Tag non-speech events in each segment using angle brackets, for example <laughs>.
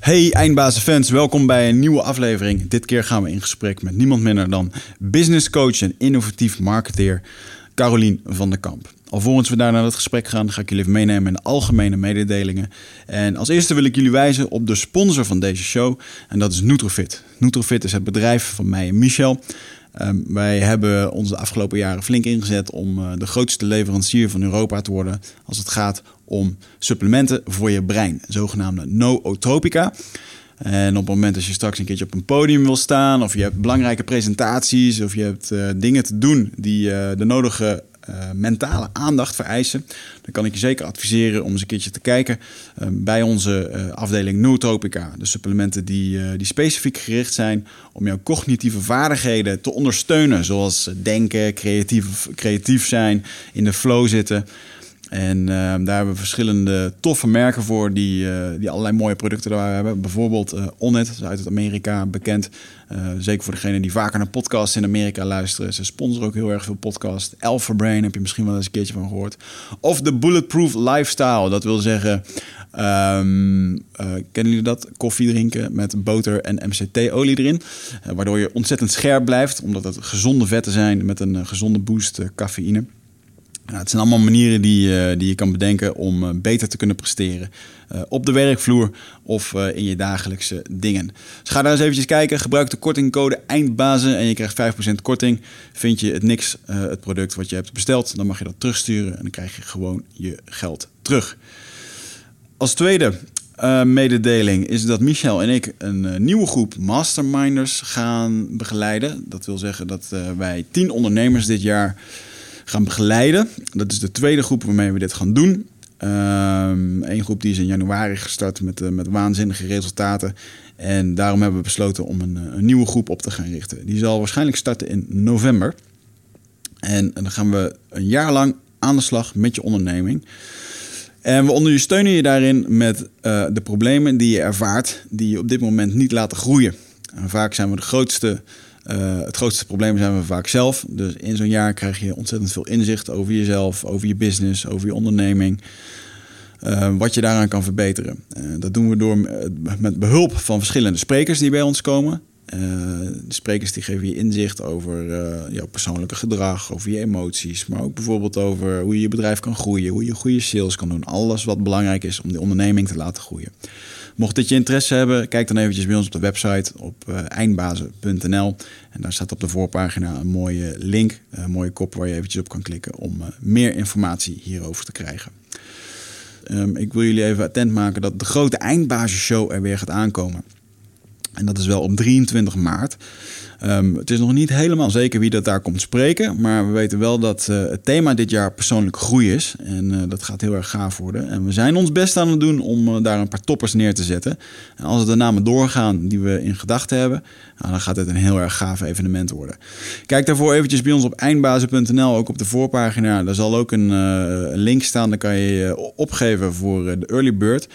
Hey eindbazenfans, welkom bij een nieuwe aflevering. Dit keer gaan we in gesprek met niemand minder dan business coach en innovatief marketeer Carolien van der Kamp. Alvorens we daar naar het gesprek gaan, ga ik jullie even meenemen in de algemene mededelingen. En als eerste wil ik jullie wijzen op de sponsor van deze show en dat is Nutrofit. Nutrofit is het bedrijf van mij en Michel. Ehm, wij hebben ons de afgelopen jaren flink ingezet om uh, de grootste leverancier van Europa te worden als het gaat om supplementen voor je brein, zogenaamde nootropica. En op het moment dat je straks een keertje op een podium wil staan, of je hebt belangrijke presentaties, of je hebt uh, dingen te doen die uh, de nodige uh, mentale aandacht vereisen, dan kan ik je zeker adviseren om eens een keertje te kijken bij onze afdeling Nootropica. De supplementen die, die specifiek gericht zijn om jouw cognitieve vaardigheden te ondersteunen, zoals denken, creatief, creatief zijn, in de flow zitten. En uh, daar hebben we verschillende toffe merken voor die, uh, die allerlei mooie producten daar hebben. Bijvoorbeeld uh, Onnet, uit Amerika bekend. zeker voor degenen die vaker naar podcasts in Amerika luisteren. Ze sponsoren ook heel erg veel podcasts. Alpha Brain heb je misschien wel eens een keertje van gehoord. Of de Bulletproof Lifestyle. Dat wil zeggen, um, kennen jullie dat? Koffie drinken met boter en MCT-olie erin. waardoor je ontzettend scherp blijft. Omdat het gezonde vetten zijn met een gezonde boost cafeïne. Nou, het zijn allemaal manieren die, uh, die je kan bedenken om uh, beter te kunnen presteren. Uh, op de werkvloer of in je dagelijkse dingen. Dus ga daar eens eventjes kijken. Gebruik de kortingcode EINDBAZEN en je krijgt 5% korting. Vind je het niks, het product wat je hebt besteld, dan mag je dat terugsturen en dan krijg je gewoon je geld terug. Als tweede mededeling is dat Michel en ik een nieuwe groep masterminders gaan begeleiden. Dat wil zeggen dat wij 10 ondernemers dit jaar gaan begeleiden. Dat is de tweede groep waarmee we dit gaan doen. Eén groep die is in januari gestart met, uh, met waanzinnige resultaten. En daarom hebben we besloten om een, een, nieuwe groep op te gaan richten. Die zal waarschijnlijk starten in november. En, dan gaan we een jaar lang aan de slag met je onderneming. En we ondersteunen je daarin met uh, de problemen die je ervaart, die je op dit moment niet laten groeien. En vaak zijn we de grootste uh, het grootste probleem zijn we vaak zelf. Dus in zo'n jaar krijg je ontzettend veel inzicht over jezelf, over je business, over je onderneming. Uh, wat je daaraan kan verbeteren. Uh, dat doen we door met behulp van verschillende sprekers die bij ons komen. de sprekers die geven je inzicht over jouw persoonlijke gedrag, over je emoties, maar ook bijvoorbeeld over hoe je je bedrijf kan groeien, hoe je goede sales kan doen. Alles wat belangrijk is om de onderneming te laten groeien. Mocht dit je interesse hebben, kijk dan eventjes bij ons op de website op uh, eindbazen.nl. En daar staat op de voorpagina een mooie link, een mooie kop waar je eventjes op kan klikken om uh, meer informatie hierover te krijgen. Um, ik wil jullie even attent maken dat de grote eindbazenshow er weer gaat aankomen. En dat is wel op 23 maart. Um, het is nog niet helemaal zeker wie dat daar komt spreken. Maar we weten wel dat uh, het thema dit jaar persoonlijk groei is. En uh, dat gaat heel erg gaaf worden. En we zijn ons best aan het doen om uh, daar een paar toppers neer te zetten. En als de namen doorgaan die we in gedachten hebben, nou, dan gaat het een heel erg gaaf evenement worden. Kijk daarvoor eventjes bij ons op eindbazen.nl, ook op de voorpagina. Daar zal ook een, een link staan. Dan kan je je opgeven voor de early bird.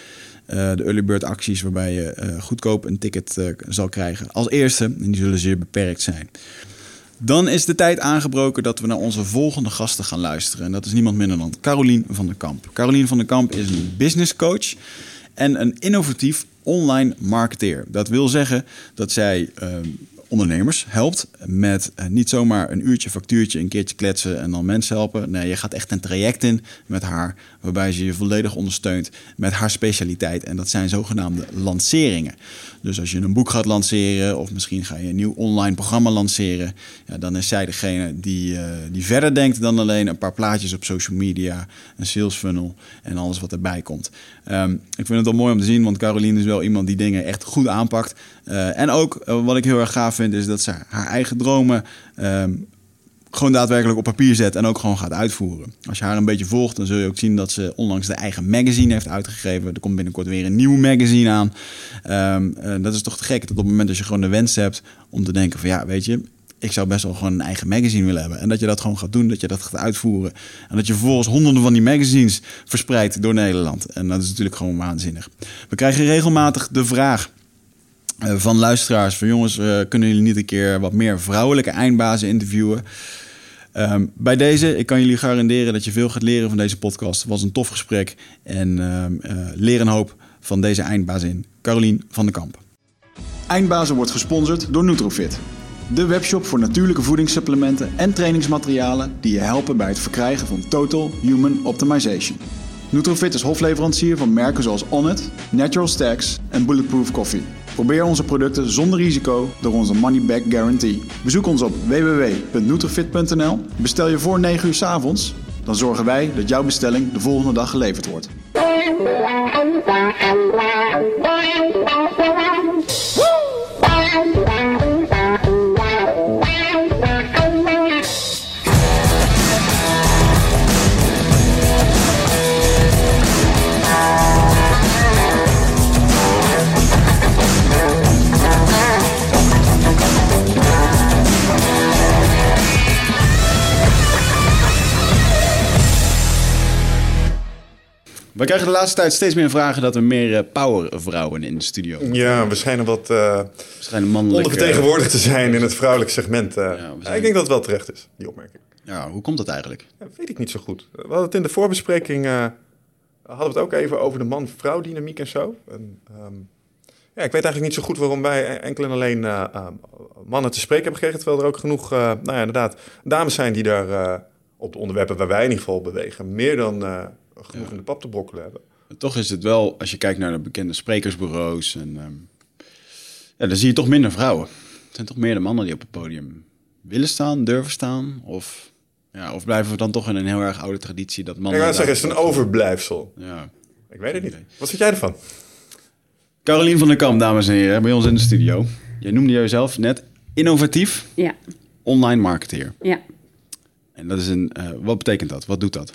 Uh, de early bird acties waarbij je uh, goedkoop een ticket uh, zal krijgen als eerste. En die zullen zeer beperkt zijn. Dan is de tijd aangebroken dat we naar onze volgende gasten gaan luisteren. En dat is niemand minder dan Carolien van der Kamp. Carolien van der Kamp is een business coach en een innovatief online marketeer. Dat wil zeggen dat zij ondernemers helpt met niet zomaar een uurtje factuurtje, een keertje kletsen en dan mensen helpen. Nee, je gaat echt een traject in met haar, waarbij ze je volledig ondersteunt met haar specialiteit. En dat zijn zogenaamde lanceringen. Dus als je een boek gaat lanceren of misschien ga je een nieuw online programma lanceren, ja, dan is zij degene die, uh, die verder denkt dan alleen een paar plaatjes op social media, een sales funnel en alles wat erbij komt. Um, ik vind het wel mooi om te zien, want Caroline is wel iemand die dingen echt goed aanpakt. Uh, en ook wat ik heel erg gaaf vind, is dat ze haar eigen dromen um, gewoon daadwerkelijk op papier zet en ook gewoon gaat uitvoeren. Als je haar een beetje volgt, dan zul je ook zien dat ze onlangs de eigen magazine heeft uitgegeven. Er komt binnenkort weer een nieuw magazine aan. Um, uh, dat is toch te gek dat op het moment dat je gewoon de wens hebt om te denken van ja, weet je, ik zou best wel gewoon een eigen magazine willen hebben. En dat je dat gewoon gaat doen, dat je dat gaat uitvoeren. En dat je vervolgens honderden van die magazines verspreidt door Nederland. En dat is natuurlijk gewoon waanzinnig. We krijgen regelmatig de vraag uh, van luisteraars van jongens, uh, kunnen jullie niet een keer wat meer vrouwelijke eindbazen interviewen? Um, bij deze, ik kan jullie garanderen dat je veel gaat leren van deze podcast. Het was een tof gesprek en um, uh, leer een hoop van deze eindbazin, Carolien van den Kamp. Eindbazen wordt gesponsord door Nutrofit. De webshop voor natuurlijke voedingssupplementen en trainingsmaterialen die je helpen bij het verkrijgen van Total Human Optimization. Nutrofit is hofleverancier van merken zoals Onnit, Natural Stacks en Bulletproof Coffee. Probeer onze producten zonder risico door onze money back guarantee. Bezoek ons op www.nutrofit.nl. Bestel je voor 9 uur 's avonds, dan zorgen wij dat jouw bestelling de volgende dag geleverd wordt. We krijgen de laatste tijd steeds meer vragen dat er meer uh, powervrouwen in de studio Ja, we schijnen wat uh, ondervertegenwoordigd te zijn in het vrouwelijk segment. Uh, ja, zijn... Ik denk dat het wel terecht is, die opmerking. Ja, hoe komt dat eigenlijk? Ja, weet ik niet zo goed. We hadden het in de voorbespreking, hadden we het ook even over de man-vrouw dynamiek en zo. En, um, ja, ik weet eigenlijk niet zo goed waarom wij enkel en alleen mannen te spreken hebben gekregen. Terwijl er ook genoeg, nou ja, inderdaad, dames zijn die daar op de onderwerpen waar wij in ieder geval bewegen, meer dan genoeg in de pap te brokkelen hebben. toch is het wel, als je kijkt naar de bekende sprekersbureaus, en, um, ja, dan zie je toch minder vrouwen. Het zijn toch meer de mannen die op het podium willen staan, durven staan, of, ja, of blijven we dan toch in een heel erg oude traditie dat mannen... Ik ga zeggen, is het een overblijfsel. Ja. Ik weet het niet. Wat vind jij ervan? Carolien van der Kamp, dames en heren, bij ons in de studio. Jij noemde jezelf net innovatief ja. online marketeer. Ja. En dat is een, uh, wat betekent dat? Wat doet dat?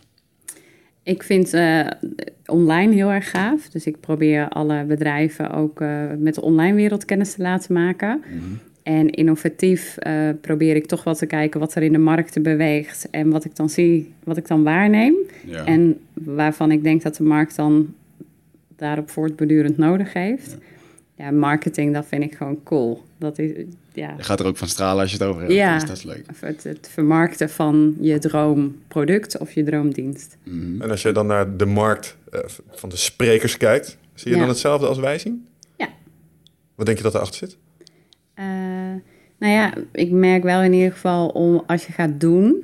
Ik vind uh, online heel erg gaaf. Dus ik probeer alle bedrijven ook uh, met de online wereld kennis te laten maken. Mhm. En innovatief uh, probeer ik toch wel te kijken wat er in de markten beweegt. En wat ik dan zie, wat ik dan waarneem. Ja. En waarvan ik denk dat de markt dan daarop voortbedurend nodig heeft. Ja. Ja, marketing, dat vind ik gewoon cool. Dat is, ja. Je gaat er ook van stralen als je het over hebt. Ja, dus dat is leuk. Het, het, vermarkten van je droomproduct of je droomdienst. Mhm. En als je dan naar de markt uh, van de sprekers kijkt, zie je Ja. dan hetzelfde als wij zien? Ja. Wat denk je dat erachter zit? Uh, nou ja, ik merk wel in ieder geval om als je gaat doen,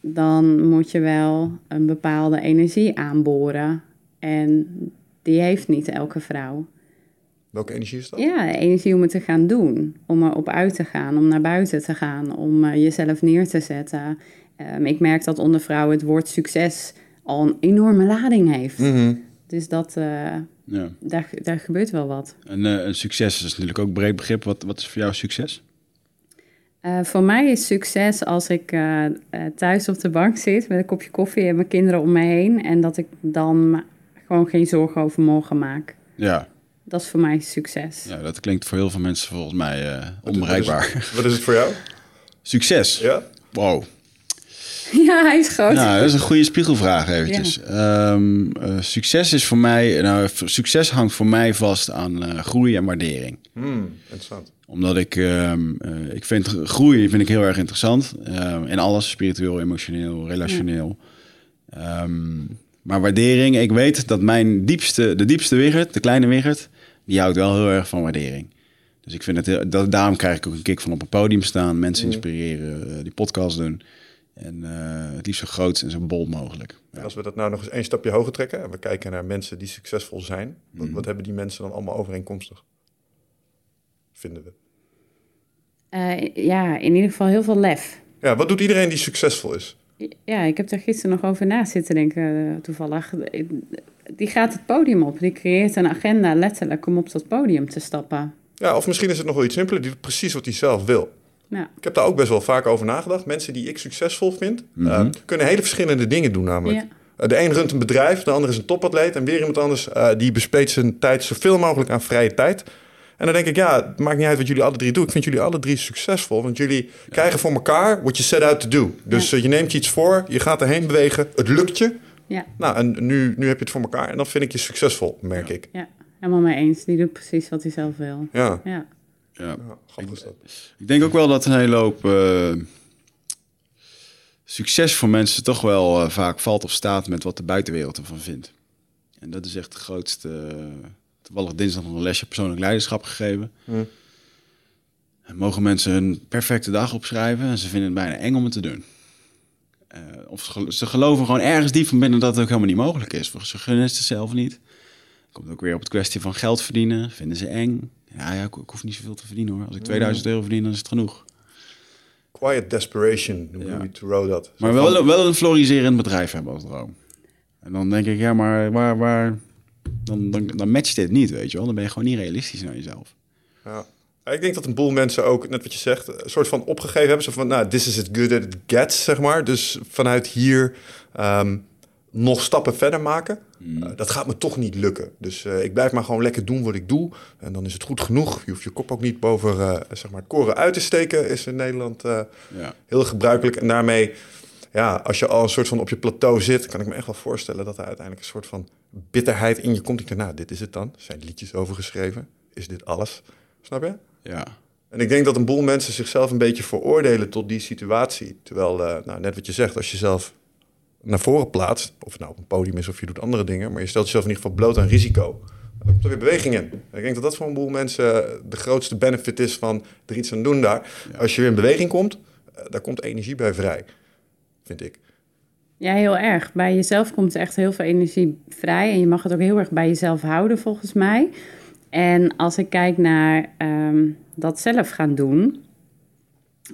dan moet je wel een bepaalde energie aanboren. En die heeft niet elke vrouw. Welke energie is dat? Ja, energie om het te gaan doen. Om erop uit te gaan, om naar buiten te gaan, om uh, jezelf neer te zetten. Um, ik merk dat onder vrouwen het woord succes al een enorme lading heeft. Mm -hmm. Dus dat, uh, ja. daar, daar gebeurt wel wat. En uh, een succes is natuurlijk ook een breed begrip. Wat, wat is voor jou succes? Uh, voor mij is succes als ik uh, uh, thuis op de bank zit met een kopje koffie en mijn kinderen om me heen. En dat ik dan gewoon geen zorgen over morgen maak. Ja. Dat is voor mij succes. Ja, dat klinkt voor heel veel mensen volgens mij onbereikbaar. Wat is, wat is het voor jou? Succes? Ja. Wow. <laughs> Ja, hij is groot. Nou, dat is een goede spiegelvraag eventjes. Ja. Um, uh, succes is voor mij... Nou, succes hangt voor mij vast aan uh, groei en waardering. Hmm, interessant. Omdat ik... Um, uh, ik vind groei vind ik heel erg interessant. in alles, spiritueel, emotioneel, relationeel. Ja. Um, maar waardering... Ik weet dat mijn diepste... De diepste Wigert, de kleine Wigert... Die houdt wel heel erg van waardering. Dus ik vind het... Heel, dat, daarom krijg ik ook een kick van op een podium staan. Mensen Hmm. inspireren, die podcast doen... En uh, het liefst zo groot en zo bol mogelijk. Ja. Als we dat nou nog eens één stapje hoger trekken en we kijken naar mensen die succesvol zijn, mm. wat, wat, hebben die mensen dan allemaal overeenkomstig? Vinden we? Uh, ja, in ieder geval heel veel lef. Ja, wat doet iedereen die succesvol is? Ja, ik heb daar gisteren nog over na zitten denken, toevallig. Die gaat het podium op, die creëert een agenda letterlijk om op dat podium te stappen. Ja, of misschien is het nog wel iets simpeler, die doet precies wat hij zelf wil. Ja. Ik heb daar ook best wel vaak over nagedacht. Mensen die ik succesvol vind, mm -hmm. uh, kunnen hele verschillende dingen doen namelijk. Ja. Uh, de een runt een bedrijf, de ander is een topatleet... en weer iemand anders uh, die besteedt zijn tijd zoveel mogelijk aan vrije tijd. En dan denk ik, ja, het maakt niet uit wat jullie alle drie doen. Ik vind jullie alle drie succesvol, want jullie ja. krijgen voor elkaar what you set out to do. Dus ja. je neemt je iets voor, je gaat erheen bewegen, het lukt je. Ja. Nou, en nu, nu heb je het voor elkaar en dan vind ik je succesvol, merk ja. ik. Ja, helemaal mee eens. Die doet precies wat hij zelf wil. Ja. ja. Ja, ja ik, ik, denk ook wel dat een hele hoop uh, succes voor mensen toch wel uh, vaak valt of staat met wat de buitenwereld ervan vindt. En dat is echt de grootste, toevallig dinsdag nog een lesje persoonlijk leiderschap gegeven. Hm. En mogen mensen hun perfecte dag opschrijven en ze vinden het bijna eng om het te doen. Eh, of ze gelo- ze geloven gewoon ergens diep van binnen dat het ook helemaal niet mogelijk is. Voor ze gunnen het zichzelf niet. Komt ook weer op het kwestie van geld verdienen. Vinden ze eng. Ja, ja ik, ik hoef niet zoveel te verdienen hoor. Als ik 2000 euro verdien, dan is het genoeg. Quiet desperation, noemt Ja. Louis Theroux dat. Maar wel, wel een floriserend bedrijf hebben als droom. En dan denk ik, ja, maar waar, waar, dan, dan, dan matcht dit niet, weet je wel. Dan ben je gewoon niet realistisch naar jezelf. Ja. Ik denk dat een boel mensen ook, net wat je zegt, een soort van opgegeven hebben. Zo van, nou, this is as good as it gets, zeg maar. Dus vanuit hier ehm, nog stappen verder maken. Eh, dat gaat me toch niet lukken. Dus eh, ik blijf maar gewoon lekker doen wat ik doe. En dan is het goed genoeg. Je hoeft je kop ook niet boven eh, zeg maar koren uit te steken. Is in Nederland Ja. heel gebruikelijk. En daarmee, ja, als je al een soort van op je plateau zit... kan ik me echt wel voorstellen dat er uiteindelijk een soort van bitterheid in je komt. Ik denk, nou, dit is het dan. Er zijn liedjes over geschreven. Is dit alles? Snap je? Ja. En ik denk dat een boel mensen zichzelf een beetje veroordelen tot die situatie. Terwijl, eh, nou, net wat je zegt, als je zelf naar voren plaatst, of het nou op een podium is of je doet andere dingen, maar je stelt jezelf in ieder geval bloot aan risico, dan komt er weer beweging in. En ik denk dat dat voor een boel mensen de grootste benefit is van er iets aan doen daar. Als je weer in beweging komt, eh, daar komt energie bij vrij, vind ik. Ja, heel erg. Bij jezelf komt er echt heel veel energie vrij. En je mag het ook heel erg bij jezelf houden, volgens mij. En als ik kijk naar ehm, dat zelf gaan doen,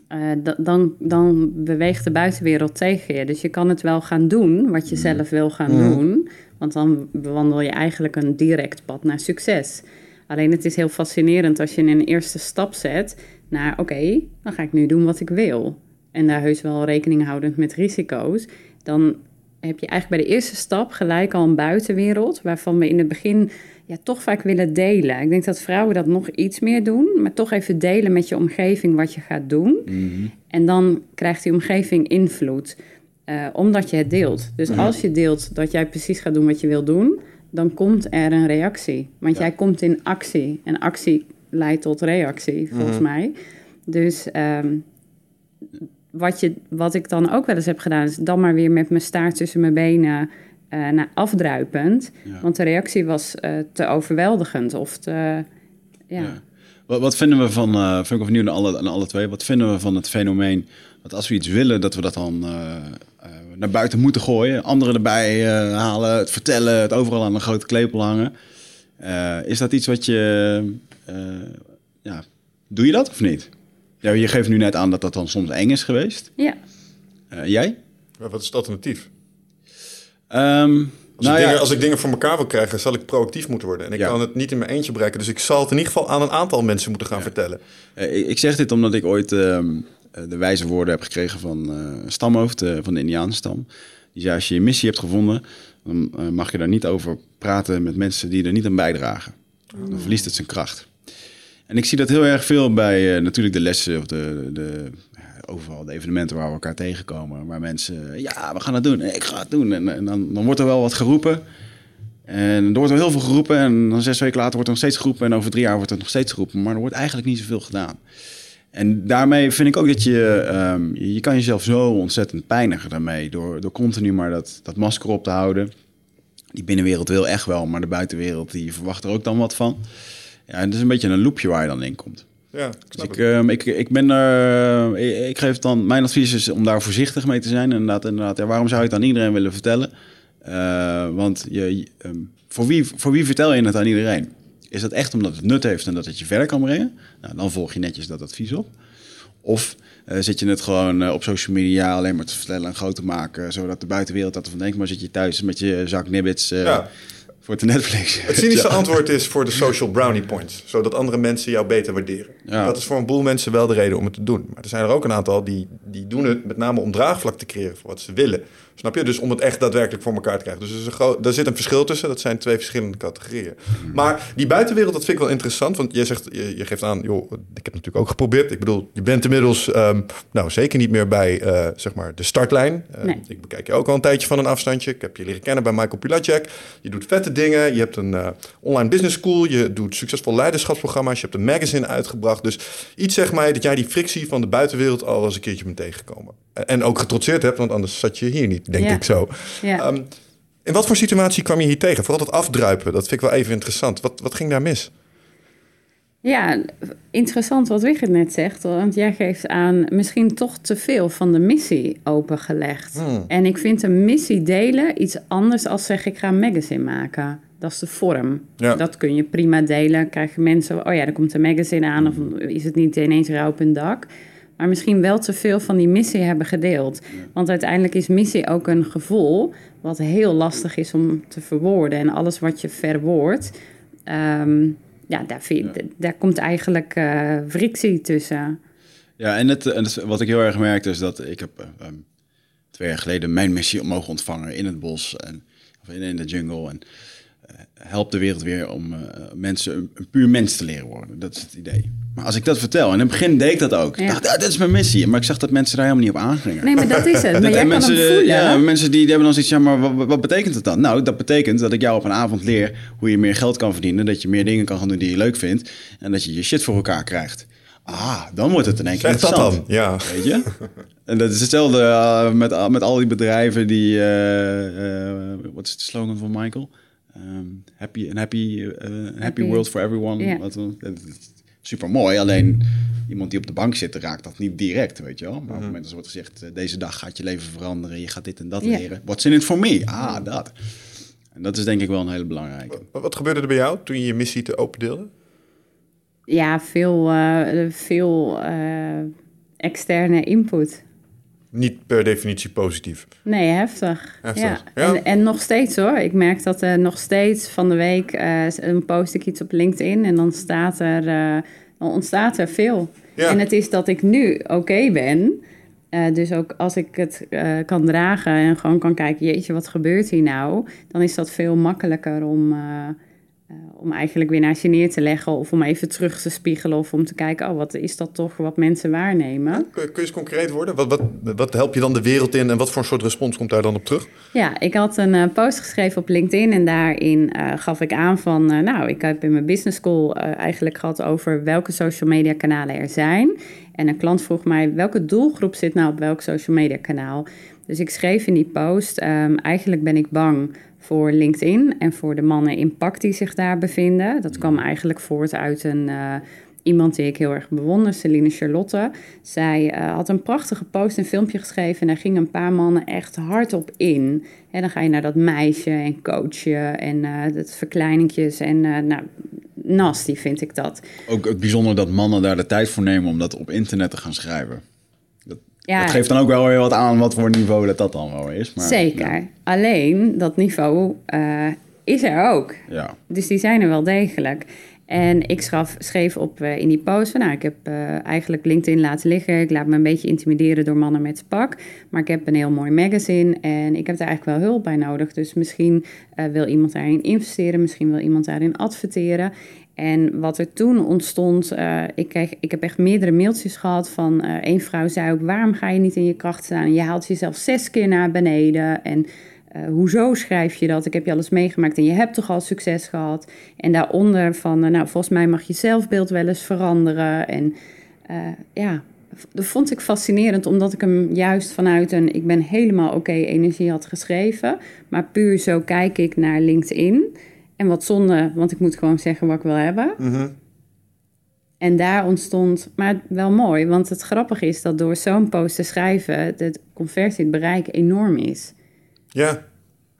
eh, da- dan, dan beweegt de buitenwereld tegen je. Dus je kan het wel gaan doen wat je zelf wil gaan doen. Want dan bewandel je eigenlijk een direct pad naar succes. Alleen het is heel fascinerend als je een eerste stap zet naar... oké, dan ga ik nu doen wat ik wil. En daar heus wel rekening houdend met risico's. Dan heb je eigenlijk bij de eerste stap gelijk al een buitenwereld... waarvan we in het begin ja, toch vaak willen delen. Ik denk dat vrouwen dat nog iets meer doen... maar toch even delen met je omgeving wat je gaat doen. En dan krijgt die omgeving invloed, eh, omdat je het deelt. Dus als je deelt dat jij precies gaat doen wat je wil doen, dan komt er een reactie. Want jij komt in actie. En actie leidt tot reactie, volgens mij. Dus ehm, wat, je, wat ik dan ook wel eens heb gedaan, is dan maar weer met mijn staart tussen mijn benen eh, naar afdruipend. Ja. Want de reactie was eh, te overweldigend of te. ja. Ja. Wat, wat vinden we van, eh vind ik of nieuw aan alle, aan alle twee, wat vinden we van het fenomeen dat als we iets willen, dat we dat dan eh, eh, naar buiten moeten gooien, anderen erbij halen, het vertellen, het overal aan een grote klepel hangen. Eh, is dat iets wat je, eh, ja, doe je dat of niet? Ja, je geeft nu net aan dat dat dan soms eng is geweest. ja. Eh, jij? Maar wat is het alternatief? Ehm, Als, nou ik ja, dingen, als ik dingen voor elkaar wil krijgen, zal ik proactief moeten worden. En ik Ja. kan het niet in mijn eentje bereiken. Dus ik zal het in ieder geval aan een aantal mensen moeten gaan vertellen. Eh, ik- zeg dit omdat ik ooit ehm, eh, de wijze woorden heb gekregen van eh, een stamhoofd van de Indianenstam. Die zei, als je je missie hebt gevonden, dan mag je daar niet over praten met mensen die er niet aan bijdragen. Dan verliest het zijn kracht. En ik zie dat heel erg veel bij natuurlijk de lessen of de, de, overal de evenementen waar we elkaar tegenkomen. Waar mensen, ja, we gaan het doen, ik ga het doen. En, en dan, dan wordt er wel wat geroepen. En er wordt wel heel veel geroepen. En dan zes weken later wordt er nog steeds geroepen. En over drie jaar wordt er nog steeds geroepen. Maar er wordt eigenlijk niet zoveel gedaan. En daarmee vind ik ook dat je... ehm, je je kan jezelf zo ontzettend pijnigen daarmee. Door, door continu maar dat, dat masker op te houden. Die binnenwereld wil echt wel. Maar de buitenwereld die verwacht er ook dan wat van. Ja, en het is een beetje een loopje waar je dan in komt. Ja, ik Dus ik, ehm, ik, ik ben er. ik, ik geef dan. Mijn advies is om daar voorzichtig mee te zijn. Inderdaad, inderdaad. Ja, waarom zou je het aan iedereen willen vertellen? Eh, want je, ehm, voor, wie, voor wie vertel je het aan iedereen? Is dat echt omdat het nut heeft en dat het je verder kan brengen? Nou, dan volg je netjes dat advies op. Of eh, zit je het gewoon eh, op social media alleen maar te vertellen en groot te maken, zodat de buitenwereld dat ervan denkt, maar zit je thuis met je zak nibbits eh, Ja. Voor te Netflix? Het cynische <laughs> Ja. antwoord is voor de social brownie points. Zodat andere mensen jou beter waarderen. Ja. Dat is voor een boel mensen wel de reden om het te doen. Maar er zijn er ook een aantal die, die doen het met name om draagvlak te creëren voor wat ze willen. Snap je? Dus om het echt daadwerkelijk voor elkaar te krijgen. Dus er is een groot, daar zit een verschil tussen. Dat zijn twee verschillende categorieën. Maar die buitenwereld, dat vind ik wel interessant. Want jij zegt, je, je geeft aan, joh, ik heb natuurlijk ook geprobeerd. Ik bedoel, je bent inmiddels, ehm, nou zeker niet meer bij, eh, zeg maar, de startlijn. Eh, Nee. Ik bekijk je ook al een tijdje van een afstandje. Ik heb je leren kennen bij Michael Pilacek. Je doet vette dingen. Je hebt een eh, online business school. Je doet succesvol leiderschapsprogramma's. Je hebt een magazine uitgebracht. Dus iets zeg mij dat jij die frictie van de buitenwereld al eens een keertje bent tegengekomen. En- En ook getrotseerd hebt, want anders zat je hier niet, denk Ja. ik zo. Ja. Ehm, In wat voor situatie kwam je hier tegen? Vooral dat afdruipen, dat vind ik wel even interessant. Wat, wat ging daar mis? Ja, interessant wat Wigert net zegt. Want jij geeft aan misschien toch te veel van de missie opengelegd. Hmm. En ik vind een missie delen iets anders als zeg ik ga een magazine maken. Dat is de vorm. Ja. Dat kun je prima delen. Krijgen mensen, oh ja, er komt een magazine aan. Of is het niet ineens rauw op een dak. Maar misschien wel te veel van die missie hebben gedeeld. Want uiteindelijk is missie ook een gevoel... wat heel lastig is om te verwoorden. En alles wat je verwoordt... ehm, ja, daar, vind, daar komt eigenlijk eh frictie tussen. Ja, en, het, en wat ik heel erg merkte is dat ik heb eh, um, twee jaar geleden mijn missie mogen ontvangen in het bos en of in, in de jungle. En help de wereld weer om eh, mensen een, een puur mens te leren worden. Dat is het idee. Maar als ik dat vertel, en in het begin deed ik dat ook. Ja. Dacht, ja, dat is mijn missie. Maar ik zag dat mensen daar helemaal niet op aangingen. Nee, maar dat is het. <laughs> Maar Dat- jij en kan mensen, hem voelen. Ja, mensen die, die hebben dan zoiets, ja, maar wat, wat betekent het dan? Nou, dat betekent dat ik jou op een avond leer hoe je meer geld kan verdienen. Dat je meer dingen kan gaan doen die je leuk vindt. En dat je je shit voor elkaar krijgt. Ah, dan wordt het in één keer Zeg dat dan. Ja. Weet je? <laughs> En dat is hetzelfde uh, met, met al die bedrijven die... Uh, wat is de slogan van Michael? Um, happy, an happy, uh, happy, happy world for everyone. Ja. Wat, super mooi, alleen iemand die op de bank zit, raakt dat niet direct, weet je wel. Maar op het moment dat er wordt gezegd, deze dag gaat je leven veranderen, je gaat dit en dat Ja. leren. What's in it for me? Ah, dat. En dat is denk ik wel een hele belangrijke. Wat, wat gebeurde er bij jou toen je je missie te opendeelde? Ja, veel, uh, veel uh, externe input. Niet per definitie positief. Nee, heftig. Heftig, Ja. ja. En, en nog steeds hoor. Ik merk dat er nog steeds van de week uh, een post ik iets op LinkedIn en dan staat er, uh, dan ontstaat er veel. Ja. En het is dat ik nu oké ben. Uh, dus ook als ik het uh, kan dragen en gewoon kan kijken, jeetje, wat gebeurt hier nou? Dan is dat veel makkelijker om, om eigenlijk weer naar je neer te leggen of om even terug te spiegelen of om te kijken, oh, wat is dat toch wat mensen waarnemen? Kun, kun je eens concreet worden? Wat, wat, wat help je dan de wereld in en wat voor een soort respons komt daar dan op terug? Ja, ik had een uh, post geschreven op LinkedIn en daarin uh, gaf ik aan van, nou, ik heb in mijn business school uh, eigenlijk gehad over welke social media kanalen er zijn. En een klant vroeg mij, welke doelgroep zit nou op welk social media kanaal? Dus ik schreef in die post, um, eigenlijk ben ik bang voor LinkedIn en voor de mannen impact die zich daar bevinden. Dat kwam eigenlijk voort uit een, uh, iemand die ik heel erg bewonder, Celine Charlotte. Zij uh, had een prachtige post en filmpje geschreven en daar gingen een paar mannen echt hard op in. En dan ga je naar dat meisje en coachen en uh, dat verkleiningjes en nou, nasty vind ik dat. Ook het bijzonder dat mannen daar de tijd voor nemen om dat op internet te gaan schrijven. Ja. dat geeft dan ook wel weer wat aan wat voor niveau dat dat dan wel is. Maar, Zeker. Ja, Alleen dat niveau eh, is er ook. ja. Dus die zijn er wel degelijk. En ik schaf, schreef op eh, in die post van, nou, ik heb eh, eigenlijk LinkedIn laten liggen. Ik laat me een beetje intimideren door mannen met pak. Maar ik heb een heel mooi magazine en ik heb daar eigenlijk wel hulp bij nodig. Dus misschien wil iemand daarin investeren, misschien wil iemand daarin adverteren. En wat er toen ontstond, uh, ik, kreeg, ik heb echt meerdere mailtjes gehad van uh, één vrouw zei ook, waarom ga je niet in je kracht staan? Je haalt jezelf zes keer naar beneden en uh, hoezo schrijf je dat? Ik heb je alles meegemaakt en je hebt toch al succes gehad? En daaronder van, nou volgens mij mag je zelfbeeld wel eens veranderen. En ja, dat vond ik fascinerend omdat ik hem juist vanuit een ik ben helemaal oké energie had geschreven. Maar puur zo kijk ik naar LinkedIn. En wat zonde, want ik moet gewoon zeggen wat ik wil hebben. Mm -hmm. En daar ontstond, maar wel mooi, want het grappige is dat door zo'n post te schrijven, de conversie, het bereik enorm is. Ja,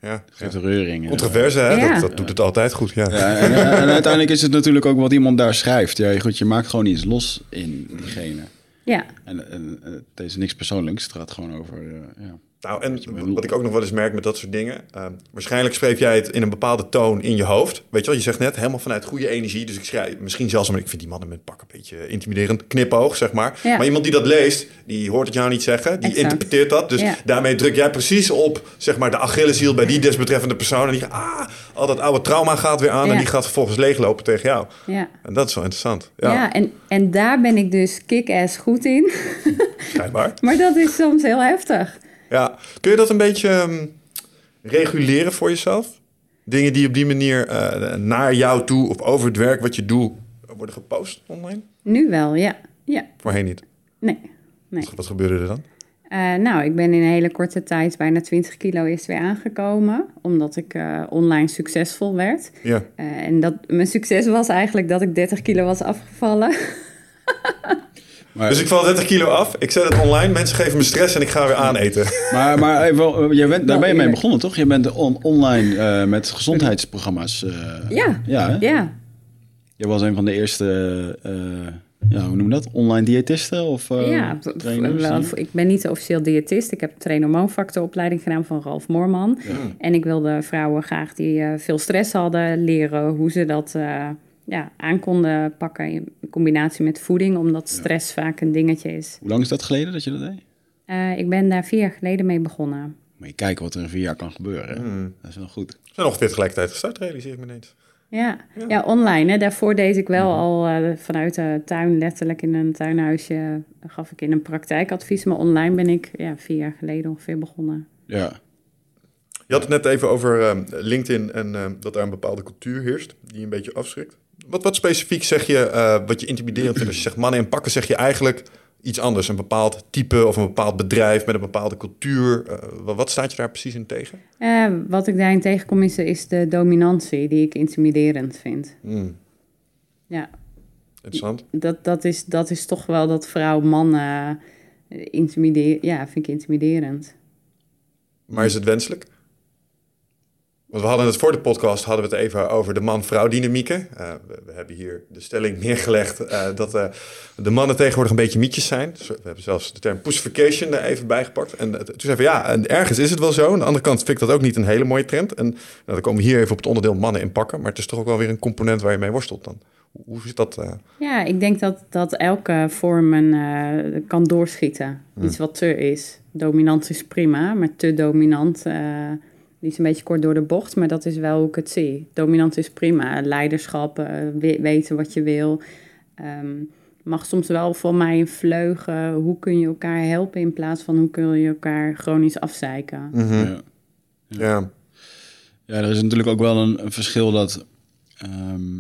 ja. Geeft reuring. Controverse, hè? Ja. Dat, dat doet het altijd goed, ja. Ja, en, en, uiteindelijk is het natuurlijk ook wat iemand daar schrijft. Ja, goed, je maakt gewoon iets los in diegene. Ja. En, en het is niks persoonlijks, het gaat gewoon over... Uh, ja. Nou, en wat ik ook nog wel eens merk met dat soort dingen. Uh, waarschijnlijk schreef jij het in een bepaalde toon in je hoofd. Weet je wel, je zegt net helemaal vanuit goede energie. Dus ik schrijf misschien zelfs, maar ik vind die mannen met pak een beetje intimiderend. Knipoog, zeg maar. Ja. Maar iemand die dat leest, die hoort het jou niet zeggen. Die Exact. interpreteert dat. Dus Ja. daarmee druk jij precies op, zeg maar, de Achilleshiel bij die desbetreffende persoon. En die ah, al dat oude trauma gaat weer aan. Ja. En die gaat vervolgens leeglopen tegen jou. Ja. En dat is wel interessant. Ja, Ja, en, en daar ben ik dus kick-ass goed in. schijnbaar. <laughs> maar dat is soms heel heftig. Ja, kun je dat een beetje um, reguleren voor jezelf? Dingen die op die manier uh, naar jou toe of over het werk wat je doet worden gepost online? Nu wel, ja. ja. Voorheen niet. Nee. nee. Wat, gebeurde er dan? Eh, nou, ik ben in een hele korte tijd bijna 20 kilo eerst weer aangekomen, omdat ik eh, online succesvol werd. Ja. Eh, en dat, mijn succes was eigenlijk dat ik 30 kilo was afgevallen. <laughs> Maar, Dus ik val 30 kilo af, ik zet het online, mensen geven me stress en ik ga weer aaneten. <laughs> maar, maar even, je bent, daar ben je mee begonnen, toch? Je bent on- online eh, met gezondheidsprogramma's. eh, Ja. Ja, hè? ja, Je was een van de eerste, eh, ja, hoe noem je dat? Online diëtisten of eh, ja trainers? ik ben niet officieel diëtist. Ik heb train hormoonfactoropleiding gedaan van Ralf Moorman. En ik wilde vrouwen graag die eh, veel stress hadden leren hoe ze dat eh, ja, aan konden pakken in combinatie met voeding, omdat stress vaak een dingetje is. Hoe lang is dat geleden dat je dat deed? Eh, ik ben daar vier jaar geleden mee begonnen. Moet je kijken wat er in vier jaar kan gebeuren. Hmm. Dat is wel goed. We zijn ongeveer tegelijkertijd gestart, realiseer ik me ineens. Ja, ja. online. Hè. Daarvoor deed ik wel al eh, vanuit de tuin, letterlijk in een tuinhuisje, gaf ik in een praktijkadvies. Maar online ben ik ja, vier jaar geleden ongeveer begonnen. Ja. Je had het net even over ehm, LinkedIn en ehm, dat daar een bepaalde cultuur heerst die een beetje afschrikt. Wat, wat specifiek zeg je, eh, wat je intimiderend vindt als je zegt mannen in pakken, zeg je eigenlijk iets anders. Een bepaald type of een bepaald bedrijf met een bepaalde cultuur. Eh, wat, staat je daar precies in tegen? Eh, wat ik daarin tegenkom is, is de dominantie die ik intimiderend vind. Hmm, Ja, interessant. dat, dat, is, dat is toch wel dat vrouw-man eh intimideer, ja, vind ik intimiderend. Maar is het wenselijk? Want we hadden het voor de podcast hadden we het even over de man-vrouw dynamieken. Eh, we, we hebben hier de stelling neergelegd eh, dat eh, de mannen tegenwoordig een beetje mietjes zijn. Dus we hebben zelfs de term pussification er even bijgepakt. En toen zeiden we ja, en ergens is het wel zo. Aan de andere kant vind ik dat ook niet een hele mooie trend. En nou, dan komen we hier even op het onderdeel mannen inpakken. Maar het is toch ook wel weer een component waar je mee worstelt dan. Hoe, zit dat? Ja, ik denk dat, dat elke vorm een, kan doorschieten. Iets wat te is. Dominant is prima, maar te dominant... die is een beetje kort door de bocht, maar dat is wel hoe ik het zie. Dominant is prima. Leiderschap, eh, we- weten wat je wil. Ehm, mag soms wel voor mij een vleugen. Hoe kun je elkaar helpen in plaats van hoe kun je elkaar chronisch afzeiken. Ja. Ja. ja, er is natuurlijk ook wel een, een verschil dat... ehm,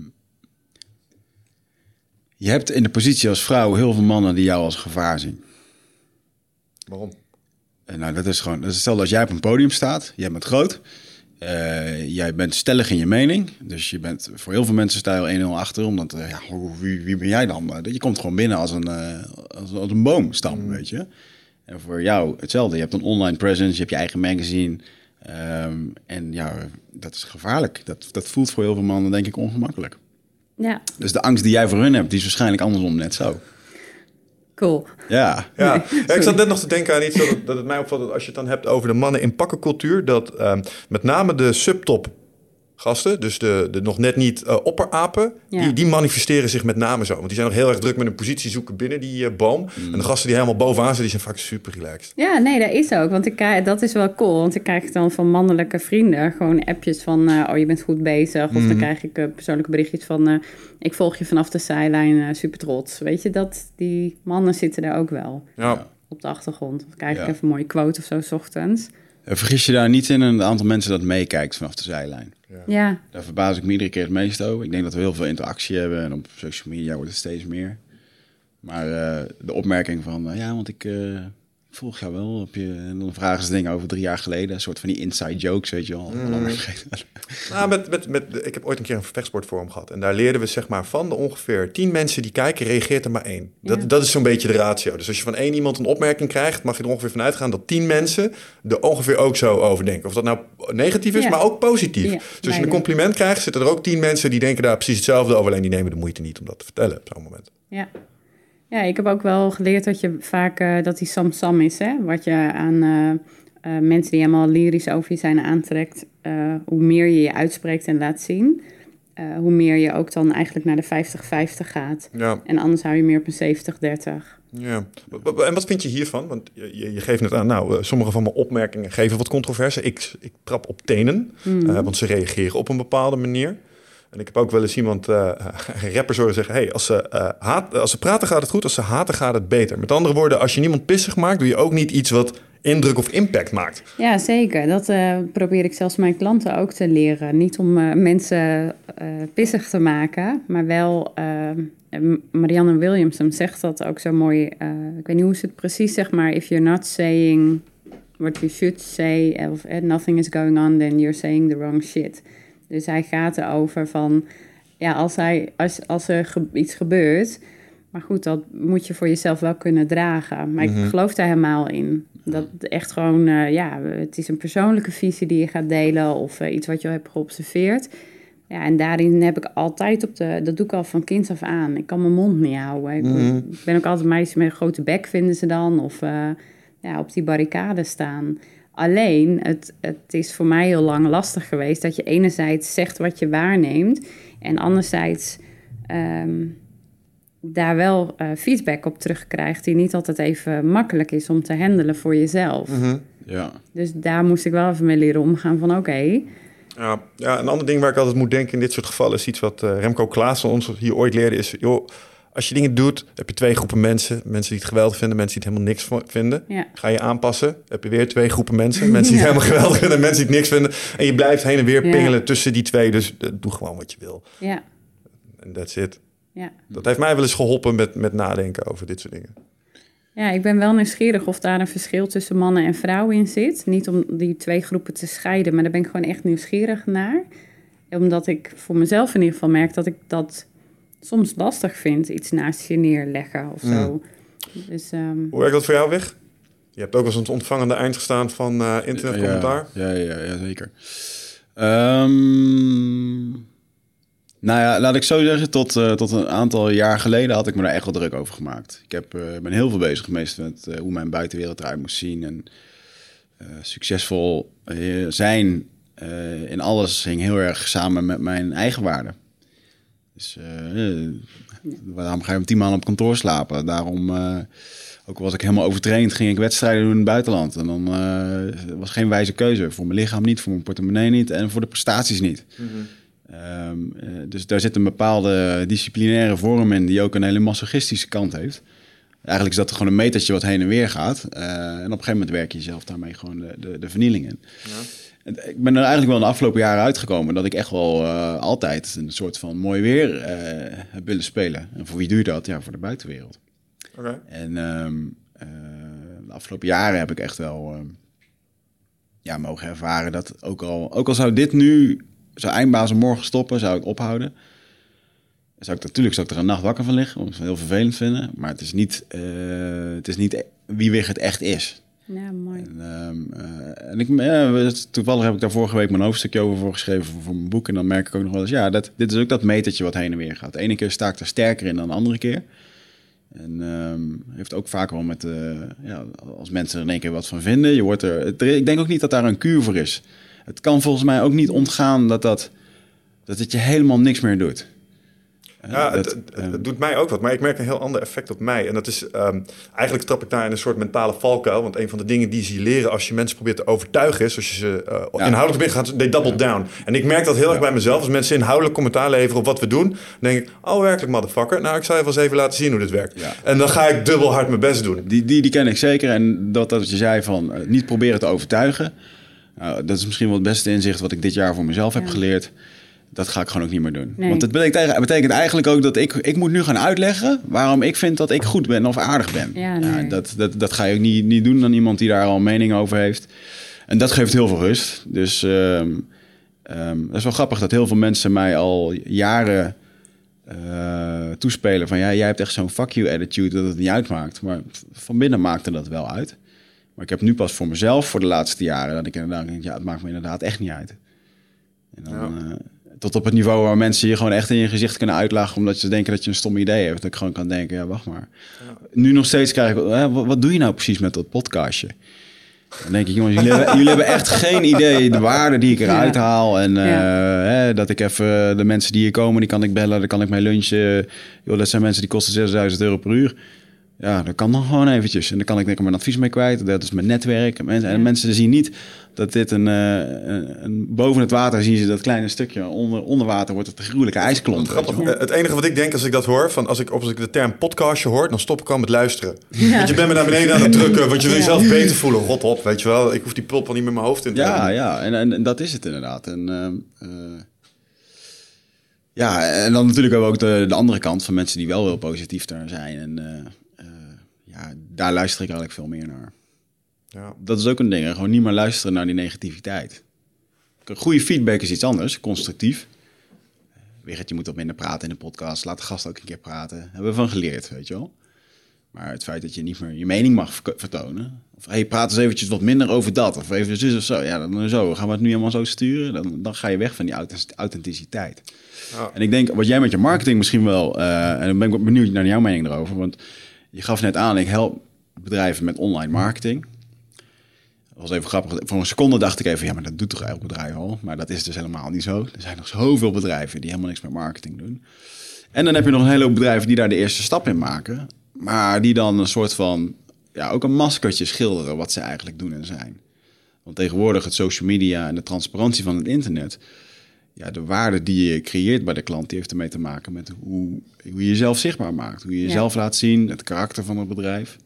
je hebt in de positie als vrouw heel veel mannen die jou als gevaar zien. Waarom? En nou, dat is gewoon... Dat is stel dat jij op een podium staat, jij bent groot... eh, jij bent stellig in je mening. Dus je bent voor heel veel mensen sta je 1-0 achter. Omdat, eh, ja, wie, wie ben jij dan? Eh, Je komt gewoon binnen als een, eh, als, als een boomstam, weet je. En voor jou hetzelfde. Je hebt een online presence, je hebt je eigen magazine. Ehm, en ja, dat is gevaarlijk. Dat, dat voelt voor heel veel mannen denk ik ongemakkelijk. Ja, Dus de angst die jij voor hun hebt, die is waarschijnlijk andersom net zo. Cool. Ja, Ja, Nee, <laughs> ja, ik zat net nog te denken aan iets dat het, dat het mij opvalt. Dat als je het dan hebt over de mannen in pakkencultuur, dat ehm, met name de subtop gasten, dus de, de nog net niet eh, opperapen, Ja. die, die manifesteren zich met name zo. Want die zijn nog heel erg druk met een positie zoeken binnen die eh, boom. En de gasten die helemaal bovenaan zitten, die zijn vaak super relaxed. Ja, nee, dat is ook. Want ik krijg, dat is wel cool. Want ik krijg dan van mannelijke vrienden gewoon appjes van... eh, oh, je bent goed bezig. Of dan krijg ik persoonlijke berichtjes van... eh, ik volg je vanaf de zijlijn, eh, super trots. Weet je, dat die mannen zitten daar ook wel Ja, op de achtergrond. Of krijg ik even een mooie quote of zo, s ochtends. Eh, vergis je daar niet in een aantal mensen dat meekijkt vanaf de zijlijn. Ja, Daar verbaas ik me iedere keer het meest over. Ik denk dat we heel veel interactie hebben en op social media wordt het steeds meer. Maar eh, de opmerking van, eh, ja, want ik eh, volg jou wel. Op je, en dan vragen ze dingen over drie jaar geleden. Een soort van die inside jokes, weet je wel. Vergeten. <laughs> Nou, met, met, met, ik heb ooit een keer een vechtsportforum gehad. En daar leerden we zeg maar van de ongeveer tien mensen die kijken, reageert er maar één. Dat, Ja. dat is zo'n beetje de ratio. Dus als je van één iemand een opmerking krijgt, mag je er ongeveer van uitgaan dat tien mensen er ongeveer ook zo over denken. Of dat nou negatief is, Ja. maar ook positief. Ja, dus als je een compliment krijgt, zitten er ook tien mensen die denken daar precies hetzelfde over. Alleen die nemen de moeite niet om dat te vertellen op zo'n moment. ja. Ja, ik heb ook wel geleerd dat je vaak... eh, dat die samsam is, hè. Wat je aan eh, eh, mensen die helemaal lyrisch over je zijn aantrekt... hoe meer je je uitspreekt en laat zien... hoe meer je ook dan eigenlijk naar de 50-50 gaat. Ja, En anders hou je meer op een 70-30. ja. En wat vind je hiervan? Want je, je- geeft net aan, nou, sommige van mijn opmerkingen geven wat controverse. Ik, ik trap op tenen, eh, want ze reageren op een bepaalde manier. En ik heb ook wel eens iemand, eh een rapper horen zeggen... Hey, als, ze, eh, haat, als praten gaat het goed, als ze haten gaat het beter. Met andere woorden, als je niemand pissig maakt... doe je ook niet iets wat indruk of impact maakt. Ja, zeker. Dat uh, probeer ik zelfs mijn klanten ook te leren. Niet om uh, mensen uh, pissig te maken, maar wel. Marianne Williamson zegt dat ook zo mooi. ik weet niet hoe ze het precies zegt, maar if you're not saying what you should say, of nothing is going on, then you're saying the wrong shit. Dus hij gaat erover van, ja, als, hij, als, als er iets gebeurt, maar goed, dat moet je voor jezelf wel kunnen dragen. Maar ik mhm. geloof daar helemaal in. Dat echt gewoon, uh, ja, het is een persoonlijke visie die je gaat delen of uh, iets wat je hebt geobserveerd. Ja, en daarin heb ik altijd op de, dat doe ik al van kind af aan. Ik kan mijn mond niet houden. Ik, mhm. ben ook altijd meisje met een grote bek, vinden ze dan. Of uh, ja, op die barricade staan. Alleen, het, het is voor mij heel lang lastig geweest dat je enerzijds zegt wat je waarneemt en anderzijds um, daar wel uh, feedback op terugkrijgt die niet altijd even makkelijk is om te handelen voor jezelf. Mhm. Ja. Dus daar moest ik wel even mee leren omgaan van oké. Ja, ja, een ander ding waar ik altijd moet denken in dit soort gevallen is iets wat uh, Remco Klaassen ons hier ooit leerde is, joh, als je dingen doet, heb je twee groepen mensen. Mensen die het geweldig vinden, mensen die het helemaal niks vinden. Ja. Ga je aanpassen, heb je weer twee groepen mensen. <laughs> Mensen die het helemaal geweldig vinden, mensen die het niks vinden. En je blijft heen en weer pingelen tussen die twee. Dus uh, doe gewoon wat je wil. Ja. En that's it. Ja. Dat heeft mij wel eens geholpen met, met nadenken over dit soort dingen. Ja, ik ben wel nieuwsgierig of daar een verschil tussen mannen en vrouwen in zit. Niet om die twee groepen te scheiden, maar daar ben ik gewoon echt nieuwsgierig naar. Omdat ik voor mezelf in ieder geval merk dat ik dat soms lastig vind, iets naast je neerleggen of zo. Mm. Dus, um... Hoe werkt dat voor jou weg? Je hebt ook als een ontvangende eind gestaan van uh, internetcommentaar. Ja, ja, ja, ja zeker. Um, nou ja, laat ik zo zeggen, tot, uh, tot een aantal jaar geleden had ik me daar echt wel druk over gemaakt. Ik heb, uh, ben heel veel bezig geweest met uh, hoe mijn buitenwereld eruit moest zien. En succesvol zijn in alles hing heel erg samen met mijn eigen waarden. Dus waarom ga je om tien maanden op kantoor slapen? Daarom, ook al was ik helemaal overtraind, ging ik wedstrijden doen in het buitenland. En dan was geen wijze keuze. Voor mijn lichaam niet, voor mijn portemonnee niet en voor de prestaties niet. Mm -hmm. Um, dus daar zit een bepaalde disciplinaire vorm in die ook een hele masochistische kant heeft. Eigenlijk is dat gewoon een metertje wat heen en weer gaat. Uh, en op een gegeven moment werk je jezelf daarmee gewoon de, de, de vernieling in. Ja. Ik ben er eigenlijk wel in de afgelopen jaren uitgekomen dat ik echt wel uh, altijd een soort van mooi weer uh, heb willen spelen. En voor wie doe je dat? Ja, voor de buitenwereld. Okay. En um, de afgelopen jaren heb ik echt wel ehm, ja, mogen ervaren dat ook al, ook al zou dit nu zou eindbazen morgen stoppen, zou ik ophouden. Zou ik natuurlijk zou ik er een nacht wakker van liggen, omdat ik het heel vervelend vinden. Maar het is niet, het is niet wie Wig het echt is. Ja, mooi. En, uh, uh, en ik, ja, toevallig heb ik daar vorige week mijn hoofdstukje over voor geschreven voor, mijn boek. En dan merk ik ook nog wel eens, ja, dat, dit is ook dat metertje wat heen en weer gaat. De ene keer sta ik er sterker in dan de andere keer. En um, heeft ook vaak wel met, ja, als mensen er in één keer wat van vinden. Je wordt er, ik denk ook niet dat daar een kuur voor is het kan volgens mij ook niet ontgaan dat, dat, dat het je helemaal niks meer doet. Ja, dat, het, het, het, doet mij ook wat, maar ik merk een heel ander effect op mij. En dat is, um, eigenlijk trap ik daar in een soort mentale valkuil. Want een van de dingen die ze leren als je mensen probeert te overtuigen is, als je ze uh, ja. inhoudelijk bent gaat, they double down. En ik merk dat heel erg bij mezelf. Als mensen inhoudelijk commentaar leveren op wat we doen, dan denk ik, oh werkelijk motherfucker. Nou, ik zal je wel eens even laten zien hoe dit werkt. En dan ga ik dubbel hard mijn best doen. Die, die, die ken ik zeker. En dat, dat je zei van, uh, niet proberen te overtuigen. Nou, dat is misschien wel het beste inzicht wat ik dit jaar voor mezelf heb geleerd. Dat ga ik gewoon ook niet meer doen. Nee. Want het betekent, betekent, eigenlijk ook dat ik, ik moet nu gaan uitleggen waarom ik vind dat ik goed ben of aardig ben. Ja, nee. ja, dat, dat, dat ga je ook niet, niet doen aan iemand die daar al een mening over heeft. En dat geeft heel veel rust. Dus um, um, dat is wel grappig dat heel veel mensen mij al jaren uh, toespelen van ja, jij hebt echt zo'n fuck you attitude dat het niet uitmaakt. Maar van binnen maakte dat wel uit. Maar ik heb nu pas voor mezelf voor de laatste jaren dat ik inderdaad denk, ja, het maakt me inderdaad echt niet uit. En dan, ja. uh, tot op het niveau waar mensen je gewoon echt in je gezicht kunnen uitlachen omdat ze denken dat je een stom idee hebt. Dat ik gewoon kan denken, ja, wacht maar. Ja. Nu nog steeds krijg ik, eh, wat, wat, doe je nou precies met dat podcastje? Dan denk ik, jongens, jullie hebben, jullie hebben echt geen idee de waarde die ik eruit ja. haal. En uh, ja. hè, dat ik even de mensen die hier komen, die kan ik bellen, dan kan ik mee lunchen. Joh, dat zijn mensen die kosten 6000 euro per uur. Ja, dat kan dan gewoon eventjes. En dan kan ik denk ik mijn advies mee kwijt. Dat is mijn netwerk. En mensen, en mensen zien niet dat dit een, uh, een, Boven het water zien ze dat kleine stukje. Onder, onder water wordt het een gruwelijke ijsklont. Grappig. Het enige wat ik denk als ik dat hoor, van als ik, als ik de term podcastje hoor, dan stop ik al met luisteren. Ja. Want je bent me naar beneden aan het drukken, want je wil jezelf beter voelen. Rot op, weet je wel. Ik hoef die pulp al niet met mijn hoofd in te Ja, ja. En, en, en, dat is het inderdaad. En... Uh, ja, en dan natuurlijk hebben we ook de, de andere kant van mensen die wel heel positief daar zijn. En uh, ja, daar luister ik eigenlijk veel meer naar. Ja. Dat is ook een ding, gewoon niet meer luisteren naar die negativiteit. Goede feedback is iets anders, constructief. Wigert, je moet wat minder praten in de podcast. Laat de gast ook een keer praten. Hebben we van geleerd, weet je wel. Maar het feit dat je niet meer je mening mag vertonen. Of hey, praat eens eventjes wat minder over dat. Of even zus of zo. Ja, dan zo. Gaan we het nu helemaal zo sturen? Dan, dan ga je weg van die authenticiteit. En ik denk, wat jij met je marketing misschien wel... Uh, en dan ben ik benieuwd naar jouw mening erover. Want je gaf net aan, ik help bedrijven met online marketing. Dat was even grappig. Voor een seconde dacht ik even, ja, maar dat doet toch elk bedrijf al? Maar dat is dus helemaal niet zo. Er zijn nog zoveel bedrijven die helemaal niks met marketing doen. En dan heb je nog een hele hoop bedrijven die daar de eerste stap in maken. Maar die dan een soort van, ja, ook een maskertje schilderen wat ze eigenlijk doen en zijn. Want tegenwoordig het social media en de transparantie van het internet ja, de waarde die je creëert bij de klant, die heeft ermee te maken met hoe, hoe je jezelf zichtbaar maakt. Hoe je jezelf laat zien, het karakter van het bedrijf.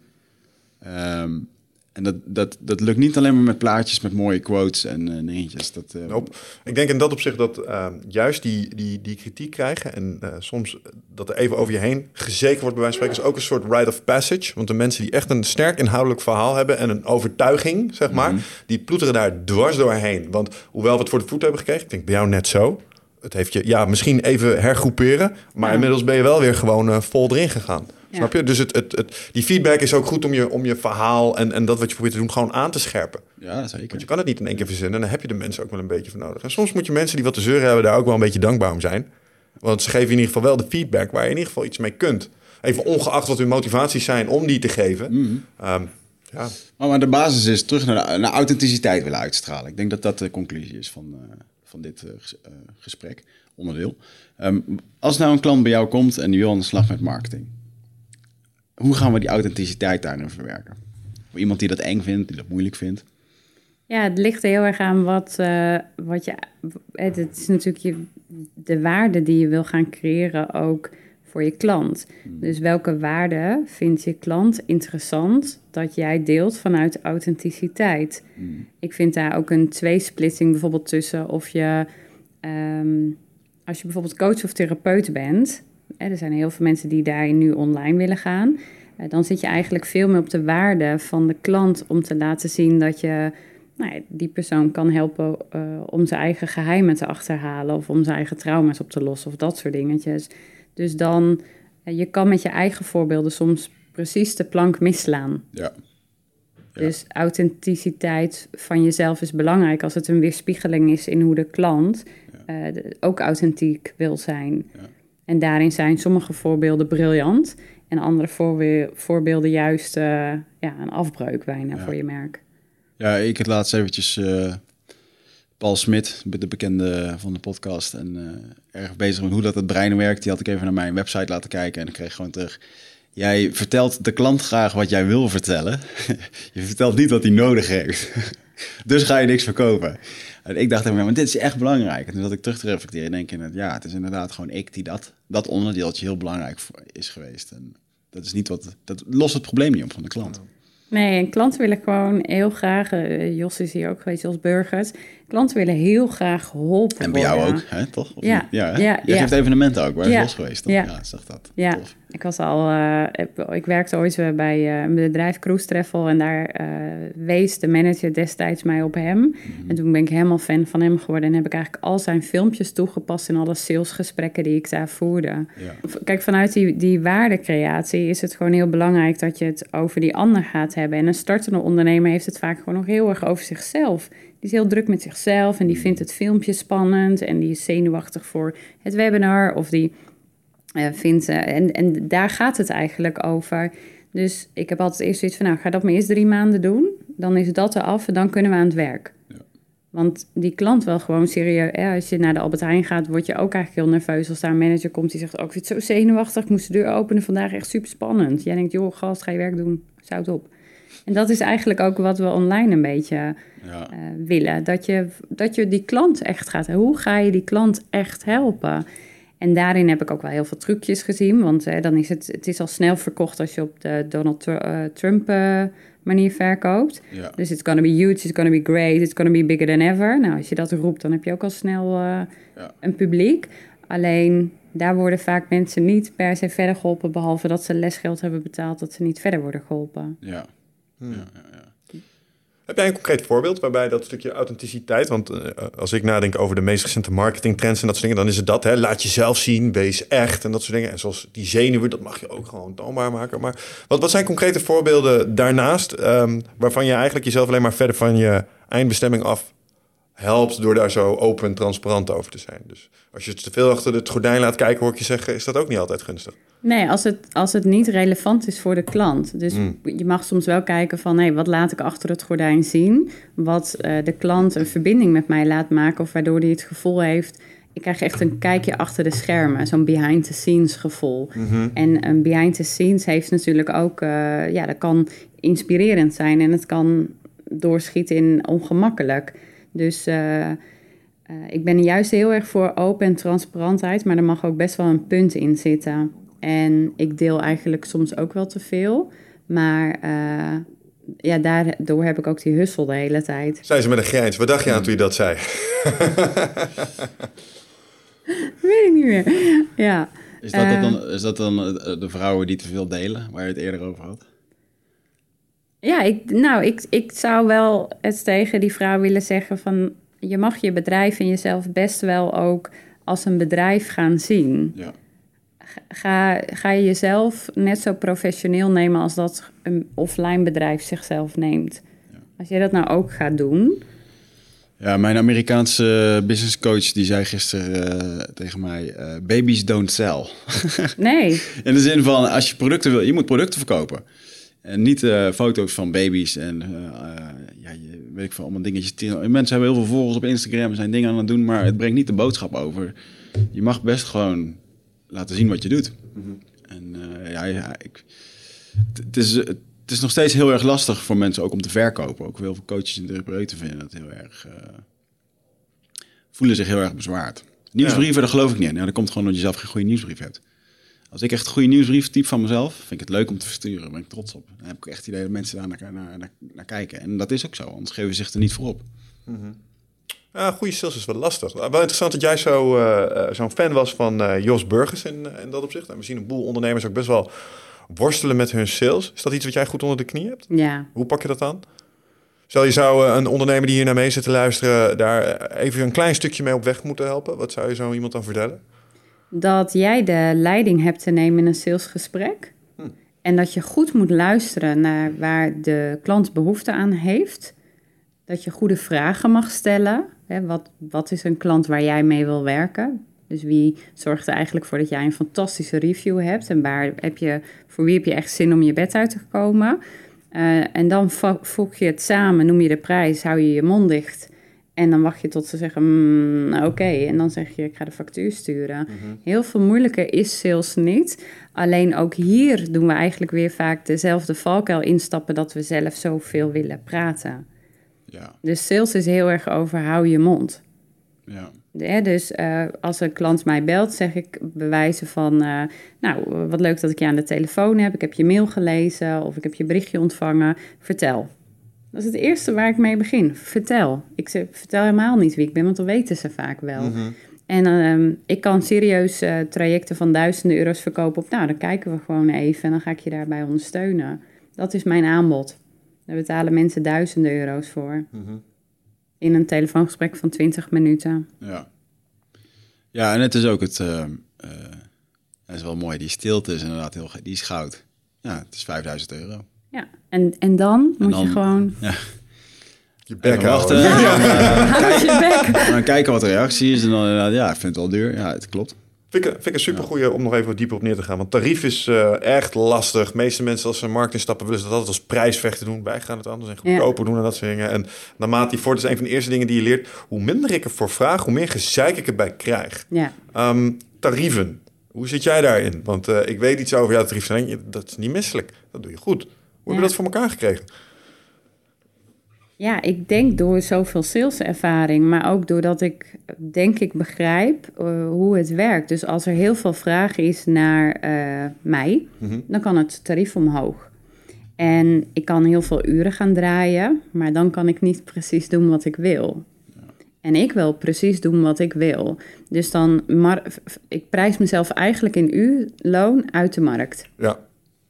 Um, en dat, dat, dat lukt niet alleen maar met plaatjes, met mooie quotes en uh, dingetjes. Dat, uh... Ik denk in dat opzicht dat uh, juist die, die, die kritiek krijgen en eh, soms dat er even over je heen gezeken wordt bij wijze van spreken, is ook een soort rite of passage. Want de mensen die echt een sterk inhoudelijk verhaal hebben en een overtuiging, zeg maar, mhm. die ploeteren daar dwars doorheen. Want hoewel we het voor de voet hebben gekregen, ik denk bij jou net zo. Het heeft je, ja, misschien even hergroeperen, maar inmiddels ben je wel weer gewoon vol erin gegaan. Snap je? Dus het, het, het, die feedback is ook goed om je, om je verhaal en, en dat wat je probeert te doen gewoon aan te scherpen. Ja, zeker. Want je kan het niet in één keer verzinnen en dan heb je de mensen ook wel een beetje voor nodig. En soms moet je mensen die wat te zeuren hebben daar ook wel een beetje dankbaar om zijn. Want ze geven in ieder geval wel de feedback waar je in ieder geval iets mee kunt. Even ongeacht wat hun motivaties zijn om die te geven. Mm. ja. maar, de basis is terug naar, naar authenticiteit willen uitstralen. Ik denk dat dat de conclusie is van, uh, van dit uh, gesprek, onderdeel. Um, als nou een klant bij jou komt en die wil aan de slag met marketing hoe gaan we die authenticiteit daarin verwerken? Voor iemand die dat eng vindt, die dat moeilijk vindt. Ja, het ligt er heel erg aan wat, uh, wat je. Het is natuurlijk je, de waarde die je wil gaan creëren ook voor je klant. Hmm. Dus welke waarde vindt je klant interessant dat jij deelt vanuit authenticiteit? Hmm. Ik vind daar ook een tweesplitsing bijvoorbeeld tussen of je. Um, als je bijvoorbeeld coach of therapeut bent, er zijn heel veel mensen die daarin nu online willen gaan. Eh, dan zit je eigenlijk veel meer op de waarde van de klant om te laten zien dat je nou die persoon kan helpen uh, om zijn eigen geheimen te achterhalen of om zijn eigen trauma's op te lossen of dat soort dingetjes. Dus dan, uh, je kan met je eigen voorbeelden soms precies de plank misslaan. Ja. Dus authenticiteit van jezelf is belangrijk als het een weerspiegeling is in hoe de klant ja. ook authentiek wil zijn. Ja. En daarin zijn sommige voorbeelden briljant en andere voorbeelden juist uh, ja, een afbreuk bijna voor je merk. Ja, ik had laatst eventjes uh, Paul Smit, de bekende van de podcast, en uh, erg bezig met hoe dat het brein werkt. Die had ik even naar mijn website laten kijken en ik kreeg gewoon terug. Jij vertelt de klant graag wat jij wil vertellen. <laughs> je vertelt niet wat hij nodig heeft. <laughs> dus ga je niks verkopen. En ik dacht maar dit is echt belangrijk. En toen zat ik terug te reflecteren, denk ik, ja, het is inderdaad gewoon ik die dat, dat onderdeeltje heel belangrijk is geweest. En dat is niet wat, dat lost het probleem niet op van de klant. Nee, en klanten willen gewoon heel graag, uh, Jos is hier ook geweest als burgers, klanten willen heel graag geholpen En bij jou ook, hè, toch? Of ja. ja, ja, Jij geeft evenementen ook, waar is Jos geweest? Toch? Ja. zeg dat. Ja, ik was al, uh, ik werkte ooit bij uh, een bedrijf Cruise Travel en daar uh, wees de manager destijds mij op hem. Mm -hmm. En toen ben ik helemaal fan van hem geworden en heb ik eigenlijk al zijn filmpjes toegepast in alle salesgesprekken die ik daar voerde. Kijk, vanuit die, die waardecreatie is het gewoon heel belangrijk dat je het over die ander gaat hebben. En een startende ondernemer heeft het vaak gewoon nog heel erg over zichzelf. Die is heel druk met zichzelf en die vindt het filmpje spannend en die is zenuwachtig voor het webinar of die uh, vindt. en, en daar gaat het eigenlijk over. Dus ik heb altijd eerst zoiets van, nou, ga dat maar eerst drie maanden doen. Dan is dat eraf en dan kunnen we aan het werk. Ja. Want die klant wel gewoon serieus. Hè? Als je naar de Albert Heijn gaat, word je ook eigenlijk heel nerveus als daar een manager komt die zegt: Oh, ik vind het zo zenuwachtig. Ik moest de deur openen vandaag, echt super spannend. Jij denkt: Joh, gast, ga je werk doen. Zout op. En dat is eigenlijk ook wat we online een beetje Ja. eh, willen. Dat je, dat je die klant echt gaat. Hoe ga je die klant echt helpen? En daarin heb ik ook wel heel veel trucjes gezien. Want eh, dan is het, het is al snel verkocht als je op de Donald eh, Trump manier verkoopt. Ja. Dus it's gonna be huge, it's gonna be great, it's gonna be bigger than ever. Nou, als je dat roept, dan heb je ook al snel Ja. een publiek. Alleen daar worden vaak mensen niet per se verder geholpen, behalve dat ze lesgeld hebben betaald, dat ze niet verder worden geholpen. Ja. Hmm. Ja, ja, ja. Heb jij een concreet voorbeeld waarbij dat stukje authenticiteit, want eh, als ik nadenk over de meest recente marketingtrends en dat soort dingen, dan is het dat, hè, laat jezelf zien, wees echt en dat soort dingen. En zoals die zenuwen, dat mag je ook gewoon toonbaar maken. Maar wat, wat zijn concrete voorbeelden daarnaast, ehm, waarvan je eigenlijk jezelf alleen maar verder van je eindbestemming af helpt door daar zo open en transparant over te zijn? Dus als je het te veel achter het gordijn laat kijken, hoor ik je zeggen, is dat ook niet altijd gunstig. Nee, als het, als het niet relevant is voor de klant. Dus Mm. je mag soms wel kijken van... hé, wat laat ik achter het gordijn zien? Wat eh, de klant een verbinding met mij laat maken... of waardoor hij het gevoel heeft... ik krijg echt een kijkje achter de schermen. Zo'n behind-the-scenes gevoel. En een behind-the-scenes heeft natuurlijk ook... eh, ja, dat kan inspirerend zijn... en het kan doorschieten in ongemakkelijk. Dus... eh, eh, ik ben juist heel erg voor open en transparantheid, maar er mag ook best wel een punt in zitten. En ik deel eigenlijk soms ook wel te veel, maar eh, ja, daardoor heb ik ook die hussel de hele tijd. Zei ze met een grijns. Wat dacht je aan toen je dat zei? <laughs> Weet ik niet meer. Ja, Is dat, dan, is dat dan de vrouwen die te veel delen, waar je het eerder over had? Ja ik, nou, ik, ik zou wel het tegen die vrouw willen zeggen van... je mag je bedrijf en jezelf best wel ook als een bedrijf gaan zien. Ja. Ga, ga je jezelf net zo professioneel nemen als dat een offline bedrijf zichzelf neemt. Als jij dat nou ook gaat doen, Ja, mijn Amerikaanse business coach die zei gisteren eh, tegen mij: eh, babies don't sell. <laughs> nee, In de zin van als je producten wil, je moet producten verkopen. En niet eh, foto's van baby's en eh, eh, ja, je, weet ik veel, allemaal dingetjes. Mensen hebben heel veel volgers op Instagram, zijn dingen aan het doen, maar het brengt niet de boodschap over. Je mag best gewoon laten zien wat je doet. En eh, ja, ja ik, het- is, het is nog steeds heel erg lastig voor mensen ook om te verkopen. Ook heel veel coaches en therapeuten vinden dat heel erg, voelen zich heel erg bezwaard. Nieuwsbrieven, dat geloof ik niet. Nou, dat komt gewoon omdat je zelf geen goede nieuwsbrief hebt. Als ik echt een goede nieuwsbrief typ van mezelf, vind ik het leuk om te versturen. Daar ben ik trots op. Dan heb ik echt het idee dat mensen daar naar, naar, naar, naar kijken. En dat is ook zo, anders geven ze zich er niet voor op. Ja, goede sales is wel lastig. Wel interessant dat jij zo, eh, eh, zo'n fan was van eh, Jos Burgers in, in dat opzicht. En we zien een boel ondernemers ook best wel worstelen met hun sales. Is dat iets wat jij goed onder de knie hebt? ja. Hoe pak je dat aan? Stel je zou een ondernemer die hier naar mee zit te luisteren... daar even een klein stukje mee op weg moeten helpen. Wat zou je zo iemand dan vertellen? Dat jij de leiding hebt te nemen in een salesgesprek. En dat je goed moet luisteren naar waar de klant behoefte aan heeft. Dat je goede vragen mag stellen. Hè, wat, wat is een klant waar jij mee wil werken? Dus wie zorgt er eigenlijk voor dat jij een fantastische review hebt? En waar heb je, voor wie heb je echt zin om je bed uit te komen? Eh, en dan vo- voeg je het samen, noem je de prijs, hou je je mond dicht. En dan wacht je tot ze zeggen, "Mm, oké. En dan zeg je, ik ga de factuur sturen. Heel veel moeilijker is sales niet. Alleen ook hier doen we eigenlijk weer vaak dezelfde valkuil instappen... dat we zelf zoveel willen praten. Ja, Dus sales is heel erg over hou je mond. ja. Hè, dus eh, als een klant mij belt, zeg ik bewijzen van... eh, nou, wat leuk dat ik je aan de telefoon heb. Ik heb je mail gelezen of ik heb je berichtje ontvangen. Vertel. Dat is het eerste waar ik mee begin. Vertel. Ik zeg, vertel helemaal niet wie ik ben, want dan weten ze vaak wel. En ehm, ik kan serieus eh, trajecten van duizenden euro's verkopen op... nou, dan kijken we gewoon even en dan ga ik je daarbij ondersteunen. Dat is mijn aanbod. Daar betalen mensen duizenden euro's voor. In een telefoongesprek van 20 minuten. Ja. Ja, en het is ook het... eh, eh, dat is wel mooi. Die stilte is inderdaad heel... Die is goud. Ja, het is 5000 euro. Ja, en, en dan moet dan- je gewoon... Ja. Je bek wachten. <laughs> Houd je bek. Dan kijken wat de reactie is. En dan inderdaad, ja, ik vind het wel duur. Ja, het klopt. Vind ik, vind ik een supergoeie om nog even wat dieper op neer te gaan. Want tarief is eh, echt lastig. De meeste mensen als ze markt instappen willen ze dat altijd als prijsvechten doen. Wij gaan het anders en goedkoper doen en dat soort dingen. En naarmate die voort is een van de eerste dingen die je leert. Hoe minder ik ervoor vraag, hoe meer gezeik ik erbij krijg. Ja. Ehm, tarieven. Hoe zit jij daarin? Want eh, ik weet iets over jouw tarief. zijn. Dat is niet misselijk. Dat doe je goed. Hoe heb je dat voor elkaar gekregen? Ja, ik denk door zoveel saleservaring, maar ook doordat ik denk ik begrijp eh, hoe het werkt. Dus als er heel veel vraag is naar eh, mij, Mhm. dan kan het tarief omhoog. En ik kan heel veel uren gaan draaien, maar dan kan ik niet precies doen wat ik wil. En ik wil precies doen wat ik wil. Dus dan, ik prijs mezelf eigenlijk in uurloon uit de markt. Ja.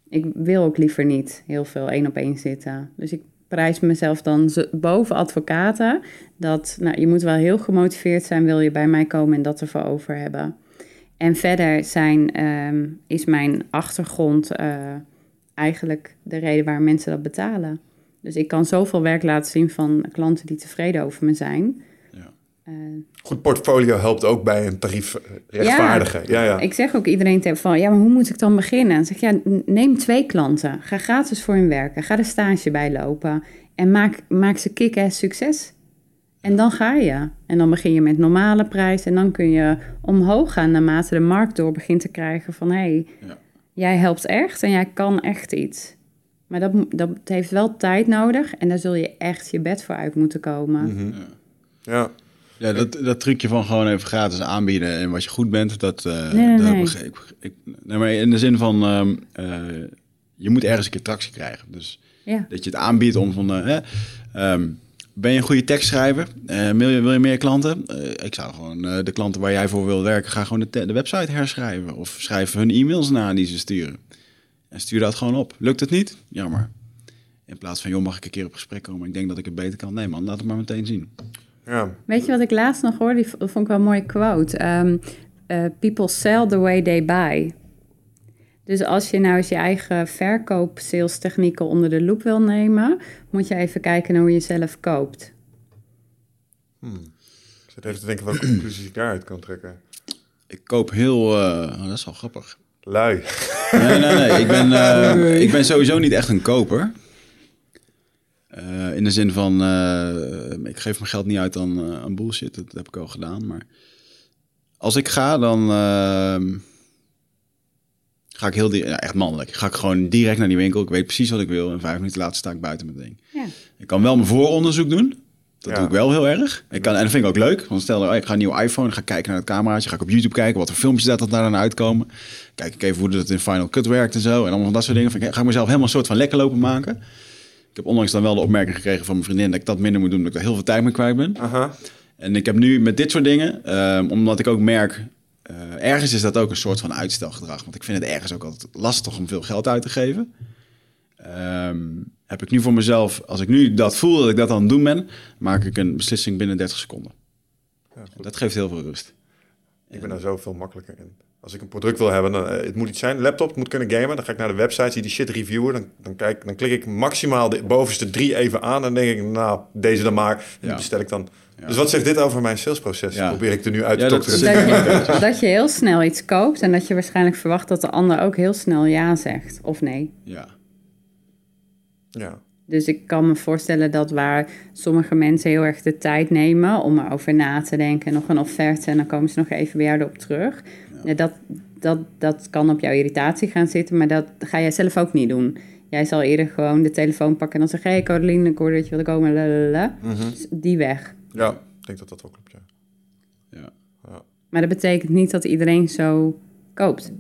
Ik wil ook liever niet heel veel één op één zitten. Dus ik prijs mezelf dan boven advocaten. Dat, nou, je moet wel heel gemotiveerd zijn, wil je bij mij komen en dat ervoor over hebben. En verder zijn, ehm, is mijn achtergrond eh, eigenlijk de reden waar mensen dat betalen. Dus ik kan zoveel werk laten zien van klanten die tevreden over me zijn. Eh, Goed portfolio helpt ook bij een tarief rechtvaardigen. Ja, ja. Ik zeg ook iedereen tegen van, ja, maar hoe moet ik dan beginnen? Dan zeg ik, ja, neem twee klanten. Ga gratis voor hun werken. Ga de stage bijlopen. En maak, maak ze kick-ass succes. En dan ga je. En dan begin je met normale prijs. En dan kun je omhoog gaan naarmate de markt door begint te krijgen van... hé, hey, Ja. jij helpt echt en jij kan echt iets. Maar dat, dat heeft wel tijd nodig. En daar zul je echt je bed voor uit moeten komen. Mhm. ja. Ja, dat, dat trucje van gewoon even gratis aanbieden en wat je goed bent, dat, eh Nee, nee, dat nee. begreep ik. Nee, maar in de zin van, ehm, eh, je moet ergens een keer tractie krijgen. Dus Ja. dat je het aanbiedt om van, eh, ehm, ben je een goede tekstschrijver? Wil, je, wil je meer klanten? Ik zou gewoon de klanten waar jij voor wil werken, ga gewoon de, de website herschrijven. Of schrijf hun e-mails na die ze sturen. En stuur dat gewoon op. Lukt het niet? Jammer. In plaats van, joh, mag ik een keer op gesprek komen? Ik denk dat ik het beter kan. Nee man, laat het maar meteen zien. Ja. Weet je wat ik laatst nog hoorde? Die vond ik wel een mooie quote. Ehm, eh, people sell the way they buy. Dus als je nou eens je eigen verkoop-salestechnieken onder de loep wil nemen, moet je even kijken naar hoe je zelf koopt. Ik zit even te denken welke <clears throat> conclusies ik daaruit kan trekken. Ik koop heel... eh, oh, dat is wel grappig. Lui. Nee, nee, nee. Ik ben, eh, <laughs> ik ben sowieso niet echt een koper. Eh, in de zin van, eh, ik geef mijn geld niet uit aan, eh, aan bullshit. Dat heb ik al gedaan. Maar als ik ga, dan ehm, ga ik heel ja, echt mannelijk. Ga ik gewoon direct naar die winkel. Ik weet precies wat ik wil. En vijf minuten later sta ik buiten met ding. Ja. Ik kan wel mijn vooronderzoek doen. Dat Ja. doe ik wel heel erg. Ik kan, en dat vind ik ook leuk. Want stel, oh, ik ga een nieuwe iPhone, ga kijken naar het cameraatje. Ga ik op YouTube kijken wat voor filmpjes dat, dat daar dan uitkomen. Kijk ik even hoe dat in Final Cut werkt en zo. En allemaal van dat soort dingen. Vind ik, ga ik mezelf helemaal een soort van lekker lopen maken. Ik heb onlangs dan wel de opmerking gekregen van mijn vriendin... dat ik dat minder moet doen, dat ik daar heel veel tijd mee kwijt ben. Aha. En ik heb nu met dit soort dingen, ehm, omdat ik ook merk... eh, ergens is dat ook een soort van uitstelgedrag. Want ik vind het ergens ook altijd lastig om veel geld uit te geven. Ehm, heb ik nu voor mezelf, als ik nu dat voel dat ik dat aan het doen ben... maak ik een beslissing binnen 30 seconden. Ja. Dat geeft heel veel rust. Ik ben daar zoveel makkelijker in. Als ik een product wil hebben, dan, eh, het moet iets zijn. Laptop, het moet kunnen gamen. Dan ga ik naar de website, zie die shit reviewen. Dan, dan, kijk, dan klik ik maximaal de bovenste drie even aan. En dan denk ik, nou, deze dan maar. En die Ja. bestel ik dan. Ja. Dus wat zegt dit over mijn salesproces? Ja. Probeer ik er nu uit te dat dokteren. Dat je, dat je heel snel iets koopt en dat je waarschijnlijk verwacht dat de ander ook heel snel ja zegt of nee. Ja, Ja. Dus ik kan me voorstellen dat waar sommige mensen heel erg de tijd nemen om erover na te denken, nog een offerte en dan komen ze nog even bij jou erop terug. Ja, dat, dat, dat kan op jouw irritatie gaan zitten, maar dat ga jij zelf ook niet doen. Jij zal eerder gewoon de telefoon pakken en dan zeggen: Hé, hey, Caroline, ik hoorde dat je wilde komen. Lalalala. Mhm. Dus die weg. ja, ik denk dat dat wel klopt, ja. ja. Maar dat betekent niet dat iedereen zo koopt.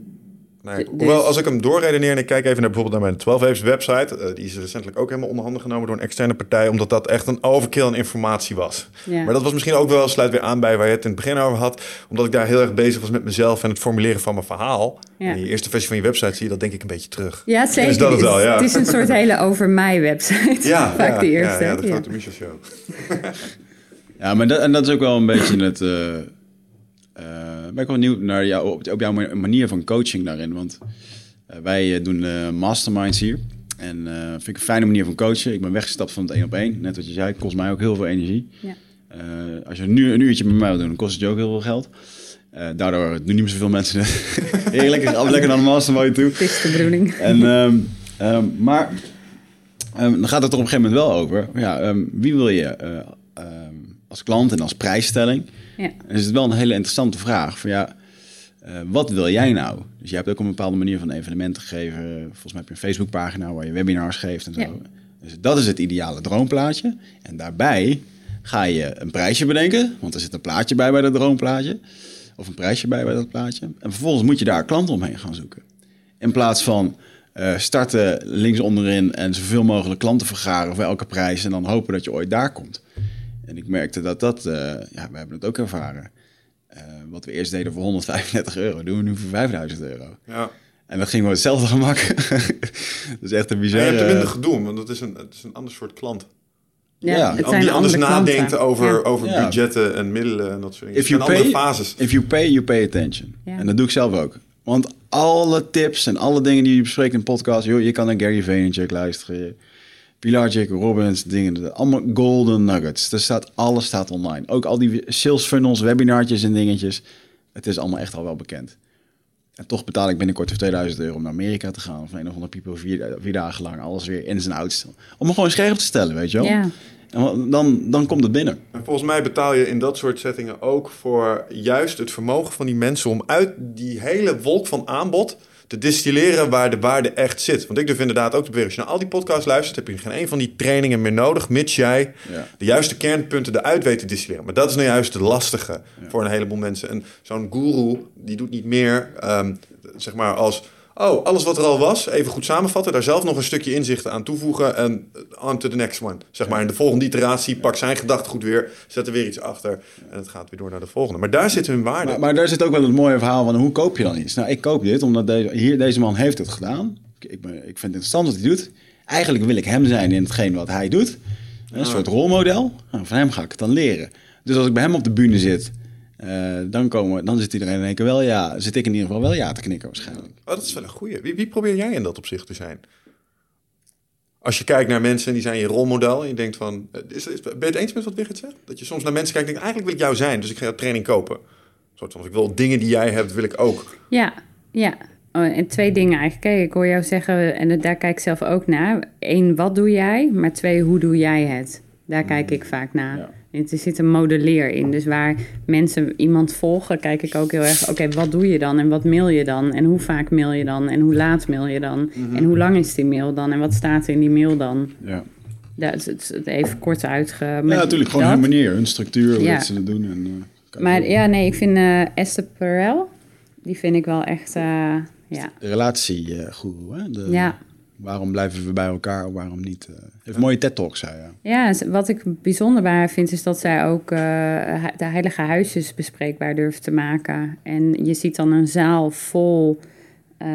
Nee, Dus- hoewel, als ik hem doorredeneer en ik kijk even naar bijvoorbeeld naar mijn 12 Waves website, eh, die is recentelijk ook helemaal onder handen genomen door een externe partij, omdat dat echt een overkill aan informatie was. Ja. Maar dat was misschien ook wel, sluit weer aan bij waar je het in het begin over had, omdat ik daar heel erg bezig was met mezelf en het formuleren van mijn verhaal. Ja. In je eerste versie van je website zie je dat denk ik een beetje terug. Ja, zeker. Is dat het wel, ja. Het is een soort hele over mij website. Ja, <laughs> Vaak ja, de eerste. Ja, ja, de ja. grote Michel show. <laughs> Ja, maar dat, en dat is ook wel een beetje het. eh eh, ben ik wel nieuw naar jou, op, op jouw manier van coaching daarin. Want eh, wij eh, doen eh, masterminds hier. En eh vind ik een fijne manier van coachen. Ik ben weggestapt van het één op één. Net wat je zei, kost mij ook heel veel energie. Ja. Eh, als je nu een uurtje met mij wil doen, dan kost het je ook heel veel geld. Eh, daardoor doen niet meer zoveel mensen <laughs> Heerlijk, lekker, lekker naar de mastermind toe. Het is de bedoeling. En, ehm, ehm, maar ehm, dan gaat het er op een gegeven moment wel over. Ja, wie wil je eh, als klant en als prijsstelling? Ja. Is het wel een hele interessante vraag. Van ja, eh, wat wil jij nou? Dus je hebt ook een bepaalde manier van evenementen gegeven. Volgens mij heb je een Facebookpagina waar je webinars geeft en zo. Ja. Dus dat is het ideale droomplaatje. En daarbij ga je een prijsje bedenken. Want er zit een plaatje bij bij dat droomplaatje. Of een prijsje bij bij dat plaatje. En vervolgens moet je daar klanten omheen gaan zoeken. In plaats van eh, starten links onderin en zoveel mogelijk klanten vergaren voor elke prijs. En dan hopen dat je ooit daar komt. En ik merkte dat dat, eh, ja, we hebben het ook ervaren. Eh, wat we eerst deden voor 135 euro, doen we nu voor 5000 euro. Ja. En dat ging met hetzelfde gemak. <laughs> dat is echt een En bizar. je hebt er minder gedoe, want het is een, het is een ander soort klant. Ja, Ja, het zijn die anders andere klanten. nadenkt over, Ja. over Ja. budgetten en middelen en dat soort dingen. If you pay- fases. If you pay, you pay attention. Ja. En dat doe ik zelf ook. Want alle tips en alle dingen die je bespreekt in de podcast... Joh, je kan naar Gary Vaynerchuk luisteren. Pilar. Robbins, dingen. Allemaal golden nuggets. Er staat, alles staat online. Ook al die sales funnels, webinartjes en dingetjes. Het is allemaal echt al wel bekend. En toch betaal ik binnenkort voor 2000 euro om naar Amerika te gaan. Of een of andere people vier, vier dagen lang. Alles weer in zijn ouds. Om me gewoon scherp te stellen, weet je wel. Ja. En dan, dan komt het binnen. En volgens mij betaal je in dat soort settingen ook voor juist het vermogen van die mensen om uit die hele wolk van aanbod te distilleren waar de waarde echt zit. Want ik durf inderdaad ook te beweren, als je naar al die podcasts luistert, heb je geen een van die trainingen meer nodig, mits jij Ja. de juiste kernpunten eruit weet te distilleren. Maar dat is nou juist het lastige voor een heleboel mensen. En zo'n guru, die doet niet meer, ehm, zeg maar, als... Oh, alles wat er al was, even goed samenvatten. Daar zelf nog een stukje inzichten aan toevoegen. En on to the next one. Zeg maar in de volgende iteratie, pak zijn gedachtegoed weer. Zet er weer iets achter. En het gaat weer door naar de volgende. Maar daar zit hun waarde. Maar, maar daar zit ook wel het mooie verhaal van hoe koop je dan iets? Nou, ik koop dit omdat deze, hier, deze man heeft het gedaan. Ik, ik, ben- ik vind het interessant wat hij doet. Eigenlijk wil ik hem zijn in hetgeen wat hij doet. Een soort rolmodel. Nou, van hem ga ik het dan leren. Dus als ik bij hem op de bühne zit, eh, dan, komen, dan zit iedereen in één keer wel ja. Zit ik in ieder geval wel ja te knikken waarschijnlijk. Oh, dat is wel een goeie. Wie, wie probeer jij in dat opzicht te zijn? Als je kijkt naar mensen en die zijn je rolmodel en je denkt van... eh, Is, is, ben je het eens met wat Wigert zegt? Dat je soms naar mensen kijkt en denkt, eigenlijk wil ik jou zijn, dus ik ga jouw training kopen. Een soort van, ik wil dingen die jij hebt, wil ik ook. Ja, ja. Oh, en twee dingen eigenlijk. Kijk, ik hoor jou zeggen, en daar kijk ik zelf ook naar. Eén, wat doe jij? Maar twee, hoe doe jij het? Daar kijk ik vaak naar. Ja. Er zit een modelleer in. Dus waar mensen iemand volgen, kijk ik ook heel erg... oké, wat doe je dan? En wat mail je dan? En hoe vaak mail je dan? En hoe laat mail je dan? En hoe lang is die mail dan? En wat staat er in die mail dan? Ja, Dat is het, het even kort uitge... ja natuurlijk. Gewoon dat. hun manier, hun structuur, Ja. dat ze doen. En, eh, Maar ja, nee, ik vind eh, Esther Perel... die vind ik wel echt... eh, ja. De relatiegoeroe, hè? De, ja, Waarom blijven we bij elkaar, waarom niet? eh heeft mooie TED-talks, zei ja. Ja, wat ik bijzonder bij haar vind, is dat zij ook eh, de heilige huisjes bespreekbaar durft te maken. En je ziet dan een zaal vol eh,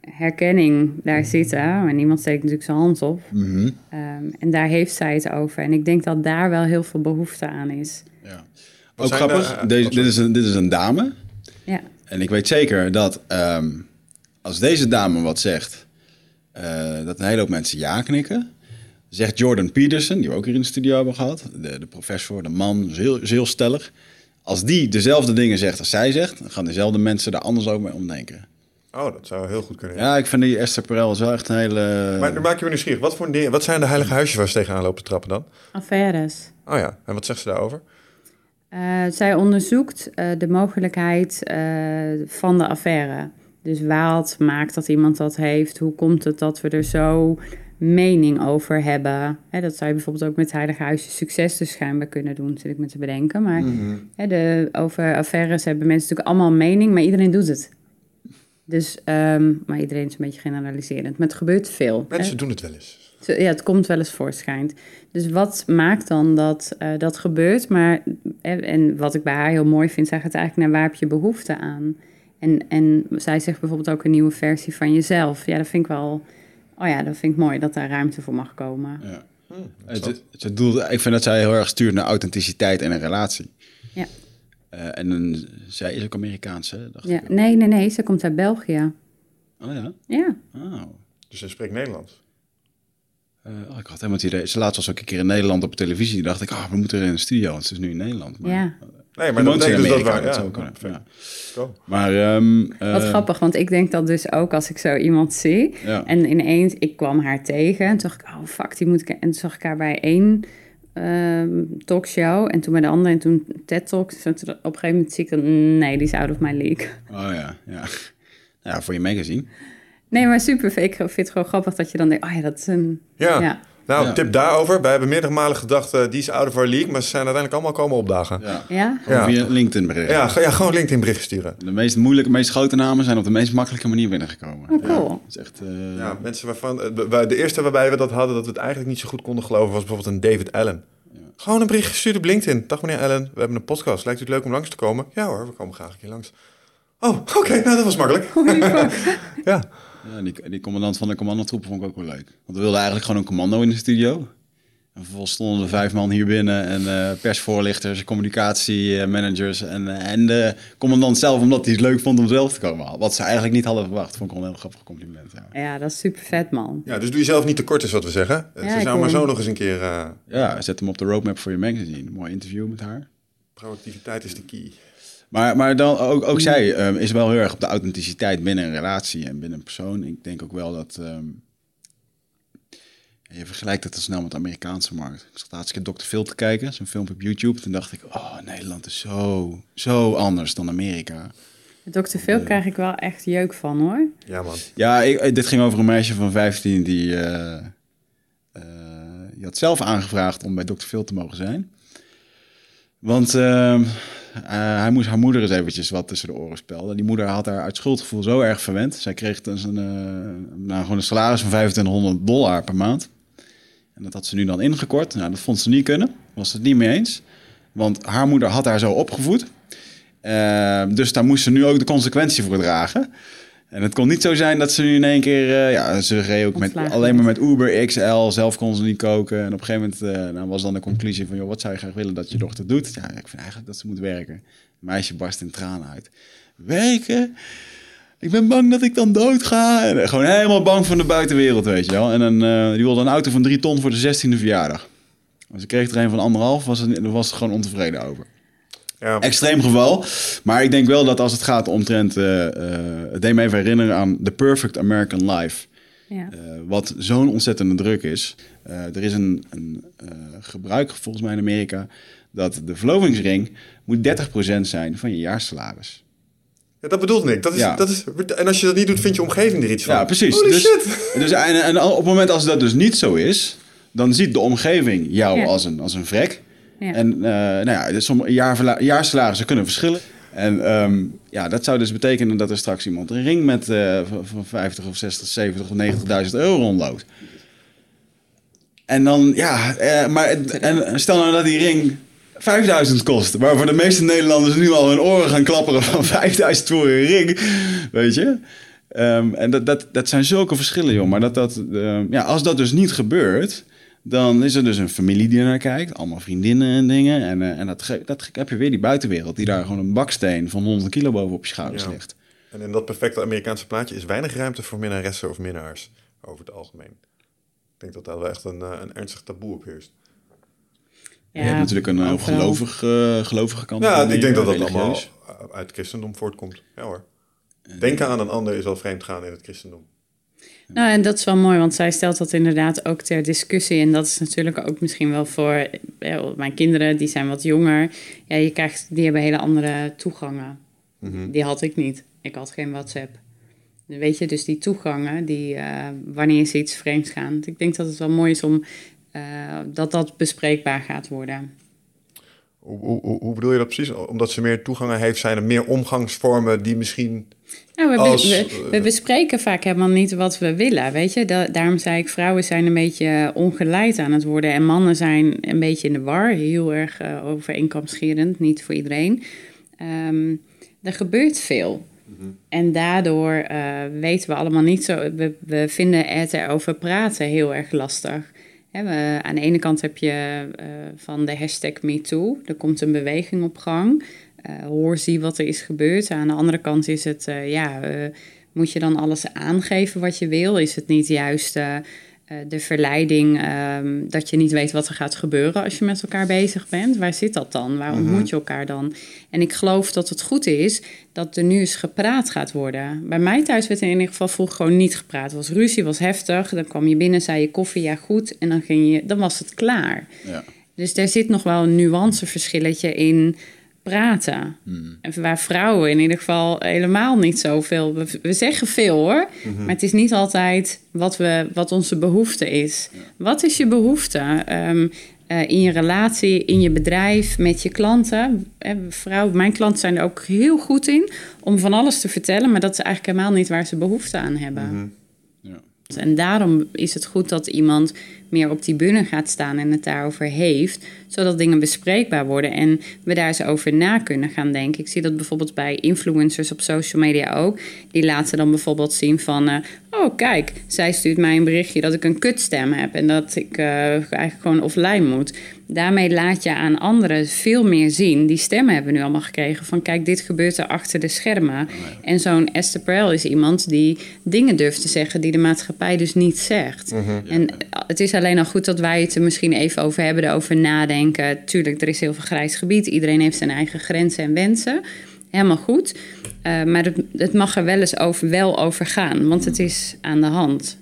herkenning daar zitten. En niemand steekt natuurlijk zijn hand op. Mhm. Ehm, en daar heeft zij het over. En ik denk dat daar wel heel veel behoefte aan is. Ja. Ook de- grappig, deze, dit, is een, dit is een dame. Ja, En ik weet zeker dat ehm, als deze dame wat zegt, eh, dat een hele hoop mensen ja knikken. Zegt Jordan Peterson, die we ook hier in de studio hebben gehad, de, de professor, de man, is heel, is heel stellig. Als die dezelfde dingen zegt als zij zegt, dan gaan dezelfde mensen daar anders ook mee omdenken. Oh, dat zou heel goed kunnen. Ja, ik vind die Esther Perel is wel echt een hele... Maar dan maak je me nieuwsgierig. Wat, voor dingen, wat zijn de heilige huisjes waar ze tegenaan lopen te trappen dan? affaires. Oh ja, en wat zegt ze daarover? Eh, zij onderzoekt eh, de mogelijkheid eh, van de affaire. Dus wat maakt dat iemand dat heeft? Hoe komt het dat we er zo mening over hebben? Hè, dat zou je bijvoorbeeld ook met Heilige Huisje Succes dus schijnbaar kunnen doen, zit ik me te bedenken. Maar hè, de, over affaires hebben mensen natuurlijk allemaal mening, maar iedereen doet het. Dus, ehm, maar iedereen is een beetje generaliserend. Maar het gebeurt veel. Mensen doen het wel eens. Ja, het komt wel eens voor, schijnt. Dus wat maakt dan dat eh, dat gebeurt? Maar, en, en wat ik bij haar heel mooi vind, zij gaat eigenlijk naar waar heb je behoefte aan? En, en zij zegt bijvoorbeeld ook een nieuwe versie van jezelf. Ja, dat vind ik wel... Oh ja, dat vind ik mooi dat daar ruimte voor mag komen. Ja. Het, het, het doel, ik vind dat zij heel erg stuurt naar authenticiteit en een relatie. Ja. Eh, en een, zij is ook Amerikaans, hè? Dacht ja. ik. Nee, nee, nee, ze komt uit België. Oh ja? Ja, Oh. Dus ze spreekt Nederlands. Uh, ik had helemaal het idee. Ze laatst was ook een keer in Nederland op televisie. dacht ik, ah, we moeten er in een studio, want ze is nu in Nederland. Maar, ja. Nee, maar dat betekent dus dat waar, ja, kunnen. Ja. Maar, um, Wat uh, grappig, want ik denk dat dus ook als ik zo iemand zie. Ja. En ineens, ik kwam haar tegen. En toen dacht ik, oh fuck, die moet ik... En toen zag ik haar bij één um, talkshow. En toen bij de andere. En toen TED Talks. Op een gegeven moment zie ik dat... Nee, die is out of my league. <laughs> Oh ja, ja. Ja, voor je magazine. Nee, maar super. Ik vind het gewoon grappig dat je dan denkt... Oh ja, dat is een... ja. Nou, tip daarover. Wij hebben meerdere malen gedacht, uh, die is out of our league. Maar ze zijn uiteindelijk allemaal komen opdagen. Ja? ja? ja. Via LinkedIn bericht. Ja, ja, gewoon LinkedIn bericht sturen. De meest moeilijke, meest grote namen zijn op de meest makkelijke manier binnengekomen. Oh, cool. Ja, is echt, uh... ja, mensen waarvan... Uh, de eerste waarbij we dat hadden, dat we het eigenlijk niet zo goed konden geloven... was bijvoorbeeld een David Allen. Gewoon een bericht gestuurd op LinkedIn. Dag meneer Allen, we hebben een podcast. Lijkt u het leuk om langs te komen? Ja hoor, we komen graag een keer langs. Oh, oké, <laughs> nou dat was makkelijk. <laughs> ja. Ja, die, die commandant van de commandotroepen vond ik ook wel leuk. Want we wilden eigenlijk gewoon een commando in de studio. En vervolgens stonden er vijf man hier binnen en uh, persvoorlichters, communicatiemanagers en, uh, en de commandant zelf, omdat hij het leuk vond om zelf te komen. Wat ze eigenlijk niet hadden verwacht, vond ik wel een heel grappig compliment. Ja. ja, dat is super vet man. Ja, dus doe je zelf niet tekort is wat we zeggen. Ja, ze zou maar zo nog eens een keer... Uh... Ja, zet hem op de roadmap voor je magazine. Mooi interview met haar. Proactiviteit is de key. Maar, maar dan ook, ook zij um, is wel heel erg op de authenticiteit binnen een relatie en binnen een persoon. Ik denk ook wel dat... Um, je vergelijkt het al snel met de Amerikaanse markt. Ik zat laatst keer Dr. Phil te kijken, zo'n filmpje op YouTube. Toen dacht ik, oh, Nederland is zo, zo anders dan Amerika. Dr. Phil uh, krijg ik wel echt jeuk van, hoor. Ja, man. Ja, ik, dit ging over een meisje van 15 die... Uh, uh, die had zelf aangevraagd om bij Dr. Phil te mogen zijn. Want uh, hij moest haar moeder eens eventjes wat tussen de oren spelden. Die moeder had haar uit schuldgevoel zo erg verwend. Zij kreeg dus een, uh, nou, gewoon een salaris van 2500 dollar per maand. En dat had ze nu dan ingekort. Nou, dat vond ze niet kunnen. Was het niet mee eens. Want haar moeder had haar zo opgevoed. Uh, dus daar moest ze nu ook de consequentie voor dragen. En het kon niet zo zijn dat ze nu in één keer... Uh, ja, ze reed ook met, alleen maar met Uber XL. Zelf kon ze niet koken. En op een gegeven moment uh, nou was dan de conclusie van... joh, wat zou je graag willen dat je dochter doet? Ja, ik vind eigenlijk dat ze moet werken. Het meisje barst in tranen uit. Werken? ik ben bang dat ik dan dood ga. En gewoon helemaal bang van de buitenwereld, weet je wel. En dan, uh, die wilde een auto van drie ton voor de 16e verjaardag. Als ik kreeg er een van anderhalf, was het, was het gewoon ontevreden over. Ja. Extreem geval. Maar ik denk wel dat als het gaat omtrent... Uh, uh, het deed me even herinneren aan The Perfect American Life. Ja. wat zo'n ontzettende druk is. er is een, een gebruik volgens mij in Amerika... dat de verlovingsring moet 30% zijn van je jaarsalaris. Ja, dat bedoelt ik. Dat is, ja. dat is, en als je dat niet doet, vind je omgeving er iets van. Ja, precies. Holy dus, shit. <laughs> Dus, en, en, op het moment als dat dus niet zo is, dan ziet de omgeving jou ja. als, een, als een vrek. Ja. En uh, nou ja, dus jaar, jaarsalarissen kunnen verschillen. En um, ja, dat zou dus betekenen dat er straks iemand een ring met uh, van 50 of 60, 70 of 90.000 euro rondloopt. En dan, ja, uh, maar en stel nou dat die ring 5000 kost. Waarvoor de meeste Nederlanders nu al hun oren gaan klapperen van <laughs> 5000 voor een ring. Weet je? Um, en dat, dat, dat zijn zulke verschillen, joh. Maar dat, dat, uh, ja, als dat dus niet gebeurt, dan is er dus een familie die er naar kijkt. Allemaal vriendinnen en dingen. En, uh, en dat, dat heb je weer die buitenwereld die daar gewoon een baksteen van 100 kilo boven op je schouders ja. ligt. En in dat perfecte Amerikaanse plaatje is weinig ruimte voor minnaressen of minnaars over het algemeen. Ik denk dat daar wel echt een, uh, een ernstig taboe op heerst. Ja, je hebt natuurlijk een uh, gelovig, uh, gelovige kant. Ja, ik denk dat dat allemaal uit het christendom voortkomt. Ja hoor. Denken aan een ander is al vreemd gaan in het christendom. Nou, en dat is wel mooi, want zij stelt dat inderdaad ook ter discussie. En dat is natuurlijk ook misschien wel voor ja, mijn kinderen, die zijn wat jonger. Ja, je krijgt, die hebben hele andere toegangen. Mm -hmm. Die had ik niet. Ik had geen WhatsApp. Weet je, dus die toegangen, die, uh, wanneer ze iets vreemds gaan. Ik denk dat het wel mooi is om uh, dat dat bespreekbaar gaat worden. Hoe, hoe, hoe, bedoel je dat precies? Omdat ze meer toegangen heeft, zijn er meer omgangsvormen die misschien. Nou, we, als, we, we, bespreken vaak helemaal niet wat we willen. Weet je, da daarom zei ik, vrouwen zijn een beetje ongeleid aan het worden. En mannen zijn een beetje in de war. Heel erg uh, niet voor iedereen. Um, er gebeurt veel. Mm -hmm. En daardoor uh, weten we allemaal niet zo. We, we vinden het erover praten heel erg lastig. we, aan de ene kant heb je uh, van de hashtag MeToo. Er komt een beweging op gang. Uh, hoor, zie wat er is gebeurd. Aan de andere kant is het, ja, moet je dan alles aangeven wat je wil? Is het niet juist eh, de verleiding ehm, dat je niet weet wat er gaat gebeuren als je met elkaar bezig bent. Waar zit dat dan? Waar ontmoet je elkaar dan? En ik geloof dat het goed is dat er nu eens gepraat gaat worden. Bij mij thuis werd in ieder geval vroeger gewoon niet gepraat. Het was ruzie, was heftig. Dan kwam je binnen, zei je koffie, ja goed. En dan, ging je, dan was het klaar. Ja. Dus er zit nog wel een nuanceverschilletje in praten. En waar vrouwen in ieder geval helemaal niet zoveel... We, we zeggen veel hoor, maar het is niet altijd wat, we, wat onze behoefte is. Wat is je behoefte? Ehm, eh, in je relatie, in je bedrijf, met je klanten. Eh, vrouwen, mijn klanten zijn er ook heel goed in om van alles te vertellen, maar dat is eigenlijk helemaal niet waar ze behoefte aan hebben. Ja. En daarom is het goed dat iemand meer op die bühne gaat staan en het daarover heeft, zodat dingen bespreekbaar worden en we daar eens over na kunnen gaan denken. Ik zie dat bijvoorbeeld bij influencers op social media ook. Die laten dan bijvoorbeeld zien van, eh, oh kijk, zij stuurt mij een berichtje dat ik een kutstem heb en dat ik eh, eigenlijk gewoon offline moet. Daarmee laat je aan anderen veel meer zien. Die stemmen hebben we nu allemaal gekregen van kijk, dit gebeurt er achter de schermen. En zo'n Esther Perel is iemand die dingen durft te zeggen die de maatschappij dus niet zegt. En het is alleen al goed dat wij het er misschien even over hebben, erover nadenken. Tuurlijk, er is heel veel grijs gebied. Iedereen heeft zijn eigen grenzen en wensen. Helemaal goed. Uh, maar het, het, mag er wel eens over, wel over gaan, want het is aan de hand.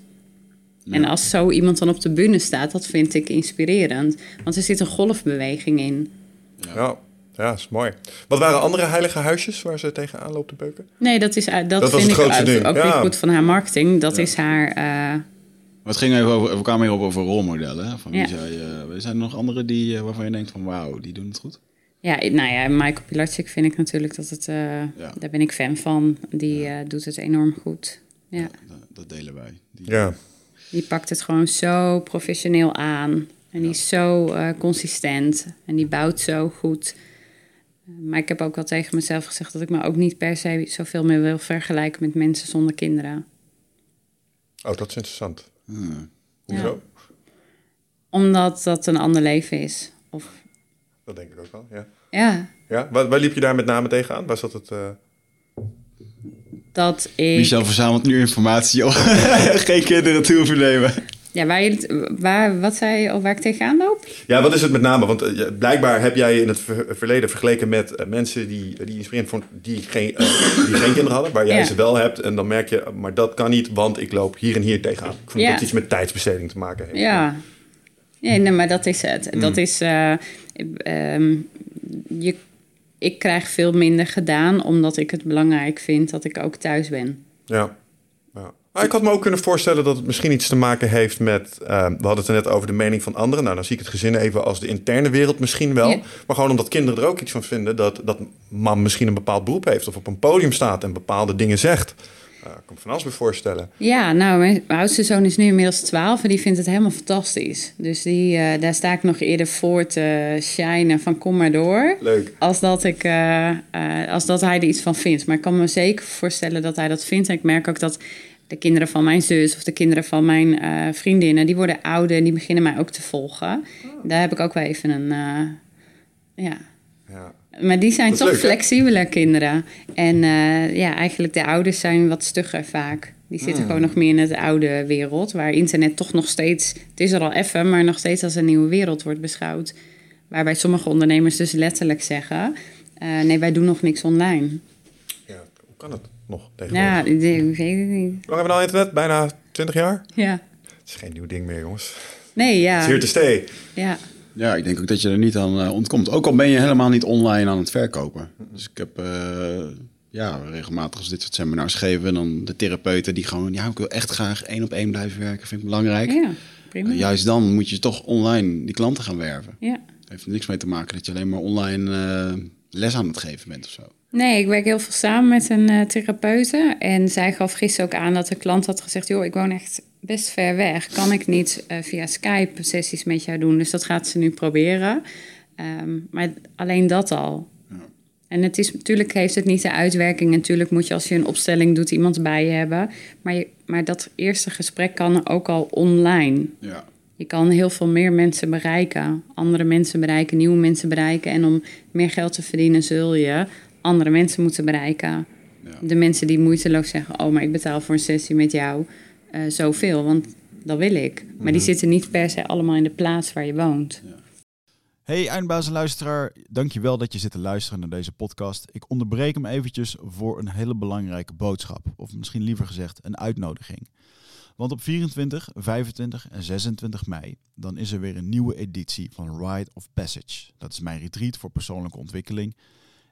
Ja. En als zo iemand dan op de bühne staat, dat vind ik inspirerend. Want er zit een golfbeweging in. Ja, ja, is mooi. Wat waren andere heilige huisjes waar ze tegenaan loopt te beuken? Nee, dat, is, dat, dat vind ik uit, ook ja. weer goed van haar marketing. Dat is haar... Uh, het ging even over, we kwamen hier op over rolmodellen. Van wie ja. zei, uh, zijn er nog andere die, uh, waarvan je denkt van wauw, die doen het goed? Ja, nou ja, Michael Pilarczyk vind ik natuurlijk dat het, uh, ja. daar ben ik fan van. Die ja. doet het enorm goed. Ja. Dat, dat, delen wij. Die, ja. Die pakt het gewoon zo professioneel aan. En die is zo consistent. En die bouwt zo goed. Maar ik heb ook wel tegen mezelf gezegd dat ik me ook niet per se zoveel meer wil vergelijken met mensen zonder kinderen. Oh, dat is interessant. Hmm. Hoezo? Ja. Omdat dat een ander leven is. Of... Dat denk ik ook wel, ja. Ja. ja? Waar, waar liep je daar met name tegenaan? Was dat het... Uh... Dat ik... Michel verzamelt nu informatie om <laughs> geen kinderen toe hoeven nemen. Ja, waar, je, waar, wat zei je, waar ik tegenaan loop? Ja, wat is het met name? Want uh, blijkbaar heb jij in het ver verleden vergeleken met uh, mensen die, die inspirerend vonden, die geen, uh, die geen kinderen hadden, waar jij ja. ze wel hebt. En dan merk je, maar dat kan niet, want ik loop hier en hier tegenaan. Ik vond ja. dat iets met tijdsbesteding te maken heeft. Ja, ja nee, maar dat is het. Mm. Dat is, um, je, ik krijg veel minder gedaan, omdat ik het belangrijk vind dat ik ook thuis ben. Ja. Maar ik had me ook kunnen voorstellen dat het misschien iets te maken heeft met. Uh, we hadden het er net over de mening van anderen. Nou, dan zie ik het gezin even als de interne wereld misschien wel. Ja. Maar gewoon omdat kinderen er ook iets van vinden dat, dat mam misschien een bepaald beroep heeft. of op een podium staat en bepaalde dingen zegt. Uh, ik kan me van alles bij voorstellen. Ja, nou, mijn oudste zoon is nu inmiddels 12 en die vindt het helemaal fantastisch. Dus die, uh, daar sta ik nog eerder voor te shinen van kom maar door. Leuk. Als dat, ik, uh, als dat hij er iets van vindt. Maar ik kan me zeker voorstellen dat hij dat vindt. En ik merk ook dat de kinderen van mijn zus of de kinderen van mijn vriendinnen, die worden ouder en die beginnen mij ook te volgen. Oh. Daar heb ik ook wel even een. Ja. Maar die zijn toch leuk, flexibeler kinderen. En uh, ja, eigenlijk de ouders zijn wat stugger vaak. Die zitten Hmm. gewoon nog meer in de oude wereld, waar internet toch nog steeds, het is er al even, maar nog steeds als een nieuwe wereld wordt beschouwd. Waarbij sommige ondernemers dus letterlijk zeggen: uh, nee, wij doen nog niks online. Ja, hoe kan het nog Ja, ik weet het niet. Lang hebben we nou internet? Bijna 20 jaar? Ja. Het is geen nieuw ding meer, jongens. Nee, ja. Het is here to stay. Ja. Ja, ik denk ook dat je er niet aan uh, ontkomt. Ook al ben je helemaal niet online aan het verkopen. Dus ik heb uh, ja, regelmatig als dit soort seminars geven... dan de therapeuten die gewoon... ja, ik wil echt graag één op één blijven werken, vind ik belangrijk. Ja, prima. Uh, juist dan moet je toch online die klanten gaan werven. Ja. Het heeft er niks mee te maken dat je alleen maar online uh, les aan het geven bent of zo. Nee, ik werk heel veel samen met een uh, therapeute. En zij gaf gisteren ook aan dat de klant had gezegd... joh, ik woon echt best ver weg. Kan ik niet uh, via Skype sessies met jou doen? Dus dat gaat ze nu proberen. Um, maar alleen dat al. Ja. En het is, natuurlijk heeft het niet de uitwerking. Natuurlijk moet je als je een opstelling doet iemand bij je hebben. Maar, je, maar dat eerste gesprek kan ook al online. Ja. Je kan heel veel meer mensen bereiken. Andere mensen bereiken, nieuwe mensen bereiken. En om meer geld te verdienen zul je andere mensen moeten bereiken. Ja. De mensen die moeiteloos zeggen: Oh, maar ik betaal voor een sessie met jou uh, zoveel. Want dat wil ik. Maar die zitten niet per se allemaal in de plaats waar je woont. Hey eindbaas en luisteraar, dankjewel dat je zit te luisteren naar deze podcast. Ik onderbreek hem eventjes voor een hele belangrijke boodschap. Of misschien liever gezegd een uitnodiging. Want op 24, 25 en 26 mei, dan is er weer een nieuwe editie van Ride of Passage. Dat is mijn retreat voor persoonlijke ontwikkeling.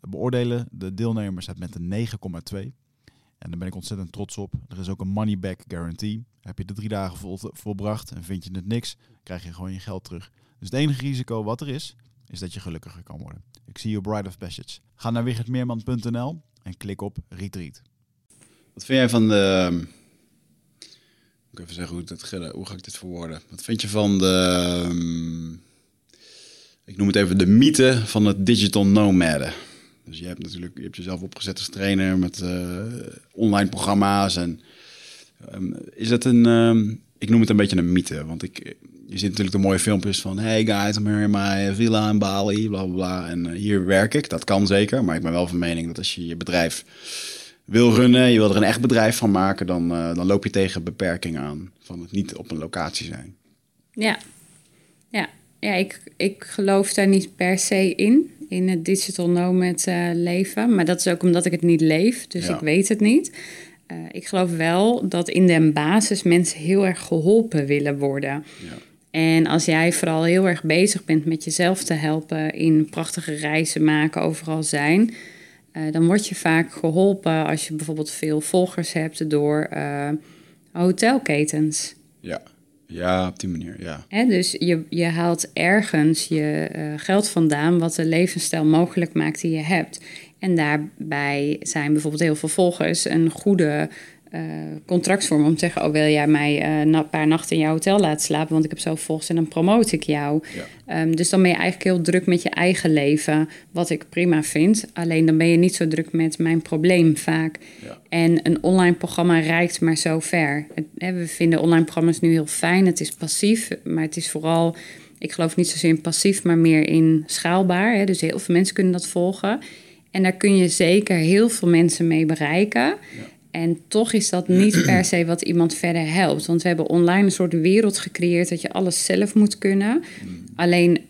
beoordelen de deelnemers het met een 9,2. En daar ben ik ontzettend trots op. Er is ook een money back guarantee. Heb je de drie dagen vol, volbracht en vind je het niks, krijg je gewoon je geld terug. Dus het enige risico wat er is, is dat je gelukkiger kan worden. Ik zie je Bride of Passage. Ga naar wichertmeerman.nl en klik op Retreat. Wat vind jij van de... Ik even zeggen hoe, dat, hoe ga ik dit verwoorden? Wat vind je van de... Ik noem het even de mythe van het digital nomaden. Dus je hebt natuurlijk je hebt jezelf opgezet als trainer met uh, online programma's. En, um, is dat een, um, ik noem het een beetje een mythe, want ik, je ziet natuurlijk de mooie filmpjes van... Hey guys, I'm here in my villa in Bali, bla bla bla. En uh, hier werk ik, dat kan zeker. Maar ik ben wel van mening dat als je je bedrijf wil runnen... je wil er een echt bedrijf van maken... dan, uh, dan loop je tegen beperkingen aan van het niet op een locatie zijn. Ja, ja. ja ik, ik geloof daar niet per se in in het digital nomad uh, leven. Maar dat is ook omdat ik het niet leef, dus ja. ik weet het niet. Uh, ik geloof wel dat in de basis mensen heel erg geholpen willen worden. Ja. En als jij vooral heel erg bezig bent met jezelf te helpen in prachtige reizen maken, overal zijn, uh, dan word je vaak geholpen als je bijvoorbeeld veel volgers hebt door hotelketens. Ja. Ja, op die manier, ja. Dus je, je haalt ergens je uh, geld vandaan wat de levensstijl mogelijk maakt die je hebt. En daarbij zijn bijvoorbeeld heel veel volgers een goede contractvorm om te zeggen: Oh, wil jij mij uh, een paar nachten in jouw hotel laten slapen? Want ik heb zo volgens en dan promote ik jou. Ja. Um, dus dan ben je eigenlijk heel druk met je eigen leven, wat ik prima vind. Alleen dan ben je niet zo druk met mijn probleem vaak. Ja. En een online programma reikt maar zo ver. Het, hè, we vinden online programma's nu heel fijn. Het is passief, maar het is vooral. Ik geloof niet zozeer in passief, maar meer in schaalbaar. Hè? Dus heel veel mensen kunnen dat volgen. En daar kun je zeker heel veel mensen mee bereiken. Ja. En toch is dat niet per se wat iemand verder helpt. Want we hebben online een soort wereld gecreëerd dat je alles zelf moet kunnen. Alleen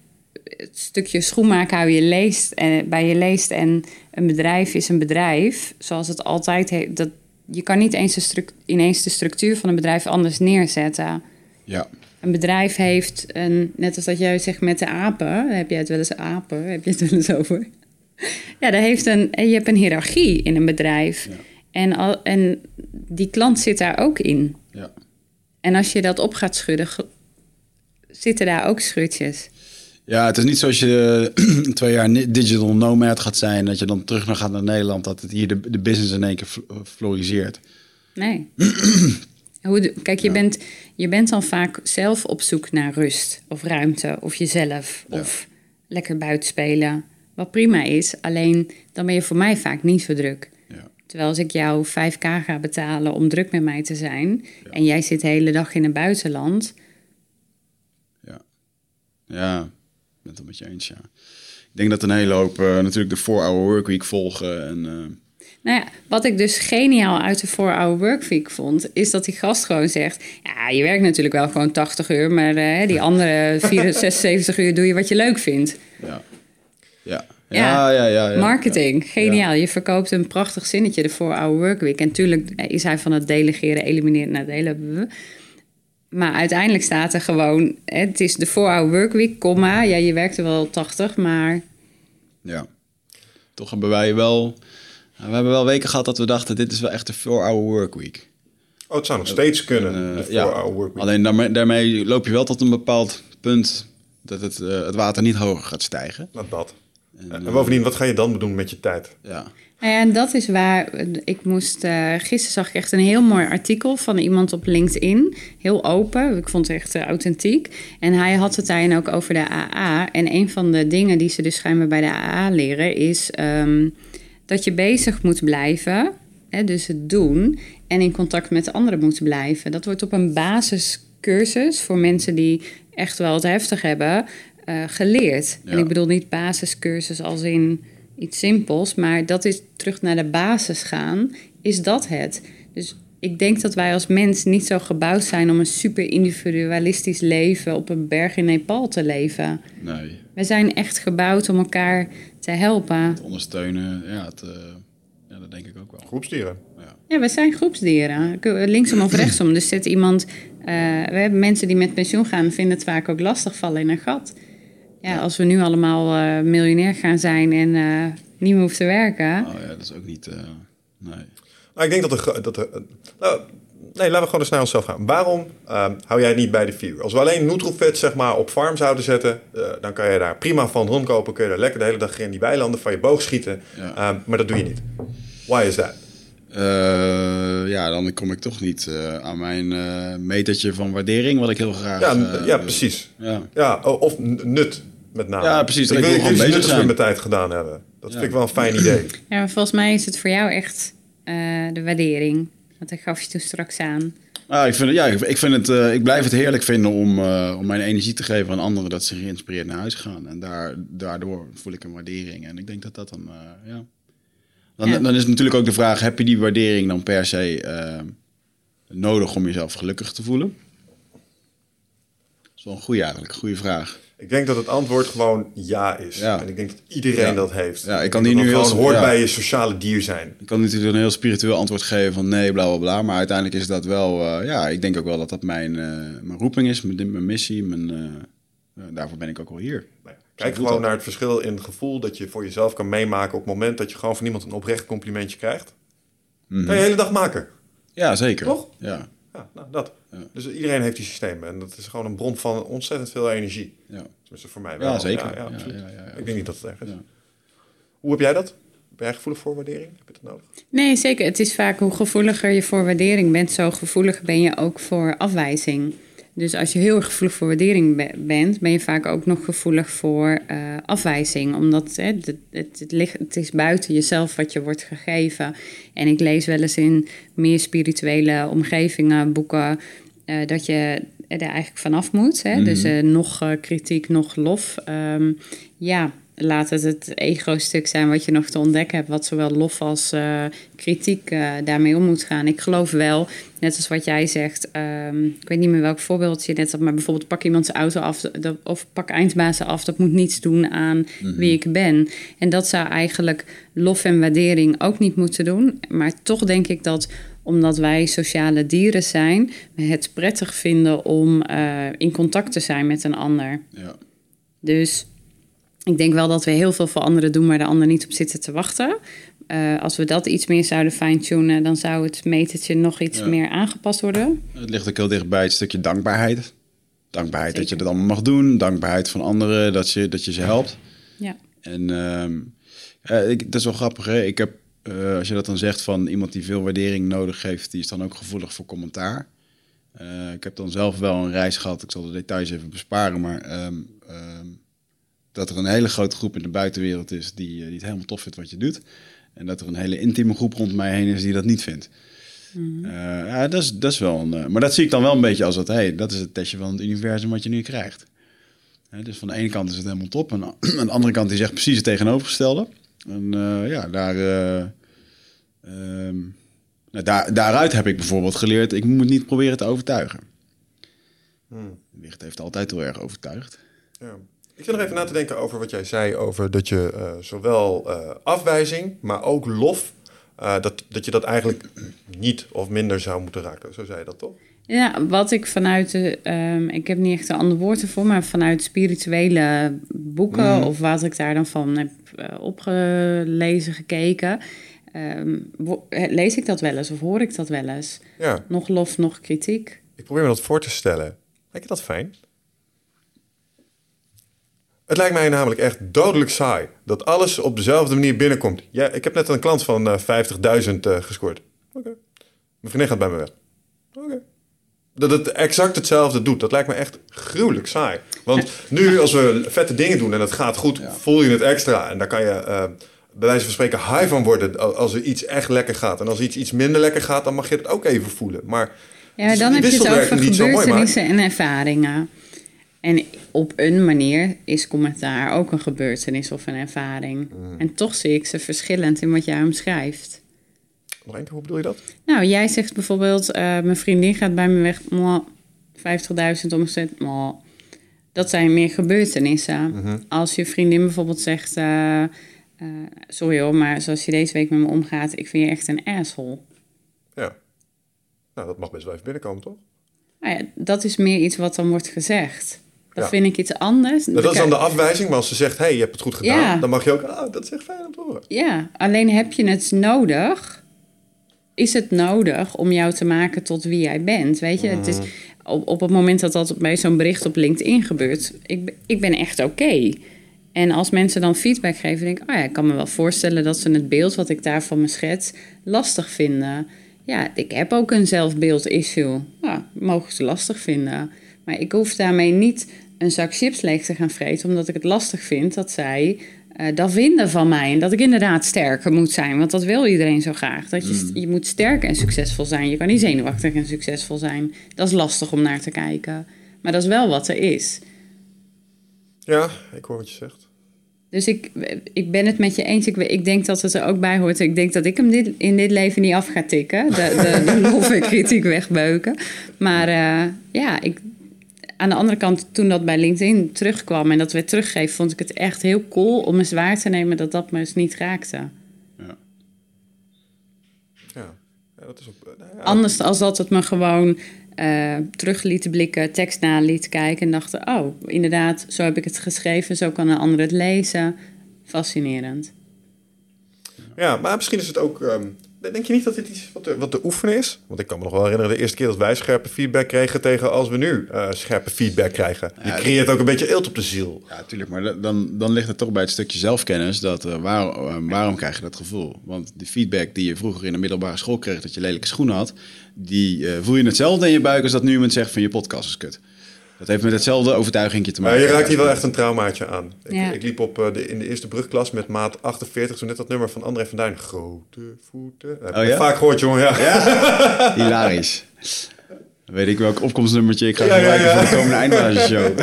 het stukje schoenmaken hou je leest en, bij je leest en een bedrijf is een bedrijf. Zoals het altijd heeft. Dat, je kan niet eens de struct, ineens de structuur van een bedrijf anders neerzetten. Ja. Een bedrijf heeft een, net als dat jij zegt met de apen, heb jij het wel eens apen, heb je het wel eens over? Ja, heeft een, je hebt een hiërarchie in een bedrijf. Ja. En, al, en die klant zit daar ook in. Ja. En als je dat op gaat schudden, zitten daar ook schutjes. Ja, het is niet zoals je <clears throat> twee jaar digital nomad gaat zijn... dat je dan terug naar gaat naar Nederland... dat het hier de, de business in één keer floriseert. Nee. <clears throat> Hoe, kijk, je, ja. bent, je bent dan vaak zelf op zoek naar rust of ruimte of jezelf... Ja. of lekker buiten spelen, wat prima is. Alleen dan ben je voor mij vaak niet zo druk. Terwijl als ik jou 5k ga betalen om druk met mij te zijn... Ja. en jij zit de hele dag in het buitenland... Ja, ja ik ben het met je eens, ja. Ik denk dat een hele hoop uh, natuurlijk de 4-hour workweek volgen en... Uh... Nou ja, wat ik dus geniaal uit de 4-hour workweek vond... is dat die gast gewoon zegt... ja, je werkt natuurlijk wel gewoon 80 uur... maar uh, die andere <laughs> 74, 76 uur doe je wat je leuk vindt. Ja, ja. Ja, ja, ja, ja, marketing. Geniaal. Je verkoopt een prachtig zinnetje, de 4-hour workweek. En natuurlijk is hij van het delegeren, elimineren, nadelen. maar uiteindelijk staat er gewoon, hè, het is de 4-hour workweek, komma. Ja, je werkte wel 80, maar Ja. Toch hebben wij wel... We hebben wel weken gehad dat we dachten, dit is wel echt een 4-hour workweek. Oh, het zou nog steeds kunnen, En, de eh, ja. 4-hour workweek. Alleen daarmee, daarmee loop je wel tot een bepaald punt dat het, eh, het water niet hoger gaat stijgen. Nou, dat. En, En eh, bovendien, wat ga je dan doen met je tijd? ja. Nou ja, en dat is waar. Ik moest. eh gisteren zag ik echt een heel mooi artikel van iemand op LinkedIn. Heel open. Ik vond het echt eh, authentiek. En hij had het daarin ook over de AA. En een van de dingen die ze dus schijnbaar bij de AA leren is ehm, dat je bezig moet blijven. Hè, dus het doen. En in contact met anderen moet blijven. Dat wordt op een basiscursus voor mensen die echt wel het heftig hebben eh, geleerd. En Ja. ik bedoel niet basiscursus als in iets simpels, maar dat is terug naar de basis gaan, is dat het. Dus ik denk dat wij als mens niet zo gebouwd zijn om een super individualistisch leven op een berg in Nepal te leven. Nee, We zijn echt gebouwd om elkaar te helpen. het ondersteunen, ja, het, eh, ja, dat denk ik ook wel. Groepsdieren. Ja, we zijn groepsdieren. Linksom of rechtsom. Dus zit iemand. eh, we hebben mensen die met pensioen gaan, vinden het vaak ook lastig vallen in een gat. Ja, als we nu allemaal eh, miljonair gaan zijn en eh, niet meer hoeven te werken. Oh ja, dat is ook niet, eh, nee. Nou, ik denk dat er... Dat er eh, nou, nee, laten we gewoon eens naar onszelf gaan. Waarom ehm, hou jij het niet bij de vier? Als we alleen Nutrofit zeg maar, op farm zouden zetten... eh, dan kan je daar prima van rondkopen. Kun je er lekker de hele dag in die weilanden van je boog schieten. Ja. Ehm, maar dat doe je niet. Why is that? Eh, ja, dan kom ik toch niet eh, aan mijn eh, metertje van waardering, wat ik heel graag... Ja, ja precies. Ja. Ja, of nut met name. Ja, precies. Ik Ik wil ik bezig zijn. met mijn tijd gedaan hebben. Dat Ja. vind ik wel een fijn idee. <clears throat> Ja, maar volgens mij is het voor jou echt eh, de waardering. Want dat gaf je toen straks aan. Ah, ik, vind het, ja, ik, ik vind het, eh, ik blijf het heerlijk vinden om, eh, om mijn energie te geven aan anderen, dat ze geïnspireerd naar huis gaan. En daar, daardoor voel ik een waardering. En ik denk dat dat dan, eh, ja. Dan, Ja. dan is natuurlijk ook de vraag, heb je die waardering dan per se nodig om jezelf gelukkig te voelen? Dat is wel een goede eigenlijk, een goede vraag. Ik denk dat het antwoord gewoon ja is. Ja. En ik denk dat iedereen Ja. dat heeft. Ja, ik kan dat nu heel- gewoon hoort ja. bij je sociale dier zijn. Ik kan natuurlijk een heel spiritueel antwoord geven van nee, bla bla bla. Maar uiteindelijk is dat wel, eh, ja, ik denk ook wel dat dat mijn, eh, mijn roeping is, mijn, mijn missie. Mijn, eh, daarvoor ben ik ook wel hier. Nou Kijk gewoon naar het verschil in het gevoel dat je voor jezelf kan meemaken op het moment dat je gewoon van iemand een oprecht complimentje krijgt. Mhm. Kan je de hele dag maken. Ja, zeker. Toch? Ja, Ja, nou dat. Ja. Dus iedereen heeft die systemen en dat is gewoon een bron van ontzettend veel energie. ja. Tenminste voor mij wel. ja zeker. Ja, ja, Ja, absoluut. ja, ja, ja. Ik denk niet dat het erg is. Ja. Hoe heb jij dat? Ben jij gevoelig voor waardering? Heb je dat nodig? Nee, zeker. Het is vaak hoe gevoeliger je voor waardering bent, zo gevoelig ben je ook voor afwijzing. Dus als je heel erg gevoelig voor waardering be- bent, ben je vaak ook nog gevoelig voor eh, afwijzing. Omdat hè, het, het, het, ligt, het is buiten jezelf wat je wordt gegeven. En ik lees wel eens in meer spirituele omgevingen, boeken, eh, dat je er eigenlijk vanaf moet. Hè? Dus eh, nog kritiek, nog lof. Ehm, ja, laat het het ego-stuk zijn wat je nog te ontdekken hebt, wat zowel lof als eh, kritiek eh, daarmee om moet gaan. Ik geloof wel, net als wat jij zegt, ehm, ik weet niet meer welk voorbeeld je net had, maar bijvoorbeeld pak iemand zijn auto af dat, of pak eindbazen af, dat moet niets doen aan wie ik ben. En dat zou eigenlijk lof en waardering ook niet moeten doen. Maar toch denk ik dat omdat wij sociale dieren zijn, we het prettig vinden om eh, in contact te zijn met een ander. Ja. Dus ik denk wel dat we heel veel voor anderen doen, maar de ander niet op zitten te wachten. Eh, als we dat iets meer zouden fine-tunen, dan zou het metertje nog iets Ja. meer aangepast worden. Het ligt ook heel dicht bij het stukje dankbaarheid. Dankbaarheid dat je dat allemaal mag doen. Dankbaarheid van anderen dat je, dat je ze helpt. Ja. En ehm, eh, ik, dat is wel grappig, hè? Ik heb, eh, als je dat dan zegt van iemand die veel waardering nodig heeft, die is dan ook gevoelig voor commentaar. Eh, ik heb dan zelf wel een reis gehad, ik zal de details even besparen, maar ehm, dat er een hele grote groep in de buitenwereld is die, eh, die het helemaal tof vindt wat je doet. En dat er een hele intieme groep rond mij heen is die dat niet vindt. Eh, ja, dat is, dat is wel een. eh, maar dat zie ik dan wel een beetje als dat, hey, dat is het testje van het universum wat je nu krijgt. Hè, dus van de ene kant is het helemaal top. En <clears throat> aan de andere kant die zegt precies het tegenovergestelde. En eh, ja, daar, eh, ehm, nou, daar, daaruit heb ik bijvoorbeeld geleerd, ik moet niet proberen te overtuigen. Hmm. Wicht heeft altijd heel erg overtuigd. Ja. Ik zit nog even na te denken over wat jij zei over dat je eh, zowel eh, afwijzing, maar ook lof, eh, dat, dat je dat eigenlijk niet of minder zou moeten raken. Zo zei je dat toch? Ja, wat ik vanuit de, ehm, ik heb niet echt een ander woord ervoor, maar vanuit spirituele boeken Mhm. of wat ik daar dan van heb opgelezen, gekeken, ehm, eh, lees ik dat wel eens of hoor ik dat wel eens. Ja, Nog lof, nog kritiek. ik probeer me dat voor te stellen. Lijkt je dat fijn? Het lijkt mij namelijk echt dodelijk saai dat alles op dezelfde manier binnenkomt. Ja, ik heb net een klant van eh 50.000 eh, gescoord. Oké. Mijn vriendin gaat bij me weg. Oké. Dat het exact hetzelfde doet, dat lijkt me echt gruwelijk saai. Want nu, als we vette dingen doen en het gaat goed, voel je het extra. En daar kan je eh, bij wijze van spreken high van worden als er iets echt lekker gaat. En als iets iets minder lekker gaat, dan mag je het ook even voelen. Maar Ja, dan heb je het over gebeurtenissen en ervaringen. En op een manier is commentaar ook een gebeurtenis of een ervaring. Mm. En toch zie ik ze verschillend in wat jij omschrijft. Nog hoe bedoel je dat? Nou, jij zegt bijvoorbeeld, eh, mijn vriendin gaat bij me weg, mwah, 50.000 omzet. Dat zijn meer gebeurtenissen. Mhm. Als je vriendin bijvoorbeeld zegt, eh, eh, sorry hoor, maar zoals je deze week met me omgaat, ik vind je echt een asshole. Ja. Nou, dat mag best wel even binnenkomen, toch? Nou ja, dat is meer iets wat dan wordt gezegd. Dat Ja. vind ik iets anders. Nou, dat is dan de afwijzing, maar als ze zegt, hé, hey, je hebt het goed gedaan, Ja. dan mag je ook, ah, dat is echt fijn om te horen. Ja, alleen heb je het nodig? Is het nodig om jou te maken tot wie jij bent? Weet je, het is op, op het moment dat dat bij zo'n bericht op LinkedIn gebeurt, ik, ben- ik ben echt oké. En als mensen dan feedback geven, denk ik, oh ja, ik kan me wel voorstellen dat ze het beeld wat ik daar van me schets lastig vinden. Ja, ik heb ook een zelfbeeld-issue. Ja, mogen ze lastig vinden. Maar ik hoef daarmee niet een zak chips leeg te gaan vreten, omdat ik het lastig vind dat zij eh, dat vinden van mij. En dat ik inderdaad sterker moet zijn, want dat wil iedereen zo graag. Dat je, je moet sterk en succesvol zijn. Je kan niet zenuwachtig en succesvol zijn. Dat is lastig om naar te kijken. Maar dat is wel wat er is. Ja, ik hoor wat je zegt. Dus ik, ik ben het met je eens. Ik, ik denk dat het er ook bij hoort. Ik denk dat ik hem dit, in dit leven niet af ga tikken. De, de, de <laughs> lof en kritiek wegbeuken. Maar eh, ja, ik, aan de andere kant, toen dat bij LinkedIn terugkwam en dat werd teruggegeven, vond ik het echt heel cool om eens waar te nemen dat dat me eens niet raakte. Ja, ja dat is ook... nou ja, Anders als dat het me gewoon eh, terug liet blikken, tekst na liet kijken en dachten: oh, inderdaad, zo heb ik het geschreven, zo kan een ander het lezen. Fascinerend. Ja, maar misschien is het ook... ehm, denk je niet dat dit iets wat te, wat te oefenen is? Want ik kan me nog wel herinneren de eerste keer dat wij scherpe feedback kregen tegen als we nu eh, scherpe feedback krijgen. Je Ja, creëert ook een beetje eelt op de ziel. Ja, tuurlijk. Maar da- dan, dan ligt het toch bij het stukje zelfkennis. Dat, eh, waar, eh, waarom krijg je dat gevoel? Want de feedback die je vroeger in de middelbare school kreeg... dat je lelijke schoenen had... die voel je hetzelfde in je buik als dat nu iemand zegt van je podcast is kut. Dat heeft met hetzelfde overtuiging te Maar maken. je raakt hier wel echt een traumaatje aan. Ik, Ja. ik liep op, eh, de, in de eerste brugklas met maat 48, zo net dat nummer van André van Duin. Grote voeten. Dat heb Oh ja? vaak gehoord, jongen. Ja. <laughs> Hilarisch. Dan weet ik welk opkomstnummertje ik ga Ja, ja, gebruiken ja. voor de komende eindbasisshow.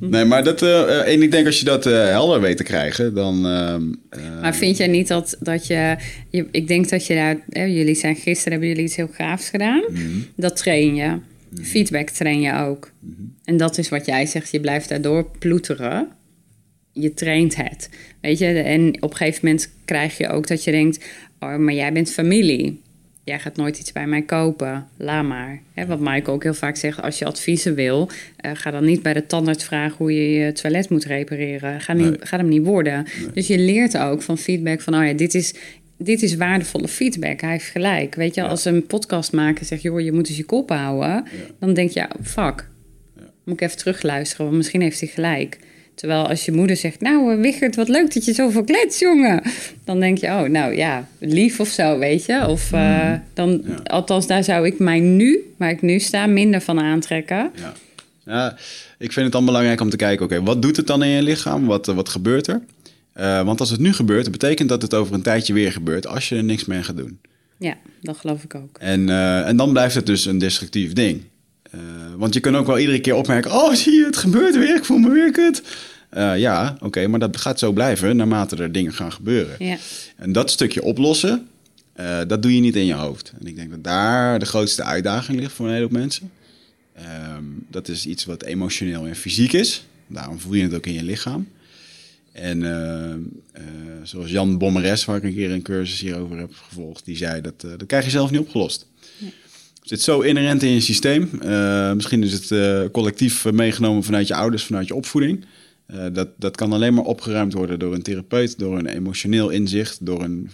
<laughs> nee, maar dat... eh, en ik denk als je dat eh, helder weet te krijgen, dan... ehm, eh, Maar vind jij niet dat, dat je, je... Ik denk dat je daar... Hè, jullie zijn gisteren, hebben jullie iets heel gaafs gedaan. Dat train je. Feedback train je ook. En dat is wat jij zegt. Je blijft daardoor ploeteren. Je traint het. Weet je, en op een gegeven moment krijg je ook dat je denkt... Oh, maar jij bent familie. Jij gaat nooit iets bij mij kopen. Laat maar. Wat Mike ook heel vaak zegt, als je adviezen wil... eh, ga dan niet bij de tandarts vragen hoe je je toilet moet repareren. Ga, niet, Nee. ga hem niet worden. Dus je leert ook van feedback van... Oh ja, dit is, dit is waardevolle feedback. Hij heeft gelijk. Weet je, als een podcastmaker zegt... joh, je moet eens je kop houden. Dan denk je, ja, fuck. Moet ik even terugluisteren, want misschien heeft hij gelijk. Terwijl als je moeder zegt, nou eh, Wichert, wat leuk dat je zoveel klets, jongen. Dan denk je, oh, nou ja, lief of zo, weet je. Of eh, dan, althans, daar zou ik mij nu, waar ik nu sta, minder van aantrekken. Ja. ja, ik vind het dan belangrijk om te kijken, oké, wat doet het dan in je lichaam? Wat, eh, wat gebeurt er? Eh, want als het nu gebeurt, dat betekent dat het over een tijdje weer gebeurt als je er niks mee gaat doen. Ja, dat geloof ik ook. En, eh, en dan blijft het dus een destructief ding. Eh, want je kunt ook wel iedere keer opmerken, oh zie je, het gebeurt weer, ik voel me weer kut. Ja, oké, maar dat gaat zo blijven naarmate er dingen gaan gebeuren. Ja, En dat stukje oplossen, dat doe je niet in je hoofd. En ik denk dat daar de grootste uitdaging ligt voor een heleboel mensen. Ehm, dat is iets wat emotioneel en fysiek is. Daarom voel je het ook in je lichaam. En eh, eh, zoals Jan Bommeres, waar ik een keer een cursus hierover heb gevolgd, die zei dat, eh, dat krijg je zelf niet opgelost. zit zo inherent in je systeem. Misschien is het collectief meegenomen vanuit je ouders, vanuit je opvoeding. Dat, dat kan alleen maar opgeruimd worden door een therapeut, door een emotioneel inzicht, door een,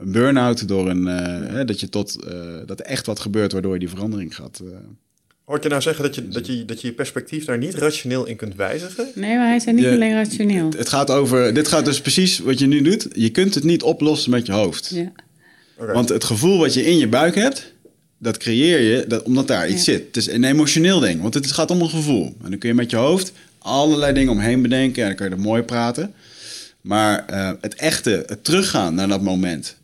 een burn-out, door een, hè, dat, je tot, dat er echt wat gebeurt waardoor je die verandering gaat. Hoort je nou zeggen dat je, dat, je, dat je je perspectief daar niet rationeel in kunt wijzigen? Nee, maar hij zijn niet alleen rationeel. Het gaat over, dit gaat dus precies wat je nu doet. Je kunt het niet oplossen met je hoofd. Ja. Okay. Want het gevoel wat je in je buik hebt, dat creëer je dat, omdat daar iets zit. Het is een emotioneel ding, want het gaat om een gevoel. En dan kun je met je hoofd allerlei dingen omheen bedenken en dan kun je er mooi praten. Maar uh, het echte, het teruggaan naar dat moment,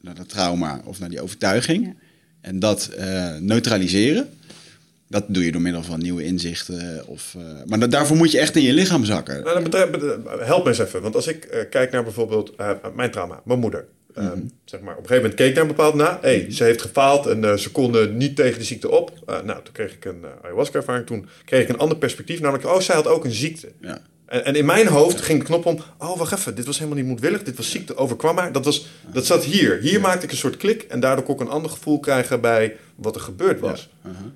naar dat trauma of naar die overtuiging, ja. en dat uh, neutraliseren, dat doe je door middel van nieuwe inzichten. Of, uh, maar daarvoor moet je echt in je lichaam zakken. Nou, betreft, help me eens even. Want als ik uh, kijk naar bijvoorbeeld uh, mijn trauma, mijn moeder. Mm -hmm. zeg maar, op een gegeven moment keek ik naar een bepaald na. Hé, hey, ze heeft gefaald en ze konden niet tegen de ziekte op. nou, toen kreeg ik een ayahuasca-ervaring. Toen kreeg ik een ander perspectief. Namelijk, oh, zij had ook een ziekte. Ja. En, en, in mijn hoofd ging de knop om. Oh, wacht even. Dit was helemaal niet moedwillig. Dit was ziekte. Overkwam maar. Dat, was, dat zat hier. Hier maakte ik een soort klik. En daardoor kon ik een ander gevoel krijgen bij wat er gebeurd was. Ja. -huh.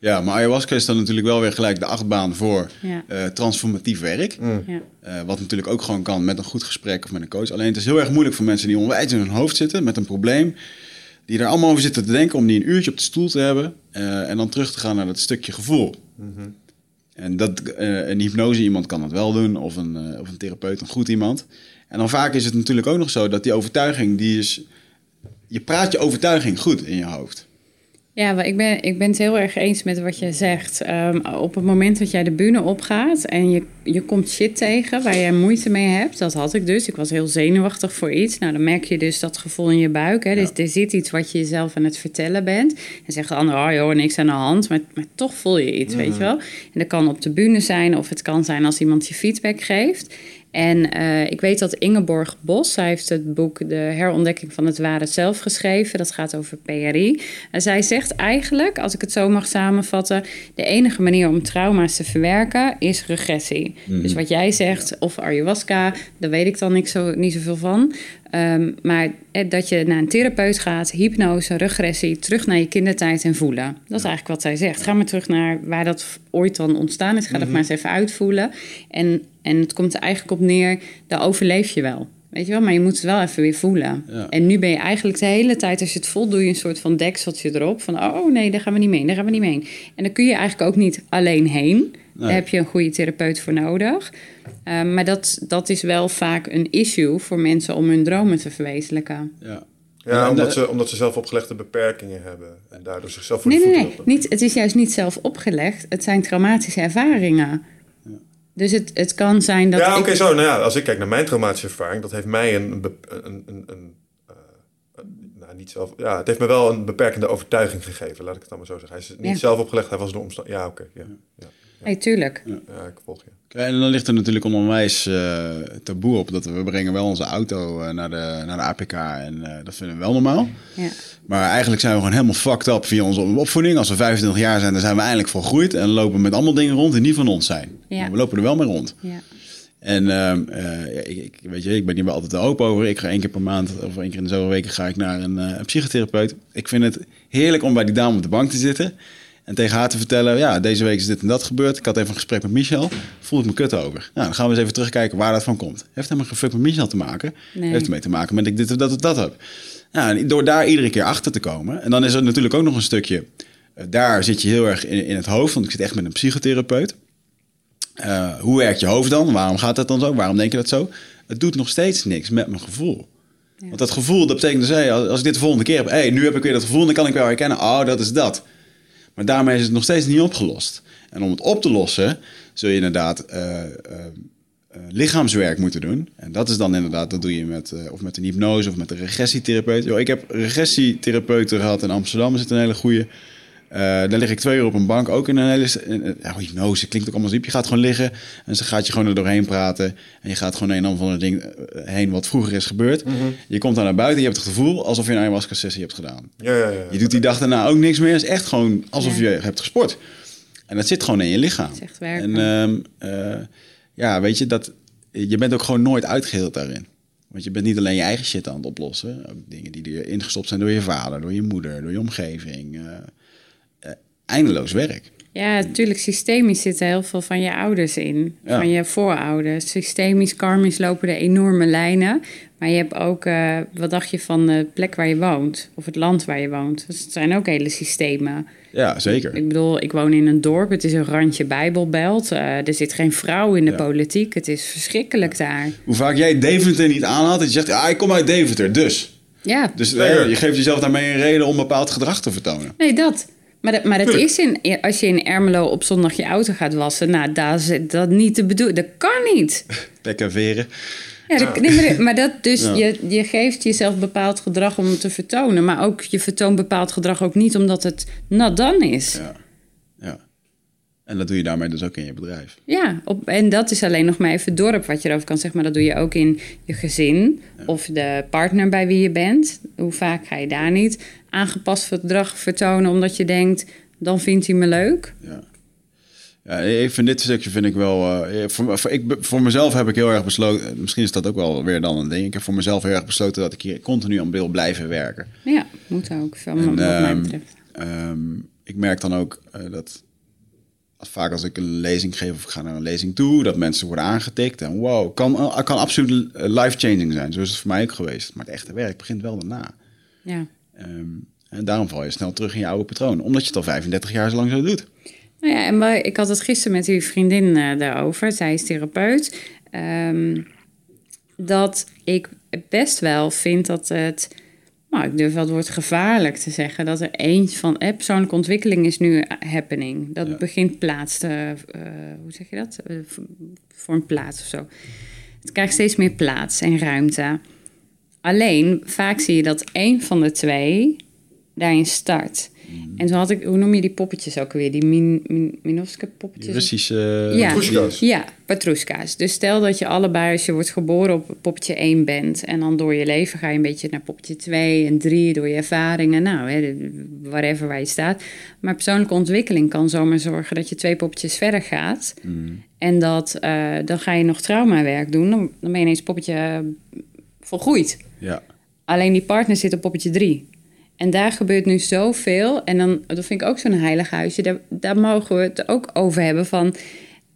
Ja, maar ayahuasca is dan natuurlijk wel weer gelijk de achtbaan voor ja. uh, transformatief werk. Mm. Ja. Uh, wat natuurlijk ook gewoon kan met een goed gesprek of met een coach. Alleen het is heel erg moeilijk voor mensen die onwijs in hun hoofd zitten met een probleem. Die er allemaal over zitten te denken om die een uurtje op de stoel te hebben. Uh, en dan terug te gaan naar dat stukje gevoel. Mm -hmm. En dat, een hypnose iemand kan dat wel doen. Of een, of een therapeut, een goed iemand. En dan vaak is het natuurlijk ook nog zo dat die overtuiging, die is... Je praat je overtuiging goed in je hoofd. Ja, ik ben, ik ben het heel erg eens met wat je zegt. Um, op het moment dat jij de bühne opgaat en je, je komt shit tegen waar jij moeite mee hebt, dat had ik dus. Ik was heel zenuwachtig voor iets. Nou, dan merk je dus dat gevoel in je buik. Hè. Ja. Dus er zit iets wat je jezelf aan het vertellen bent. En zegt de ander, oh joh, niks aan de hand. Maar, maar toch voel je iets, mm. weet je wel. En dat kan op de bühne zijn of het kan zijn als iemand je feedback geeft. En uh, ik weet dat Ingeborg Bos, zij heeft het boek De herontdekking van het ware zelf geschreven. Dat gaat over PRI. En zij zegt eigenlijk, als ik het zo mag samenvatten, de enige manier om trauma's te verwerken is regressie. Mm. Dus wat jij zegt, of ayahuasca, daar weet ik dan niet, zo, niet zoveel van. Um, maar dat je naar een therapeut gaat, hypnose, regressie, terug naar je kindertijd en voelen. Dat is eigenlijk wat zij zegt. Ga maar terug naar waar dat ooit dan ontstaan is. Ga dat maar eens even uitvoelen. En, en het komt er eigenlijk op neer, daar overleef je wel. Weet je wel, maar je moet het wel even weer voelen. Ja. En nu ben je eigenlijk de hele tijd, als je het voelt, doe je een soort van dekseltje erop. Van, oh nee, daar gaan we niet mee, daar gaan we niet mee. En dan kun je eigenlijk ook niet alleen heen. Nee. Daar heb je een goede therapeut voor nodig. Uh, maar dat, dat is wel vaak een issue voor mensen om hun dromen te verwezenlijken. Ja. Ja, omdat, ze, omdat ze zelf opgelegde beperkingen hebben en daardoor zichzelf voor nee, de nee, nee. Niet, het is juist niet zelf opgelegd. Het zijn traumatische ervaringen. Ja. Dus het, het kan zijn dat. Ja, oké, ik... zo. Nou ja, als ik kijk naar mijn traumatische ervaring, dat heeft mij een. een, een, een, een uh, nou, niet zelf. Ja, het heeft me wel een beperkende overtuiging gegeven, laat ik het dan maar zo zeggen. Hij is niet Ja. zelf opgelegd, hij was de omstand. Ja, oké. ja, ja, Nee, tuurlijk. ja, ik volg je. En dan ligt er natuurlijk een onwijs eh, taboe op dat we brengen wel onze auto eh, naar, de, naar de APK en eh, dat vinden we wel normaal. Ja. Maar eigenlijk zijn we gewoon helemaal fucked up via onze opvoeding. Als we 25 jaar zijn, dan zijn we eindelijk volgroeid en lopen met allemaal dingen rond die niet van ons zijn. Ja. Maar we lopen er wel mee rond. Ja. En ehm, eh, ja, ik, ik, weet je, ik ben hier wel altijd te open over. Ik ga één keer per maand of één keer in de zoveel weken ga ik naar een, eh, een psychotherapeut. Ik vind het heerlijk om bij die dame op de bank te zitten. En tegen haar te vertellen, ja, deze week is dit en dat gebeurd. Ik had even een gesprek met Michel. Voel ik me kut over. Nou, dan gaan we eens even terugkijken waar dat van komt. Heeft helemaal geen fuck met Michel te maken. Nee. Heeft ermee te maken met ik dit of dat of dat heb. Nou, door daar iedere keer achter te komen. En dan is er natuurlijk ook nog een stukje. eh, daar zit je heel erg in, in het hoofd. Want ik zit echt met een psychotherapeut. Eh, hoe werkt je hoofd dan? Waarom gaat dat dan zo? Waarom denk je dat zo? Het doet nog steeds niks met mijn gevoel. Ja. Want dat gevoel, dat betekent dus, hey, als ik dit de volgende keer heb, hey, nu heb ik weer dat gevoel, dan kan ik wel herkennen, oh, dat is dat. Maar daarmee is het nog steeds niet opgelost. En om het op te lossen, zul je inderdaad eh, eh, eh, lichaamswerk moeten doen. En dat is dan inderdaad, dat doe je met, of met een hypnose of met een regressietherapeut. Yo, ik heb regressietherapeuten gehad in Amsterdam, er zit een hele goede. Eh, daar lig ik twee uur op een bank, ook in een hele... ja, hypnose klinkt ook allemaal diep. Je gaat gewoon liggen en ze gaat je gewoon er doorheen praten. En je gaat gewoon een of ander ding eh, heen wat vroeger is gebeurd. Je komt dan naar buiten, je hebt het gevoel alsof je een ayahuasca-sessie hebt gedaan. Ja, ja, ja. Je doet die dag daarna ook niks meer. Het is echt gewoon alsof Ja. je hebt gesport. En dat zit gewoon in je lichaam. Het is echt werken. En ehm, eh, ja, weet je, dat, je bent ook gewoon nooit uitgeheeld daarin. Want je bent niet alleen je eigen shit aan het oplossen. Ook dingen die er ingestopt zijn door je vader, door je moeder, door je omgeving. Eindeloos werk. Ja, natuurlijk, systemisch zitten heel veel van je ouders in. Ja. Van je voorouders. Systemisch, karmisch lopen er enorme lijnen. Maar je hebt ook, eh, wat dacht je van de plek waar je woont? Of het land waar je woont? Dus het zijn ook hele systemen. Ja, zeker. Ik bedoel, ik woon in een dorp. Het is een randje bijbelbelt. Eh, er zit geen vrouw in de Ja. politiek. Het is verschrikkelijk daar. Hoe vaak jij Deventer niet aanhaalt, dat je zegt, ah, ik kom uit Deventer, dus. Ja, Dus eh, je geeft jezelf daarmee een reden om bepaald gedrag te vertonen. nee, dat. Maar, dat, maar Tuurlijk. is in, als je in Ermelo op zondag je auto gaat wassen... Nou, dat is dat niet te bedoelen. Dat kan niet. <laughs> Pek en veren. Ja, dat- nee, maar, dat dus, Ja. je, je geeft jezelf bepaald gedrag om het te vertonen. Maar ook, je vertoont bepaald gedrag ook niet omdat het not done is. Ja, Ja. ja. En dat doe je daarmee dus ook in je bedrijf. op, en dat is alleen nog maar even het dorp wat je erover kan zeggen. Maar dat doe je ook in je gezin of de partner bij wie je bent. Hoe vaak ga je daar niet aangepast gedrag vertonen omdat je denkt, dan vindt hij me leuk? Ja. Ja, ik vind dit stukje vind ik wel. eh, voor, voor, ik, voor mezelf heb ik heel erg besloten. Misschien is dat ook wel weer dan een ding. Ik heb voor mezelf heel erg besloten dat ik hier continu aan wil blijven werken. Ja, moet ook, van, En, wat mij ehm, betreft. Ehm, ik merk dan ook eh, dat als vaak als ik een lezing geef of ik ga naar een lezing toe, dat mensen worden aangetikt. En wow, kan, eh, kan absoluut life-changing zijn. Zo is het voor mij ook geweest. Maar het echte werk begint wel daarna. Ja. Ehm, en daarom val je snel terug in je oude patroon. Omdat je het al 35 jaar zo lang zo doet. Nou ja, en wij- ik had het gisteren met uw vriendin eh, daarover. Zij is therapeut. Ehm, dat ik best wel vind dat het... Nou, ik durf wel het woord gevaarlijk te zeggen. Dat er eens van... Eh, persoonlijke ontwikkeling is nu happening. Dat Ja. begint plaats te... eh, hoe zeg je dat? Eh, v- voor een plaats of zo. Het krijgt steeds meer plaats en ruimte. Alleen, vaak zie je dat één van de twee daarin start. En toen had ik, hoe noem je die poppetjes ook weer? Die min, min, Minovske Die poppetjes? Russische... Ja. Poeskas. Ja, patroeska's. Dus stel dat je allebei, als je wordt geboren, op poppetje 1 bent. En dan door je leven ga je een beetje naar poppetje 2 en 3, door je ervaringen. Nou, hè, whatever waar je staat. Maar persoonlijke ontwikkeling kan zomaar zorgen dat je twee poppetjes verder gaat. Mm. En dat, eh, dan ga je nog traumawerk doen. Dan, dan ben je ineens poppetje eh, volgroeid. Ja. Alleen die partner zit op poppetje 3. En daar gebeurt nu zoveel. En dan, dat vind ik ook zo'n heilig huisje. Daar, daar mogen we het ook over hebben van...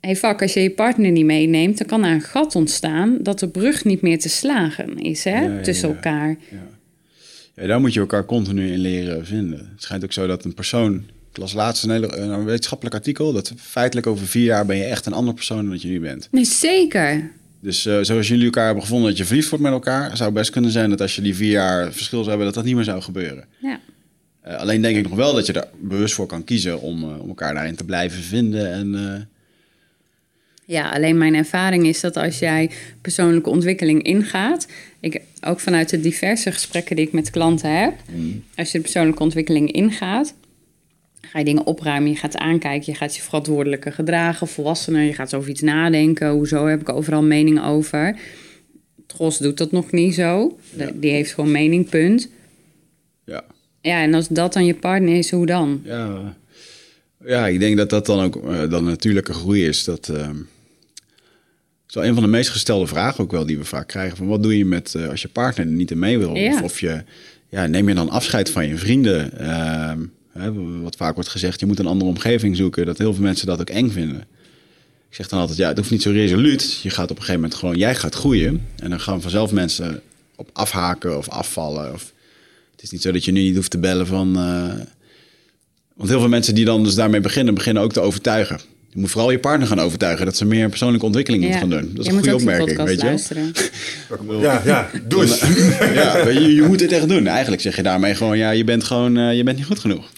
hey, fuck, als je je partner niet meeneemt... dan kan er een gat ontstaan dat de brug niet meer te slagen is hè, Ja, ja, tussen ja. elkaar. Ja. daar moet je elkaar continu in leren vinden. Het schijnt ook zo dat een persoon... Ik las laatst een, hele, een wetenschappelijk artikel... dat feitelijk over vier jaar ben je echt een andere persoon dan dat je nu bent. Nee, zeker. Dus eh, zoals jullie elkaar hebben gevonden dat je verliefd wordt met elkaar... zou het best kunnen zijn dat als je die vier jaar verschil zou hebben... dat dat niet meer zou gebeuren. Ja. Eh, alleen denk ik nog wel dat je er bewust voor kan kiezen... om, eh, om elkaar daarin te blijven vinden. En, Ja, alleen mijn ervaring is dat als jij persoonlijke ontwikkeling ingaat, ik, ook vanuit de diverse gesprekken die ik met klanten heb, als je de persoonlijke ontwikkeling ingaat, ga je dingen opruimen, je gaat aankijken, je gaat je verantwoordelijker gedragen, volwassener, je gaat over iets nadenken, hoezo heb ik overal mening over. Tros doet dat nog niet zo, die heeft gewoon mening, punt. ja. Ja, en als dat dan je partner is, hoe dan? Ja, ja, ik denk dat dat dan ook eh, dan natuurlijke groei is. Dat ehm, is wel een van de meest gestelde vragen ook wel die we vaak krijgen. Van wat doe je met eh, als je partner er niet in mee wil? Ja. Of, of je, ja, neem je dan afscheid van je vrienden? Wat vaak wordt gezegd, je moet een andere omgeving zoeken. Dat heel veel mensen dat ook eng vinden. Ik zeg dan altijd, ja, het hoeft niet zo resoluut. Je gaat op een gegeven moment gewoon, jij gaat groeien. En dan gaan vanzelf mensen op afhaken of afvallen. Of, het is niet zo dat je nu niet hoeft te bellen van... eh, want heel veel mensen die dan dus daarmee beginnen, beginnen ook te overtuigen. Je moet vooral je partner gaan overtuigen dat ze meer persoonlijke ontwikkeling moet gaan doen. Dat is je een goede opmerking, weet je luisteren. Ja, ja, doe eens. <laughs> Ja, weet je, je moet het echt doen. Eigenlijk zeg je daarmee gewoon, ja, je bent gewoon, eh, je bent niet goed genoeg.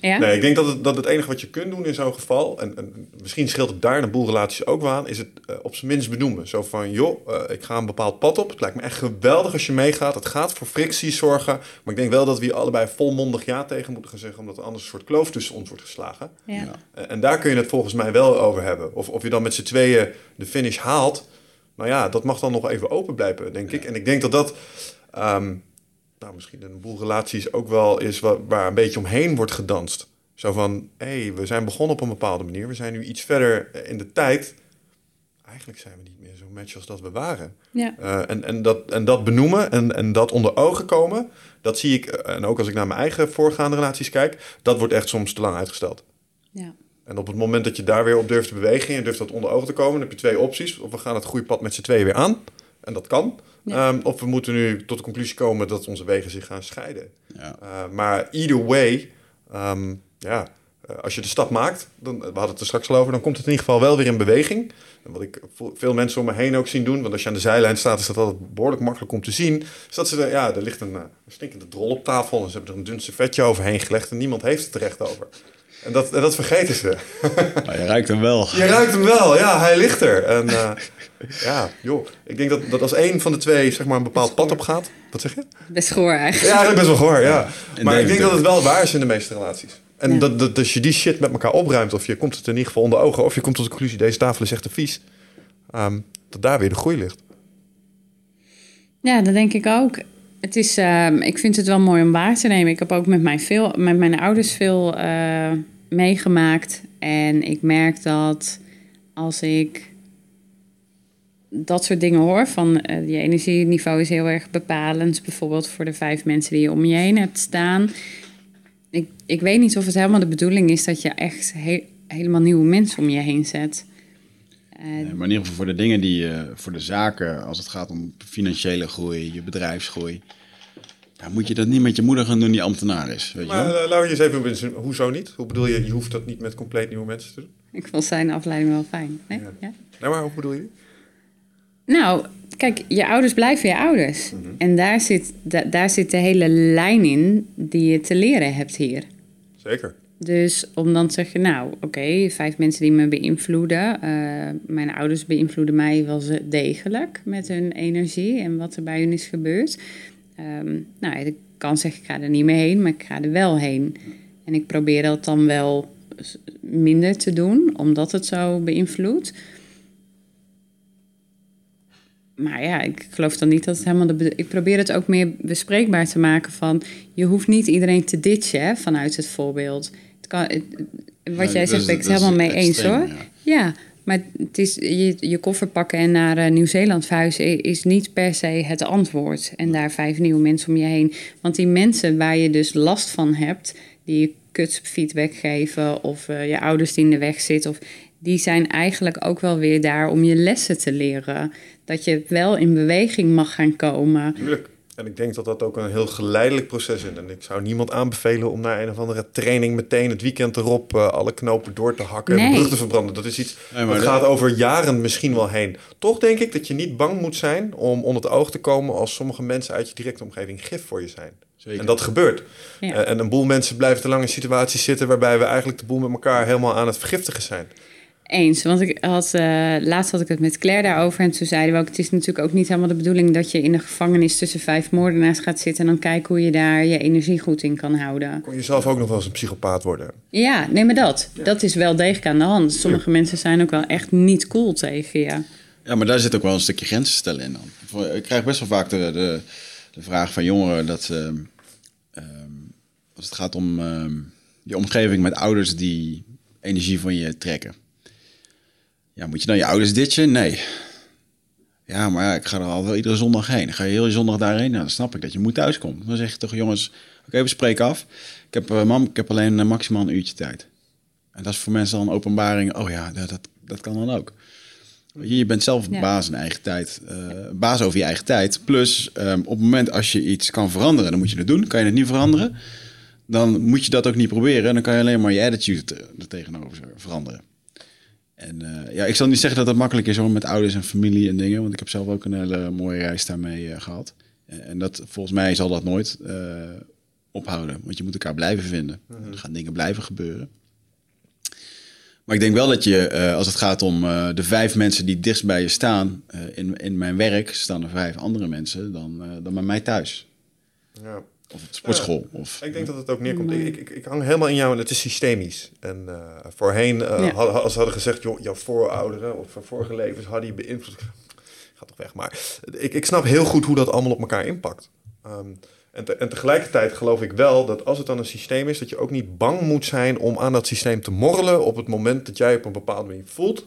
Ja? Nee, ik denk dat het, dat het enige wat je kunt doen in zo'n geval, en, en misschien scheelt het daar in een boel relaties ook wel aan, is het eh, op zijn minst benoemen. Zo van, joh, eh, ik ga een bepaald pad op. Het lijkt me echt geweldig als je meegaat. Het gaat voor frictie zorgen. Maar ik denk wel dat we hier allebei volmondig ja tegen moeten gaan zeggen, omdat er anders een soort kloof tussen ons wordt geslagen. Ja. En daar kun je het volgens mij wel over hebben. Of, of je dan met z'n tweeën de finish haalt. Nou ja, dat mag dan nog even open blijven, denk ik. En ik denk dat dat ehm, nou, misschien een boel relaties ook wel is wa- waar een beetje omheen wordt gedanst. Zo van, hé, hey, we zijn begonnen op een bepaalde manier. We zijn nu iets verder in de tijd. eigenlijk zijn we niet meer zo match als dat we waren. Ja. Uh, en, en, dat, en dat benoemen en, en dat onder ogen komen, dat zie ik, en ook als ik naar mijn eigen voorgaande relaties kijk, dat wordt echt soms te lang uitgesteld. Ja. En op het moment dat je daar weer op durft te bewegen en durft dat onder ogen te komen, dan heb je twee opties. Of we gaan het groeipad met z'n tweeën weer aan, en dat kan. Ja. Um, of we moeten nu tot de conclusie komen dat onze wegen zich gaan scheiden. Ja. Uh, maar either way, um, ja, uh, als je de stap maakt, dan, we hadden het er straks al over, dan komt het in ieder geval wel weer in beweging. En wat ik veel mensen om me heen ook zien doen, want als je aan de zijlijn staat, is dat altijd behoorlijk makkelijk om te zien. Is dat ze er, ja, er ligt een, uh, een stinkende drol op tafel en ze hebben er een dun servetje overheen gelegd en niemand heeft het er recht over. En dat, en dat vergeten ze. <laughs> Maar je ruikt hem wel. Je ruikt hem wel, ja, hij ligt er. En uh, ja, joh, ik denk dat, dat als één van de twee zeg maar een bepaald pad op gaat. Wat zeg je? Best goor eigenlijk. Ja, eigenlijk best wel goor, ja. Maar ik denk dat het wel waar is in de meeste relaties. En Ja. dat, dat als je die shit met elkaar opruimt, of je komt het in ieder geval onder ogen, of je komt tot de conclusie, deze tafel is echt te vies, ehm, dat daar weer de groei ligt. Ja, dat denk ik ook. Het is, ehm, ik vind het wel mooi om waar te nemen. Ik heb ook met mijn, veel, met mijn ouders veel eh, meegemaakt. En ik merk dat als ik dat soort dingen hoor, van eh, je energieniveau is heel erg bepalend, bijvoorbeeld voor de vijf mensen die je om je heen hebt staan. Ik, ik weet niet of het helemaal de bedoeling is dat je echt he- helemaal nieuwe mensen om je heen zet. Eh, Nee, maar in ieder geval voor de dingen die je, voor de zaken, als het gaat om financiële groei, je bedrijfsgroei. Dan moet je dat niet met je moeder gaan doen die ambtenaar is. Weet je Maar wel? uh, laten we eens even hoezo niet? Hoe bedoel je, je hoeft dat niet met compleet nieuwe mensen te doen? ik vond zijn afleiding wel fijn. Nee? Ja. Ja? Nou, maar hoe bedoel je? Nou, kijk, je ouders blijven je ouders. En daar zit, da- daar zit de hele lijn in die je te leren hebt hier. Zeker. Dus om dan te zeggen, nou, oké, vijf mensen die me beïnvloeden. eh, mijn ouders beïnvloeden mij wel degelijk met hun energie en wat er bij hun is gebeurd. Ehm, nou, ik kan zeggen, ik ga er niet meer heen, maar ik ga er wel heen. En ik probeer dat dan wel minder te doen, omdat het zo beïnvloedt. Maar ja, ik geloof dan niet dat het helemaal de. Ik probeer het ook meer bespreekbaar te maken van. Je hoeft niet iedereen te ditchen vanuit het voorbeeld. Het kan, het- wat Ja, jij zegt, ben ik het helemaal mee eens hoor. ja. Ja, maar het is, je, je koffer pakken en naar eh, Nieuw-Zeeland verhuizen is niet per se het antwoord. En daar vijf nieuwe mensen om je heen. Want die mensen waar je dus last van hebt, die je kutfeedback geven of eh, je ouders die in de weg zitten, of, die zijn eigenlijk ook wel weer daar om je lessen te leren. Dat je wel in beweging mag gaan komen. Tuurlijk. En ik denk dat dat ook een heel geleidelijk proces is. En ik zou niemand aanbevelen om naar een of andere training meteen het weekend erop eh, alle knopen door te hakken en de brug te verbranden. Dat is iets Nee, maar dat dat- gaat over jaren misschien wel heen. Toch denk ik dat je niet bang moet zijn om onder het oog te komen als sommige mensen uit je directe omgeving gif voor je zijn. Zeker. En dat gebeurt. Ja. Eh, en een boel mensen blijven te lang in situaties zitten waarbij we eigenlijk de boel met elkaar helemaal aan het vergiftigen zijn. Eens, want ik had, eh, laatst had ik het met Claire daarover en toen zeiden we ook... het is natuurlijk ook niet helemaal de bedoeling dat je in de gevangenis tussen vijf moordenaars gaat zitten... en dan kijken hoe je daar je energie goed in kan houden. Kon je zelf ook nog wel eens een psychopaat worden? Ja, nee, maar dat. Dat is wel degelijk aan de hand. Sommige mensen zijn ook wel echt niet cool tegen je. Ja, maar daar zit ook wel een stukje grenzen stellen in dan. Ik krijg best wel vaak de, de, de vraag van jongeren dat ehm, ehm, als het gaat om ehm, je omgeving met ouders die energie van je trekken. Ja, moet je dan je ouders ditchen? Nee. Ja, maar ja, ik ga er al wel iedere zondag heen. Ga je heel je zondag daarheen? Nou, dan snap ik dat je moet thuiskomen. Dan zeg je toch, jongens, oké, we spreken af. Ik heb, eh, mam, ik heb alleen eh, maximaal een uurtje tijd. En dat is voor mensen dan een openbaring. Oh ja, dat, dat, dat kan dan ook. Je, bent zelf Ja. baas in eigen tijd. eh, baas over je eigen tijd. Plus, ehm, op het moment als je iets kan veranderen, dan moet je het doen. Kan je het niet veranderen, dan moet je dat ook niet proberen. En dan kan je alleen maar je attitude er tegenover veranderen. En eh, ja, ik zal niet zeggen dat het makkelijk is hoor, met ouders en familie en dingen. Want ik heb zelf ook een hele mooie reis daarmee eh, gehad. En, en dat, volgens mij zal dat nooit eh, ophouden. Want je moet elkaar blijven vinden. Er gaan dingen blijven gebeuren. Maar ik denk wel dat je, als het gaat om de vijf mensen die dichtst bij je staan, in, in mijn werk staan er vijf andere mensen dan, dan bij mij thuis. Ja. Of op de sportschool. Of, Ik denk dat het ook neerkomt. Ik, ik, ik hang helemaal in jou en het is systemisch. En eh, voorheen, eh, Ja. had- als ze hadden gezegd, joh, jouw voorouderen of van vorige levens hadden je beïnvloed. <laughs> Ga toch weg. Maar ik, ik snap heel goed hoe dat allemaal op elkaar impact. Ehm, en, te- en tegelijkertijd geloof ik wel dat als het dan een systeem is, dat je ook niet bang moet zijn om aan dat systeem te morrelen op het moment dat jij op een bepaalde manier voelt.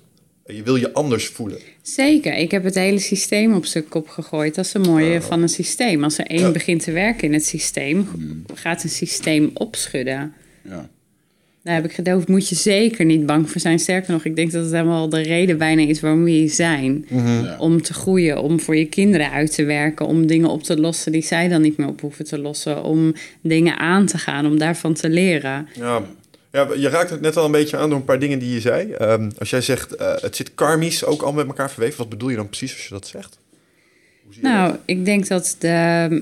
Je wil je anders voelen. Zeker. Ik heb het hele systeem op zijn kop gegooid. Dat is het mooie Oh. van een systeem. Als er één Ja. begint te werken in het systeem, Hmm. gaat een systeem opschudden. Ja. Daar heb ik gedacht, moet je zeker niet bang voor zijn. Sterker nog, ik denk dat het helemaal de reden bijna is waarom we hier zijn. Ja. Om te groeien, om voor je kinderen uit te werken, om dingen op te lossen die zij dan niet meer op hoeven te lossen. Om dingen aan te gaan, om daarvan te leren. Ja. Ja, je raakt het net al een beetje aan door een paar dingen die je zei. Ehm, als jij zegt, eh, het zit karmisch ook al met elkaar verweven. Wat bedoel je dan precies als je dat zegt? Je Nou, dat? ik denk dat de,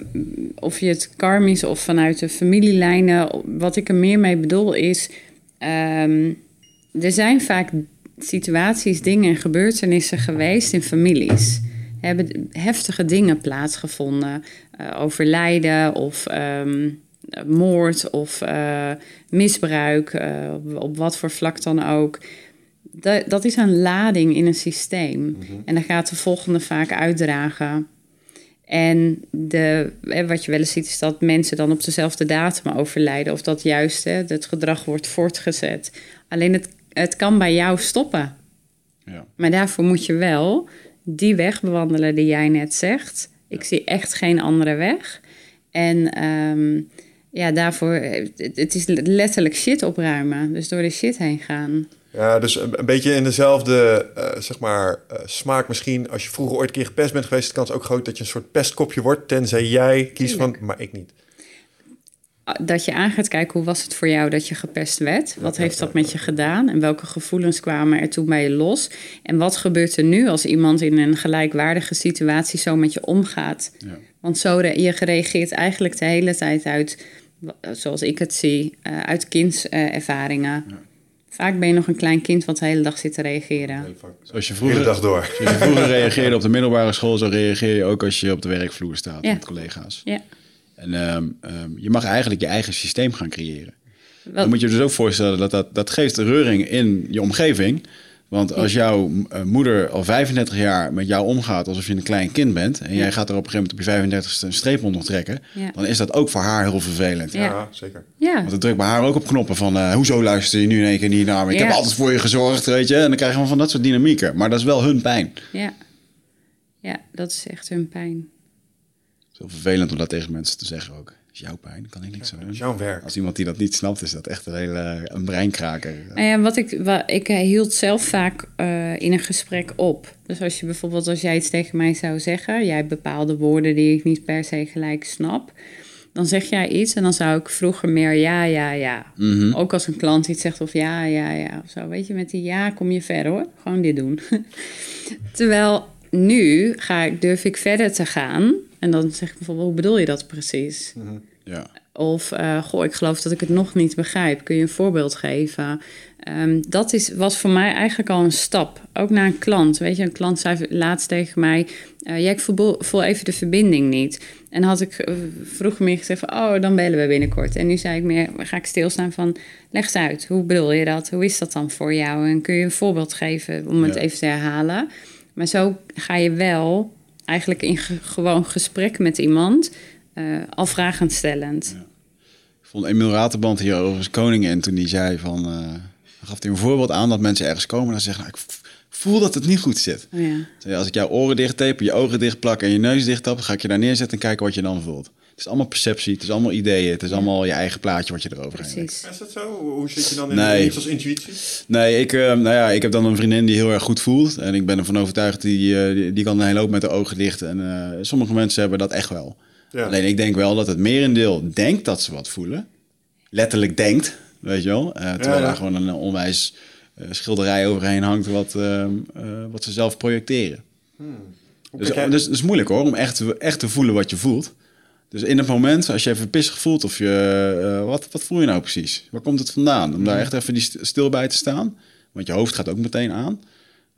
of je het karmisch of vanuit de familielijnen, wat ik er meer mee bedoel is, ehm, er zijn vaak situaties, dingen en gebeurtenissen geweest in families. Hebben heftige dingen plaatsgevonden, eh, overlijden of ehm, moord of eh, misbruik, eh, op, op wat voor vlak dan ook. Dat, dat is een lading in een systeem. En dan gaat de volgende vaak uitdragen. En de, wat je wel eens ziet, is dat mensen dan op dezelfde datum overlijden. Of dat juist hè, het gedrag wordt voortgezet. Alleen het, het kan bij jou stoppen. Ja. Maar daarvoor moet je wel die weg bewandelen die jij net zegt. Ik zie echt geen andere weg. En ehm, ja, daarvoor, eh, het, is letterlijk shit opruimen. Dus door de shit heen gaan. Ja, dus een, beetje in dezelfde eh, zeg maar, eh, smaak misschien. Als je vroeger ooit een keer gepest bent geweest... is de kans ook groot dat je een soort pestkopje wordt... tenzij jij kiest van, maar ik niet. dat je aan gaat kijken hoe was het voor jou dat je gepest werd. Wat heeft dat met je gedaan en welke gevoelens kwamen er toen bij je los? En wat gebeurt er nu als iemand in een gelijkwaardige situatie zo met je omgaat? Ja. Want zo re- je reageert eigenlijk de hele tijd uit, zoals ik het zie, eh, uit kindservaringen. Vaak ben je nog een klein kind wat de hele dag zit te reageren. Zoals je De hele vroeger, dag door. zoals je vroeger reageerde op de middelbare school, zo reageer je ook als je op de werkvloer staat Ja. met collega's. Ja. En ehm, ehm, je mag eigenlijk je eigen systeem gaan creëren. Dan moet je je dus ook voorstellen dat dat, dat geeft reuring in je omgeving. Want als jouw eh, moeder al 35 jaar met jou omgaat alsof je een klein kind bent... en jij gaat er op een gegeven moment op je 35ste een streep onder trekken... Ja. dan is dat ook voor haar heel vervelend. Ja. Ja, zeker. ja, Want het drukt bij haar ook op knoppen van... eh, hoezo luister je nu in één keer niet naar me? Ik Ja. heb altijd voor je gezorgd, weet je. En dan krijgen we van dat soort dynamieken. Maar dat is wel hun pijn. ja. ja, dat is echt hun pijn. Het is heel vervelend om dat tegen mensen te zeggen ook. Is jouw pijn, kan ik niks aan Dat doen. is jouw werk. Als iemand die dat niet snapt, is dat echt een hele een breinkraker. Nou ja, wat ik, wat, ik eh, hield zelf vaak eh, in een gesprek op. Dus als je bijvoorbeeld, als jij iets tegen mij zou zeggen, jij hebt bepaalde woorden die ik niet per se gelijk snap, dan zeg jij iets en dan zou ik vroeger meer ja, ja, ja. Mhm. Ook als een klant iets zegt of ja, ja, ja of zo. Weet je, met die ja kom je ver hoor. Gewoon dit doen. <laughs> Terwijl nu ga ik, durf ik verder te gaan. En dan zeg ik bijvoorbeeld, hoe bedoel je dat precies? Ja. Of, eh, goh, ik geloof dat ik het nog niet begrijp. Kun je een voorbeeld geven? Ehm, dat is, was voor mij eigenlijk al een stap. Ook naar een klant. Weet je, een klant zei laatst tegen mij... eh ja, ik voel, voel even de verbinding niet. En had ik eh, vroeger meer gezegd van... oh, dan bellen we binnenkort. En nu zei ik meer, ga ik stilstaan van... leg eens uit, hoe bedoel je dat? Hoe is dat dan voor jou? En kun je een voorbeeld geven om het Ja. even te herhalen? Maar zo ga je wel eigenlijk in ge- gewoon gesprek met iemand... eh, al vragen stellend. Ik vond Emiel Raterband hier over koning en toen hij zei van... eh, gaf hij een voorbeeld aan dat mensen ergens komen en dan zeggen... Nou, ik voel dat het niet goed zit. Oh ja. Als ik jouw oren dicht tape, je ogen dicht plak en je neus dicht tap... ga ik je daar neerzetten en kijken wat je dan voelt. Het is allemaal perceptie, het is allemaal ideeën... het is allemaal je eigen plaatje wat je erover hebt. Precies. Is dat zo? Hoe zit je dan in Nee. iets als intuïtie? Nee, ik, eh, nou ja, ik heb dan een vriendin die heel erg goed voelt. En ik ben ervan overtuigd, die, die, die kan een hele hoop met de ogen dicht. En eh, sommige mensen hebben dat echt wel. Ja. Alleen ik denk wel dat het merendeel denkt dat ze wat voelen. Letterlijk denkt, weet je wel. Eh, terwijl daar gewoon een onwijs eh, schilderij overheen hangt wat, eh, wat ze zelf projecteren. Hoe Dus, kijk jij- dus het is moeilijk hoor, om echt, te- echt te voelen wat je voelt. Dus in het moment, als je even pissig voelt of je... wat, wat voel je nou precies? Waar komt het vandaan? Om daar echt even die stil bij te staan. Want je hoofd gaat ook meteen aan.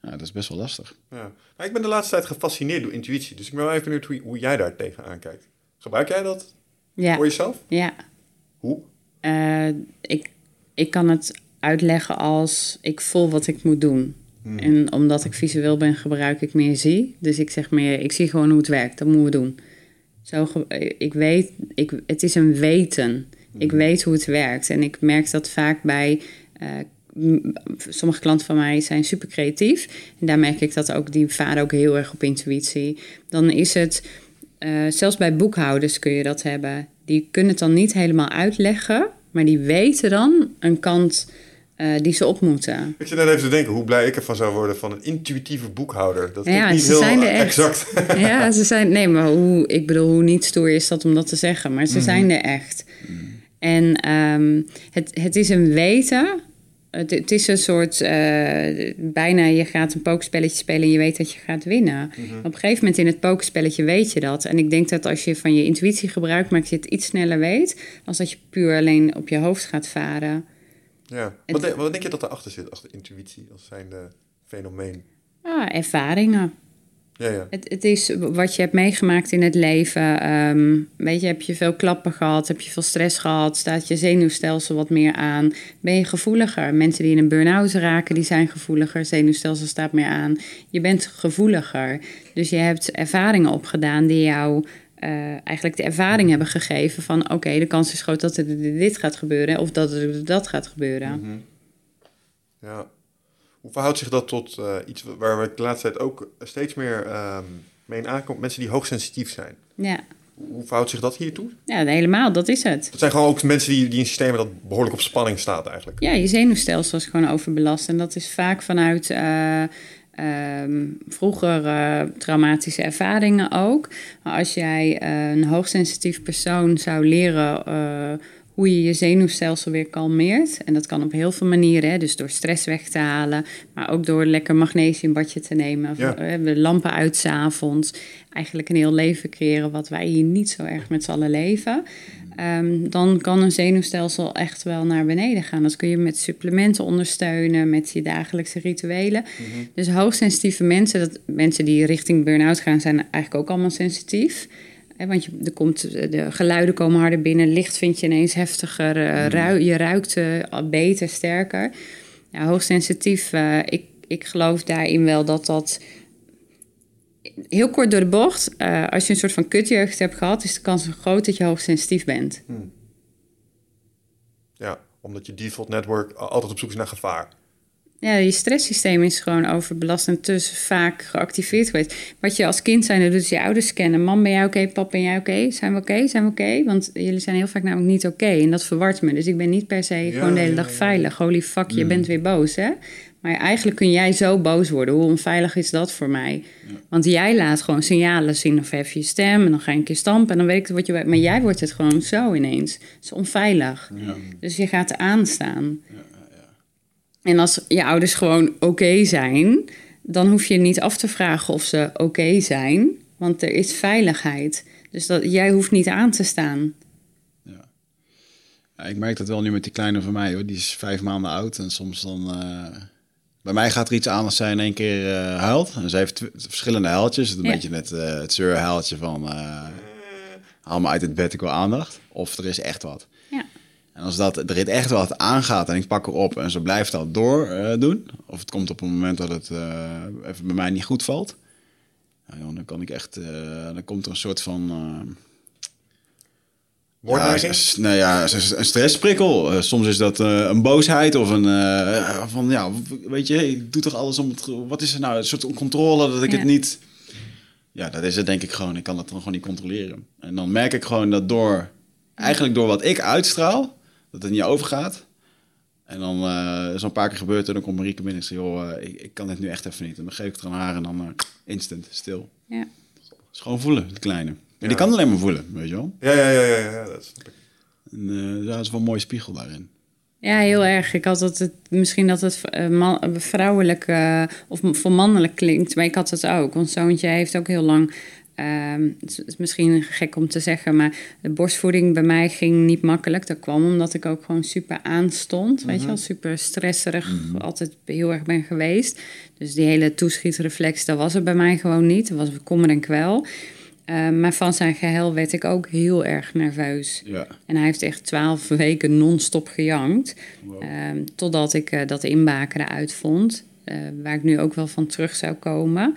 Ja, dat is best wel lastig. Ja. Nou, ik ben de laatste tijd gefascineerd door intuïtie. Dus ik ben wel even benieuwd hoe, hoe jij daar tegenaan kijkt. Gebruik jij dat Ja, voor jezelf? ja. Hoe? Eh, ik, ik kan het uitleggen als ik voel wat ik moet doen. En omdat ik visueel ben, gebruik ik meer zie. Dus ik zeg meer, ik zie gewoon hoe het werkt. Dat moeten we doen. Zo, ge- ik weet, ik, het is een weten. Ik weet hoe het werkt. En ik merk dat vaak bij eh, sommige klanten van mij zijn super creatief. En daar merk ik dat ook, die varen ook heel erg op intuïtie. Dan is het, eh, zelfs bij boekhouders kun je dat hebben. Die kunnen het dan niet helemaal uitleggen, maar die weten dan een kant eh, die ze op moeten. Ik zit net even te denken hoe blij ik ervan zou worden van een intuïtieve boekhouder. Dat Ja, niet ze heel zijn er echt. exact. <laughs> Ja, ze zijn. Nee, maar hoe, ik bedoel, hoe niet stoer is dat om dat te zeggen? Maar ze zijn er echt. En ehm, het, het is een weten. Het, het is een soort. eh, bijna je gaat een pokerspelletje spelen en je weet dat je gaat winnen. Op een gegeven moment in het pokerspelletje weet je dat. En ik denk dat als je van je intuïtie gebruikt maakt, je het iets sneller weet. als dat je puur alleen op je hoofd gaat varen. Ja. Wat, denk, wat denk je dat erachter zit, achter intuïtie, als zijnde fenomeen? Ah, ervaringen. Ja, ja. Het, het is wat je hebt meegemaakt in het leven. Ehm, weet je, heb je veel klappen gehad? Heb je veel stress gehad? Staat je zenuwstelsel wat meer aan? Ben je gevoeliger? Mensen die in een burn-out raken, die zijn gevoeliger. Zenuwstelsel staat meer aan. Je bent gevoeliger. Dus je hebt ervaringen opgedaan die jou eh, eigenlijk de ervaring hebben gegeven van... oké, de kans is groot dat er dit gaat gebeuren of dat er dat gaat gebeuren. ja. Hoe verhoudt zich dat tot eh, iets waar we de laatste tijd ook steeds meer ehm, mee in aankomt? Mensen die hoogsensitief zijn. Ja. Hoe verhoudt zich dat hiertoe? ja, helemaal, dat is het. Dat zijn gewoon ook mensen die, die een systeem dat behoorlijk op spanning staat eigenlijk. Ja, je zenuwstelsel is gewoon overbelast. En dat is vaak vanuit ehm, vroeger eh, traumatische ervaringen ook. Maar als jij een hoogsensitief persoon zou leren hoe je je zenuwstelsel weer kalmeert. En dat kan op heel veel manieren. Hè? Dus door stress weg te halen. Maar ook door lekker magnesiumbadje te nemen. Ja. Eh, de lampen uit 's avonds. Eigenlijk een heel leven creëren wat wij hier niet zo erg met z'n allen leven. Ehm, dan kan een zenuwstelsel echt wel naar beneden gaan. Dat kun je met supplementen ondersteunen, met je dagelijkse rituelen. Dus hoogsensitieve mensen, dat, mensen die richting burn-out gaan, zijn eigenlijk ook allemaal sensitief. Want je, er komt, de geluiden komen harder binnen, licht vind je ineens heftiger, eh, rui- je ruikt eh, beter, sterker. Ja, hoogsensitief, eh, ik, ik geloof daarin wel dat dat heel kort door de bocht, eh, als je een soort van kutjeugd hebt gehad, is de kans groot dat je hoogsensitief bent. Ja, omdat je default network altijd op zoek is naar gevaar. Ja, je stresssysteem is gewoon overbelast en te vaak geactiveerd geweest. Wat je als kind zijn, dat doet je ouders scannen. Mam, ben jij oké? Pap, ben jij oké? Zijn we oké? Zijn we oké? Want jullie zijn heel vaak namelijk niet oké. En dat verwart me. Dus ik ben niet per se gewoon de hele dag ja. veilig. Holy fuck, je bent weer boos, hè? Maar eigenlijk kun jij zo boos worden. Hoe onveilig is dat voor mij? Want jij laat gewoon signalen zien of hef je stem... en dan ga je een keer stampen en dan weet ik wat je... Maar jij wordt het gewoon zo ineens. Het is onveilig. Dus je gaat aanstaan. En als je ouders gewoon oké zijn, dan hoef je niet af te vragen of ze oké zijn, want er is veiligheid. Dus dat, jij hoeft niet aan te staan. Ja, ik merk dat wel nu met die kleine van mij, hoor. Die is vijf maanden oud en soms dan... eh, bij mij gaat er iets aan als zij in één keer eh, huilt. En ze heeft verschillende huiltjes. Een Ja. beetje net eh, het zeurhuiltje van... haal me uit het bed, ik wil aandacht. Of er is echt wat. En als dat, er echt wat aangaat en ik pak haar op en ze blijft dat door eh, doen, of het komt op een moment dat het eh, even bij mij niet goed valt, nou, joh, dan kan ik echt, eh, dan komt er een soort van, eh, ja, nou ja, een stressprikkel. Eh, soms is dat eh, een boosheid of een, eh, van ja, weet je, ik doe toch alles om het, wat is er nou, een soort controle dat ik Ja. het niet, ja, dat is het denk ik gewoon, ik kan dat dan gewoon niet controleren. En dan merk ik gewoon dat door, eigenlijk door wat ik uitstraal, dat het niet overgaat. En dan eh, is al een paar keer gebeurd en dan komt Marieke binnen en zegt, joh, eh, ik, ik kan dit nu echt even niet. En dan geef ik het aan haar en dan eh, instant, stil. Ja. Het is gewoon voelen, de kleine. En die kan alleen maar voelen, weet je wel. Ja, ja, ja, ja, ja, dat snap ik. En dat is wel een mooie spiegel daarin. ja, heel erg. Ik had dat het, misschien dat het man- vrouwelijk eh, of voor mannelijk klinkt, maar ik had het ook. Ons zoontje heeft ook heel lang. Ehm, het is- misschien gek om te zeggen, maar de borstvoeding bij mij ging niet makkelijk. Dat kwam omdat ik ook gewoon super aanstond. Weet je wel, super stresserig, altijd heel erg ben geweest. Dus die hele toeschietreflex, dat was er bij mij gewoon niet. Dat was kommer en kwel. Eh, maar van zijn geheel werd ik ook heel erg nerveus. Ja. En hij heeft echt twaalf weken non-stop gejankt. Ehm, totdat ik eh, dat inbaken eruit eh, waar ik nu ook wel van terug zou komen.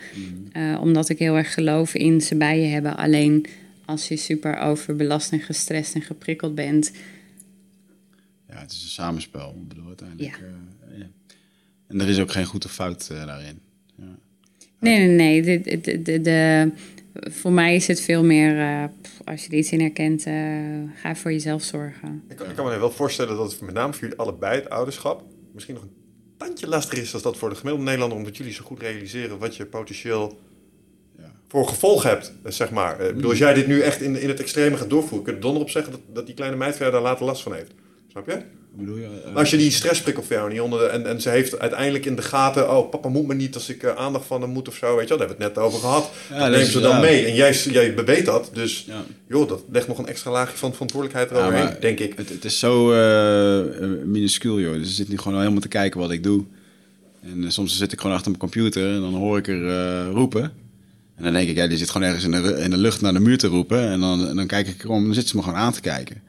Eh, omdat ik heel erg geloof in ze bij je hebben. Alleen als je super overbelast en gestrest en geprikkeld bent. ja, het is een samenspel. Ik bedoel, uiteindelijk. eh, ja. En er is ook geen goed of fout eh, daarin. Ja. Nee, nee, nee. De, de, de, de- voor mij is het veel meer, eh, als je er iets in herkent, eh, ga voor jezelf zorgen. Ik kan, ik kan me wel voorstellen dat het met name voor jullie allebei het ouderschap misschien nog een tandje lastiger is dan dat voor de gemiddelde Nederlander, omdat jullie zo goed realiseren wat je potentieel voor gevolg hebt, eh, zeg maar. Eh, Ik bedoel, als jij dit nu echt in, in het extreme gaat doorvoeren, kun je er donder op zeggen dat, dat die kleine meid daar later last van heeft. Snap je? Bedoel je? Maar als je die stressprikkel voor jou niet onder de, en, en ze heeft uiteindelijk in de gaten, oh papa moet me niet als ik eh, aandacht van hem moet of zo, weet je wel, daar hebben we het net over gehad. Ja, dat neemt ze dan ja. mee en jij, jij beweet dat, dus Ja. joh, dat legt nog een extra laagje van verantwoordelijkheid eroverheen, denk ik. Het, het is zo eh, minuscuul, joh. Dus ze zit nu gewoon helemaal te kijken wat ik doe. En soms zit ik gewoon achter mijn computer en dan hoor ik er roepen. En dan denk ik, ja, die zit gewoon ergens in de, in de lucht naar de muur te roepen. En dan, en dan kijk ik erom en dan zit ze me gewoon aan te kijken.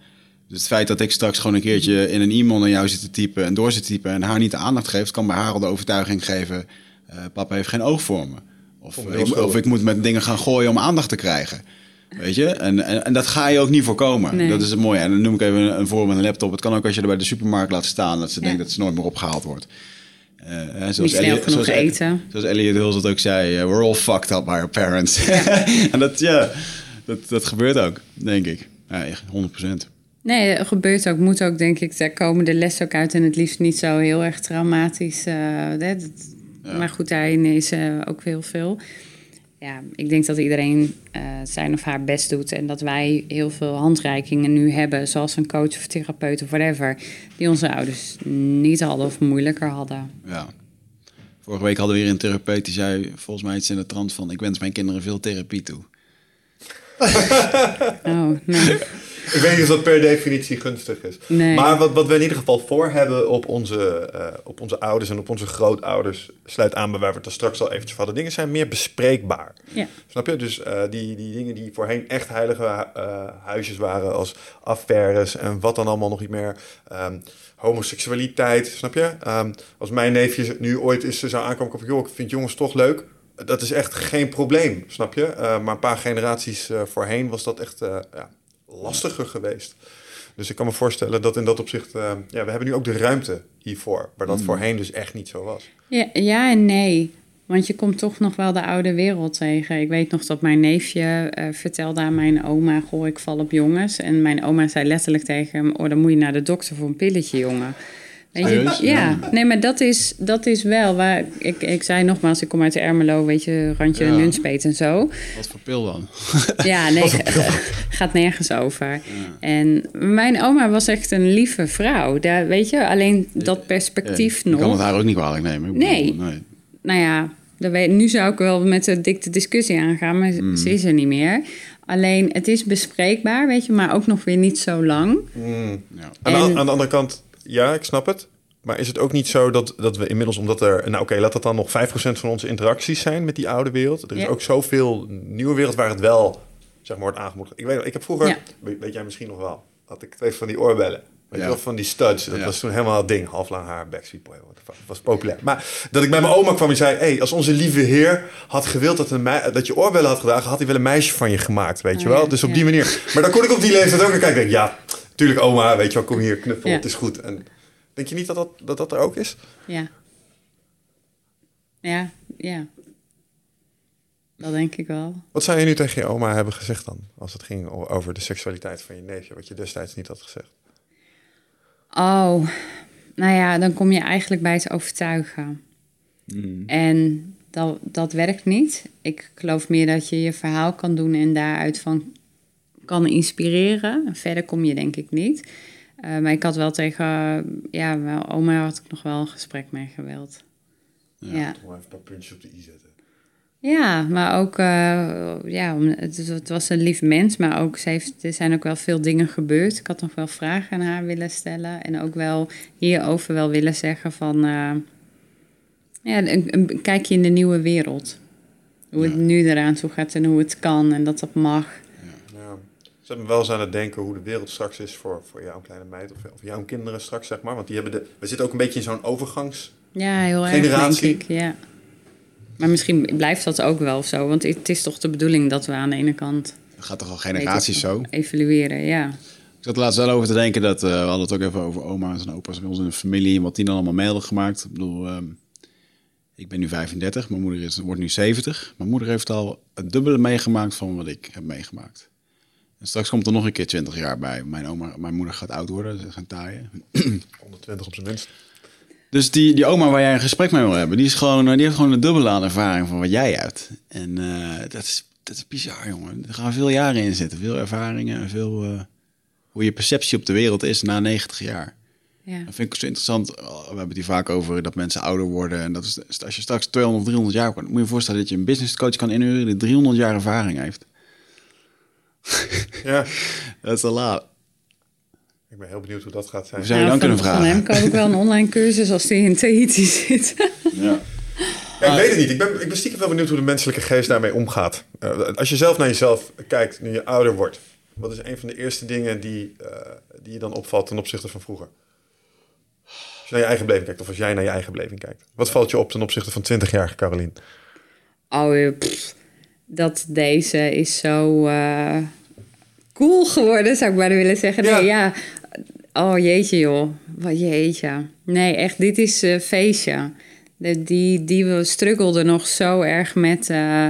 Dus het feit dat ik straks gewoon een keertje in een e-mail naar jou zit te typen en door zit te typen en haar niet de aandacht geeft, kan bij haar al de overtuiging geven: eh, papa heeft geen oog voor me. Of, ik, of moet met dingen gaan gooien om aandacht te krijgen. Weet je? En, en, en dat ga je ook niet voorkomen. Nee. Dat is het mooie. En dan noem ik even een, een voorbeeld met een laptop. Het kan ook als je er bij de supermarkt laat staan, dat ze Ja. denkt dat ze nooit meer opgehaald wordt. Eh, hè, Niet genoeg zoals- eten. Zoals Elliot Hulse het ook zei, eh, we're all fucked up by our parents. <laughs> en dat, ja, dat, dat gebeurt ook, denk ik. Ja, echt 100%. Nee, het gebeurt ook. Moet ook, denk ik, daar komen de les ook uit. En het liefst niet zo heel erg traumatisch. eh, hè, dat- Ja. Maar goed, daarin is eh, ook heel veel. Ja, ik denk dat iedereen eh, zijn of haar best doet. En dat wij heel veel handreikingen nu hebben. Zoals een coach of therapeut of whatever. Die onze ouders niet hadden of moeilijker hadden. Ja. Vorige week hadden we weer een therapeut die zei volgens mij iets in de trant van... ik wens mijn kinderen veel therapie toe. <laughs> Oh, nee. Ik weet niet of dat per definitie gunstig is. Nee. Maar wat, wat we in ieder geval voor hebben op onze, eh, op onze ouders en op onze grootouders, sluit aan bij waar we het er straks al eventjes hadden. Dingen zijn meer bespreekbaar. Ja. Snap je? Dus eh, die, die dingen die voorheen echt heilige eh, huisjes waren, als affaires en wat dan allemaal nog niet meer. ehm, homoseksualiteit, snap je? Ehm, als mijn neefje nu ooit is, zou aankomen op, joh, ik vind jongens toch leuk. Dat is echt geen probleem, snap je? Maar een paar generaties voorheen was dat echt ja, lastiger geweest. Dus ik kan me voorstellen dat in dat opzicht, eh, ja, we hebben nu ook de ruimte hiervoor, waar dat voorheen dus echt niet zo was. Ja, ja en nee. Want je komt toch nog wel de oude wereld tegen. Ik weet nog dat mijn neefje eh, vertelde aan mijn oma... goh, ik val op jongens. En mijn oma zei letterlijk tegen hem... oh, dan moet je naar de dokter voor een pilletje, jongen. Weet je? Serieus? Ja, nee, maar dat is, dat is wel waar... Ik, ik zei nogmaals, ik kom uit de Ermelo, weet je... randje Ja. Nunspeet en zo. Wat voor pil dan? <laughs> Ja, nee, <laughs> gaat nergens over. En mijn oma was echt een lieve vrouw. Daar, weet je, alleen dat perspectief Ja, nog. Ik kan het haar ook niet kwalijk nemen. Ik bedoel, Nee. nee. nou ja, dat weet, nu zou ik wel met de dikte discussie aangaan, maar Mm. ze is er niet meer. Alleen, het is bespreekbaar, weet je, maar ook nog weer niet zo lang. Mm. Ja. Aan, de, En- aan de andere kant, ja, ik snap het. Maar is het ook niet zo dat, dat we inmiddels, omdat er... Nou oké, laat dat dan nog 5% van onze interacties zijn met die oude wereld. Er is Ja. ook zoveel nieuwe wereld waar het wel, zeg maar, wordt aangemoedigd. Ik weet ik heb vroeger, Ja. weet, weet jij misschien nog wel, had ik twee van die oorbellen. Weet Ja. je wel, van die studs. Dat Ja. was toen helemaal het ding. Half lang haar, Backstreet Boy. Dat was populair. Maar dat ik bij mijn oma kwam en zei... Hey, als onze lieve heer had gewild dat, een dat je oorbellen had gedragen... had hij wel een meisje van je gemaakt, weet je Oh, wel? ja. Dus op Ja. die manier. Maar dan kon ik op die leeftijd ook kijken. Ik denk, ja, tuurlijk oma, weet je wel, kom hier, knuffel, Ja. het is goed. En denk je niet dat dat, dat, dat er ook is? Ja. Ja, ja. Dat denk ik wel. Wat zou je nu tegen je oma hebben gezegd dan? Als het ging over de seksualiteit van je neefje, wat je destijds niet had gezegd. Oh, nou ja, dan kom je eigenlijk bij het overtuigen. Mm. En dat, dat werkt niet. Ik geloof meer dat je je verhaal kan doen en daaruit van kan inspireren. Verder kom je denk ik niet. Eh, maar ik had wel tegen, ja, mijn oma had ik nog wel een gesprek mee gewild. Ja. ja. Om even een paar puntjes op de i zetten. maar ook, eh, ja, het, het was een lief mens, maar ook, ze heeft, er zijn ook wel veel dingen gebeurd. Ik had nog wel vragen aan haar willen stellen en ook wel hierover wel willen zeggen van, eh, ja, een, een kijkje in de nieuwe wereld. Hoe het Ja. nu eraan toe gaat en hoe het kan en dat dat mag. Hebben me wel eens aan het denken hoe de wereld straks is voor, voor jouw kleine meid of, of jouw kinderen straks, zeg maar. Want die hebben de, we zitten ook een beetje in zo'n overgangs... Ja, heel erg, Generatie. denk ik. Ja. Maar misschien blijft dat ook wel of zo. Want het is toch de bedoeling dat we aan de ene kant gaat toch al generaties zo? evalueren. Ja, Ik zat laatst wel over te denken dat... eh, we hadden het ook even over oma's en opa's bij ons in de familie... en wat die dan allemaal mee hadden gemaakt. Ik bedoel, ehm, ik ben nu 35, mijn moeder is, wordt nu 70. Mijn moeder heeft al het dubbele meegemaakt van wat ik heb meegemaakt. En straks komt er nog een keer 20 jaar bij. Mijn, oma, mijn moeder gaat oud worden, ze gaan taaien. <clears throat> 120 op zijn minst. Dus die, die oma waar jij een gesprek mee wil hebben, die, is gewoon, die heeft gewoon een dubbele aan ervaring van wat jij hebt. En eh, dat, is, dat is bizar, jongen. Er gaan veel jaren in zitten, veel ervaringen en veel eh, hoe je perceptie op de wereld is na 90 jaar. Ja. Dat vind ik zo interessant. Oh, We hebben het hier vaak over dat mensen ouder worden. En dat is, als je straks 200 of 300 jaar wordt, moet je je voorstellen dat je een business coach kan inhuren die 300 jaar ervaring heeft. <laughs> Ja, Dat is al laat. ik ben heel benieuwd hoe dat gaat zijn. Hoe zou je dan van, kunnen Van hem vragen? koop ik wel een online cursus als die in Tahiti <laughs> zit. Ja. Ja, ik weet het niet. Ik ben, ik ben stiekem wel benieuwd hoe de menselijke geest daarmee omgaat. Eh, als je zelf naar jezelf kijkt, nu je ouder wordt. Wat is een van de eerste dingen die, eh, die je dan opvalt ten opzichte van vroeger? Als je naar je eigen beleving kijkt, of als jij naar je eigen beleving kijkt. Wat valt je op ten opzichte van 20-jarige Carolien? Oh, eh, pff, dat deze is zo eh, cool geworden, zou ik bijna willen zeggen. Nee, ja. Oh, jeetje joh. Wat jeetje. Nee, echt, dit is een feestje. De, die, die we struggelden nog zo erg met, eh,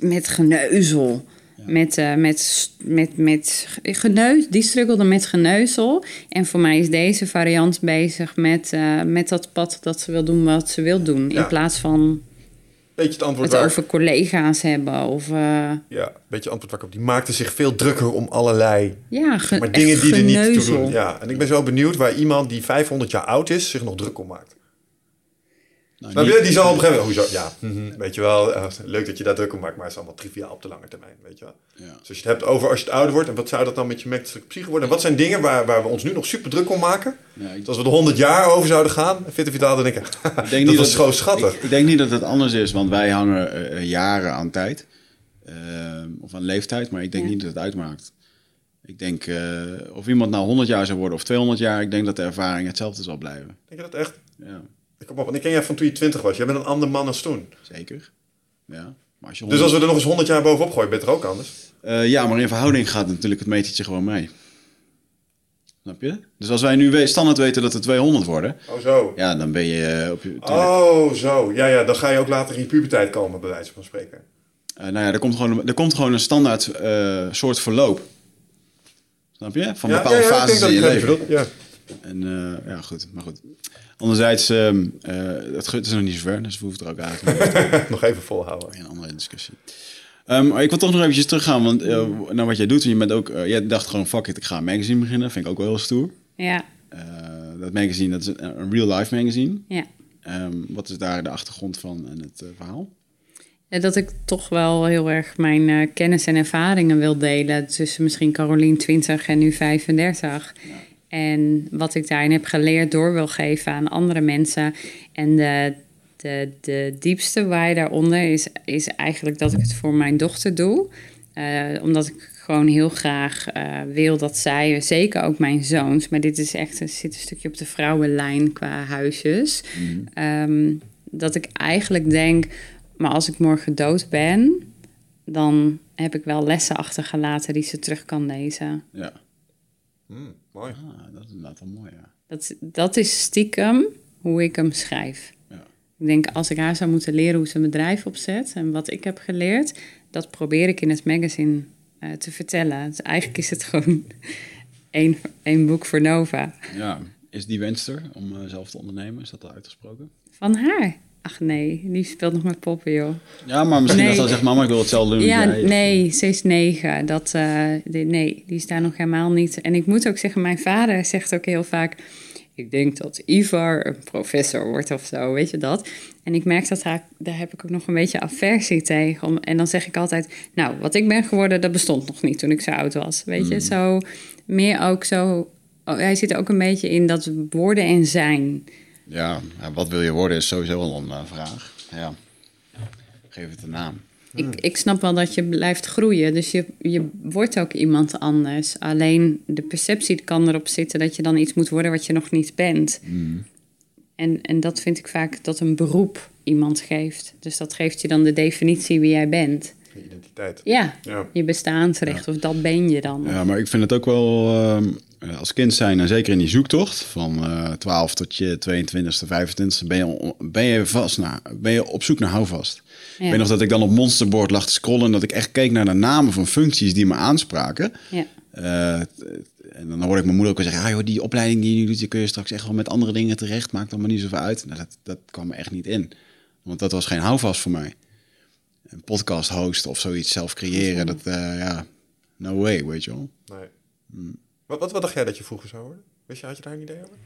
met geneuzel. Met, eh, met, met, met geneus, die struggelde met geneuzel. En voor mij is deze variant bezig met, eh, met dat pad dat ze wil doen wat ze wil doen. In plaats van Beetje het antwoord het waar, over collega's hebben. Of uh, ja, beetje antwoord waar ik op. Die maakte zich veel drukker om allerlei ja, maar dingen die er niet toe doen. Ja, en ik ben zo benieuwd waar iemand die 500 jaar oud is zich nog druk om maakt. Nou, niet- je? Die zal op een gegeven moment, hoezo? Ja, mhm, weet je wel, eh, leuk dat je daar druk om maakt, maar het is allemaal triviaal op de lange termijn, weet je wel. Ja. Dus als je het hebt over als je het ouder wordt, en wat zou dat dan met je menselijke psyche worden? En wat zijn dingen waar, waar we ons nu nog super druk om maken? Ja, ik- Dus als we er 100 jaar over zouden gaan, fit en vitaal, dan denk ik, Ik dat was gewoon schattig. Ik, ik denk niet dat het anders is, want wij hangen eh, eh, jaren aan tijd. eh, of aan leeftijd, maar ik denk Ja. niet dat het uitmaakt. Ik denk, eh, of iemand nou 100 jaar zou worden of 200 jaar, ik denk dat de ervaring hetzelfde zal blijven. Denk je dat echt? Ja, kom op, want ik ken jij van toen je 20 was. Jij bent een ander man als toen. zeker. Ja, maar als je Dus als we er nog eens 100 jaar bovenop gooien, ben je er ook anders. Eh, ja, maar in verhouding gaat natuurlijk het metertje gewoon mee. Snap je? Dus als wij nu standaard weten dat er 200 worden, Oh, zo. ja, dan ben je eh, op je... Oh, zo. Ja, ja, dan ga je ook later in je puberteit komen, bij wijze van spreken. Eh, nou ja, er komt gewoon, er komt gewoon een standaard soort verloop. Snap je? Van ja, bepaalde ja, ja, ik fases in je ik leven. Ja. En eh, ja, goed, maar goed. Anderzijds, ehm eh, het gut is nog niet zo ver, dus we hoeven het er ook eigenlijk <laughs> nog even volhouden. een andere discussie. Ehm, maar ik wil toch nog eventjes teruggaan, want naar wat jij doet. Je bent ook, jij dacht gewoon, fuck it, ik ga een magazine beginnen. Vind ik ook wel heel stoer. Ja, Eh, dat magazine, dat is een, een real life magazine. ja. Ehm, wat is daar de achtergrond van en het verhaal? Ja, Dat ik toch wel heel erg mijn eh, kennis en ervaringen wil delen. Tussen misschien Carolien 20 en nu 35. En wat ik daarin heb geleerd door wil geven aan andere mensen. En de, de, de diepste waai daaronder is, is eigenlijk dat ik het voor mijn dochter doe. Eh, omdat ik gewoon heel graag eh, wil dat zij, zeker ook mijn zoons, maar dit is echt, er zit een stukje op de vrouwenlijn qua huisjes. Ehm, dat ik eigenlijk denk, maar als ik morgen dood ben, dan heb ik wel lessen achtergelaten die ze terug kan lezen. Ja, Hmm, mooi. ah, dat is inderdaad wel mooi, ja. Dat, dat is stiekem hoe ik hem schrijf. Ja. Ik denk, als ik haar zou moeten leren hoe ze een bedrijf opzet en wat ik heb geleerd, dat probeer ik in het magazine eh, te vertellen. Dus eigenlijk is het <laughs> gewoon één, één boek voor Nova. ja. Is die wens er om eh, zelf te ondernemen? Is dat al uitgesproken? Van haar. Ach nee, die speelt nog met poppen, joh. Ja, maar misschien Nee. dat ze zegt, mama, ik wil hetzelfde doen als Ja, jij. nee, ze is negen. Dat, eh, die- nee, die is daar nog helemaal niet. En ik moet ook zeggen, mijn vader zegt ook heel vaak... Ik denk dat Ivar een professor wordt of zo, weet je dat? En ik merk dat daar, daar heb ik ook nog een beetje aversie tegen. Om, en dan zeg ik altijd, nou, wat ik ben geworden, dat bestond nog niet toen ik zo oud was. Weet je, zo meer ook zo... oh, hij zit ook een beetje in dat worden en zijn. Ja, ja, wat wil je worden is sowieso wel een eh, vraag. Ja, geef het een naam. Ik, ik snap wel dat je blijft groeien, dus je, je wordt ook iemand anders. Alleen de perceptie kan erop zitten dat je dan iets moet worden wat je nog niet bent. En, en dat vind ik vaak dat een beroep iemand geeft. Dus dat geeft je dan de definitie wie jij bent. je identiteit. Ja, Ja. je bestaansrecht, of dat ben je dan. Ja, maar ik vind het ook wel ehm, als kind zijn, en zeker in die zoektocht van eh 12 tot je 22e, 25e, ben je, ben je, vast naar, ben je op zoek naar houvast. Ik weet nog dat ik dan op Monsterboard lag te scrollen en dat ik echt keek naar de namen van functies die me aanspraken. Ja. Eh, en dan hoorde ik mijn moeder ook wel zeggen, ah, joh, die opleiding die je nu doet, die kun je straks echt wel met andere dingen terecht, maakt allemaal niet zoveel uit. Nou, dat, dat kwam er echt niet in, want dat was geen houvast voor mij. Een podcast hosten of zoiets zelf creëren, dat, eh, ja, no way, weet je wel. Nee. Hmm. Wat, wat, wat dacht jij dat je vroeger zou worden? Wist je, had je daar een idee over?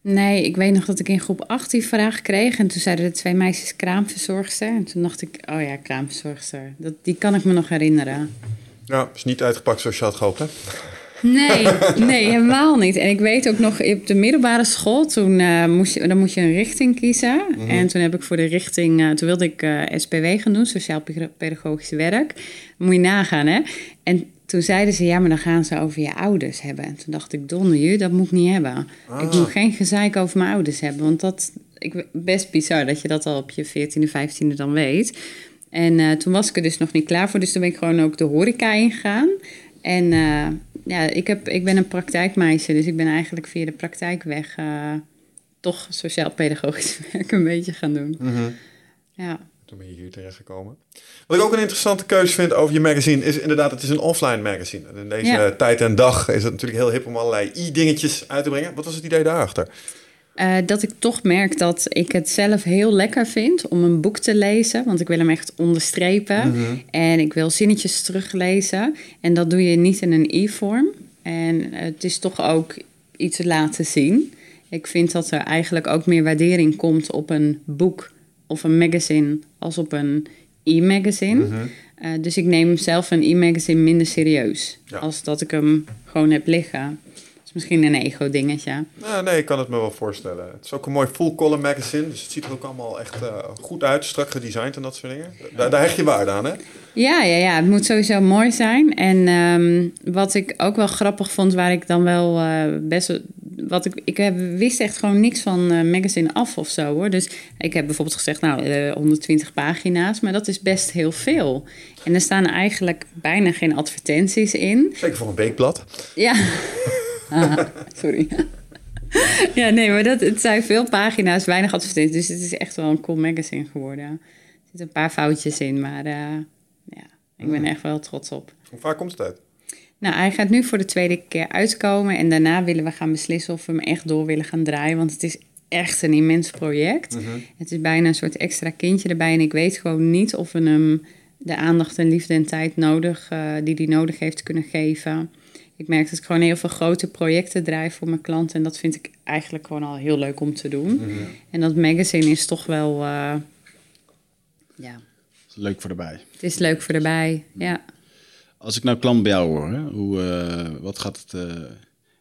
Nee, ik weet nog dat ik in groep 8 die vraag kreeg. En toen zeiden de twee meisjes kraamverzorgster. En toen dacht ik, oh ja, kraamverzorgster. Dat, die kan ik me nog herinneren. Nou, is niet uitgepakt zoals je had gehoopt, hè? Nee, <laughs> nee, helemaal niet. En ik weet ook nog, op de middelbare school, toen eh, moest je, dan moest je een richting kiezen. En toen heb ik voor de richting, eh, toen wilde ik eh, SPW gaan doen, Sociaal Pedagogisch Werk. Moet je nagaan, hè? En toen zeiden ze, ja, maar dan gaan ze over je ouders hebben. En toen dacht ik, donder je, dat moet ik niet hebben. Ik moet geen gezeik over mijn ouders hebben, want dat, ik, best bizar dat je dat al op je 14e, 15e dan weet. En eh, toen was ik er dus nog niet klaar voor, dus toen ben ik gewoon ook de horeca ingegaan. En eh, ja, ik, heb, ik ben een praktijkmeisje, dus ik ben eigenlijk via de praktijkweg eh, toch sociaal-pedagogisch <laughs> werk een beetje gaan doen. Ja. Toen ben je hier terechtgekomen. Wat ik ook een interessante keuze vind over je magazine is inderdaad, het is een offline magazine. En in deze Ja. tijd en dag is het natuurlijk heel hip om allerlei i-dingetjes uit te brengen. Wat was het idee daarachter? Eh, dat ik toch merk dat ik het zelf heel lekker vind om een boek te lezen. Want ik wil hem echt onderstrepen. En ik wil zinnetjes teruglezen. En dat doe je niet in een e-vorm. En het is toch ook iets laten zien. Ik vind dat er eigenlijk ook meer waardering komt op een boek of een magazine als op een e-magazine. Eh, dus ik neem zelf een e-magazine minder serieus. Ja. Als dat ik hem gewoon heb liggen. Is misschien een ego-dingetje. Nou, nee, ik kan het me wel voorstellen. Het is ook een mooi full color magazine, dus het ziet er ook allemaal echt eh, goed uit, strak gedesigned en dat soort dingen. Daar, daar hecht je waarde aan, hè? Ja, ja, ja, het moet sowieso mooi zijn. En ehm, wat ik ook wel grappig vond, waar ik dan wel eh, best wel- Wat ik, ik heb, wist echt gewoon niks van eh, magazine af of zo hoor. Dus ik heb bijvoorbeeld gezegd, nou, eh, 120 pagina's, maar dat is best heel veel. En er staan eigenlijk bijna geen advertenties in. Zeker voor een weekblad. Ja. <laughs> Ah, <laughs> sorry. ja, nee, maar dat, het zijn veel pagina's, weinig advertenties. Dus het is echt wel een cool magazine geworden. Er zitten een paar foutjes in, maar eh, ja, ik ben echt wel trots op. Hoe vaak komt het uit? Nou, hij gaat nu voor de tweede keer uitkomen. En daarna willen we gaan beslissen of we hem echt door willen gaan draaien. Want het is echt een immens project. Het is bijna een soort extra kindje erbij. En ik weet gewoon niet of we hem de aandacht en liefde en tijd nodig, eh, die hij nodig heeft kunnen geven. Ik merk dat ik gewoon heel veel grote projecten draai voor mijn klanten. En dat vind ik eigenlijk gewoon al heel leuk om te doen. En dat magazine is toch wel... eh, ja, leuk voor erbij. het is leuk voor erbij. Ja. Als ik nou klant bij jou hoor, hè, hoe, eh, wat gaat het, eh,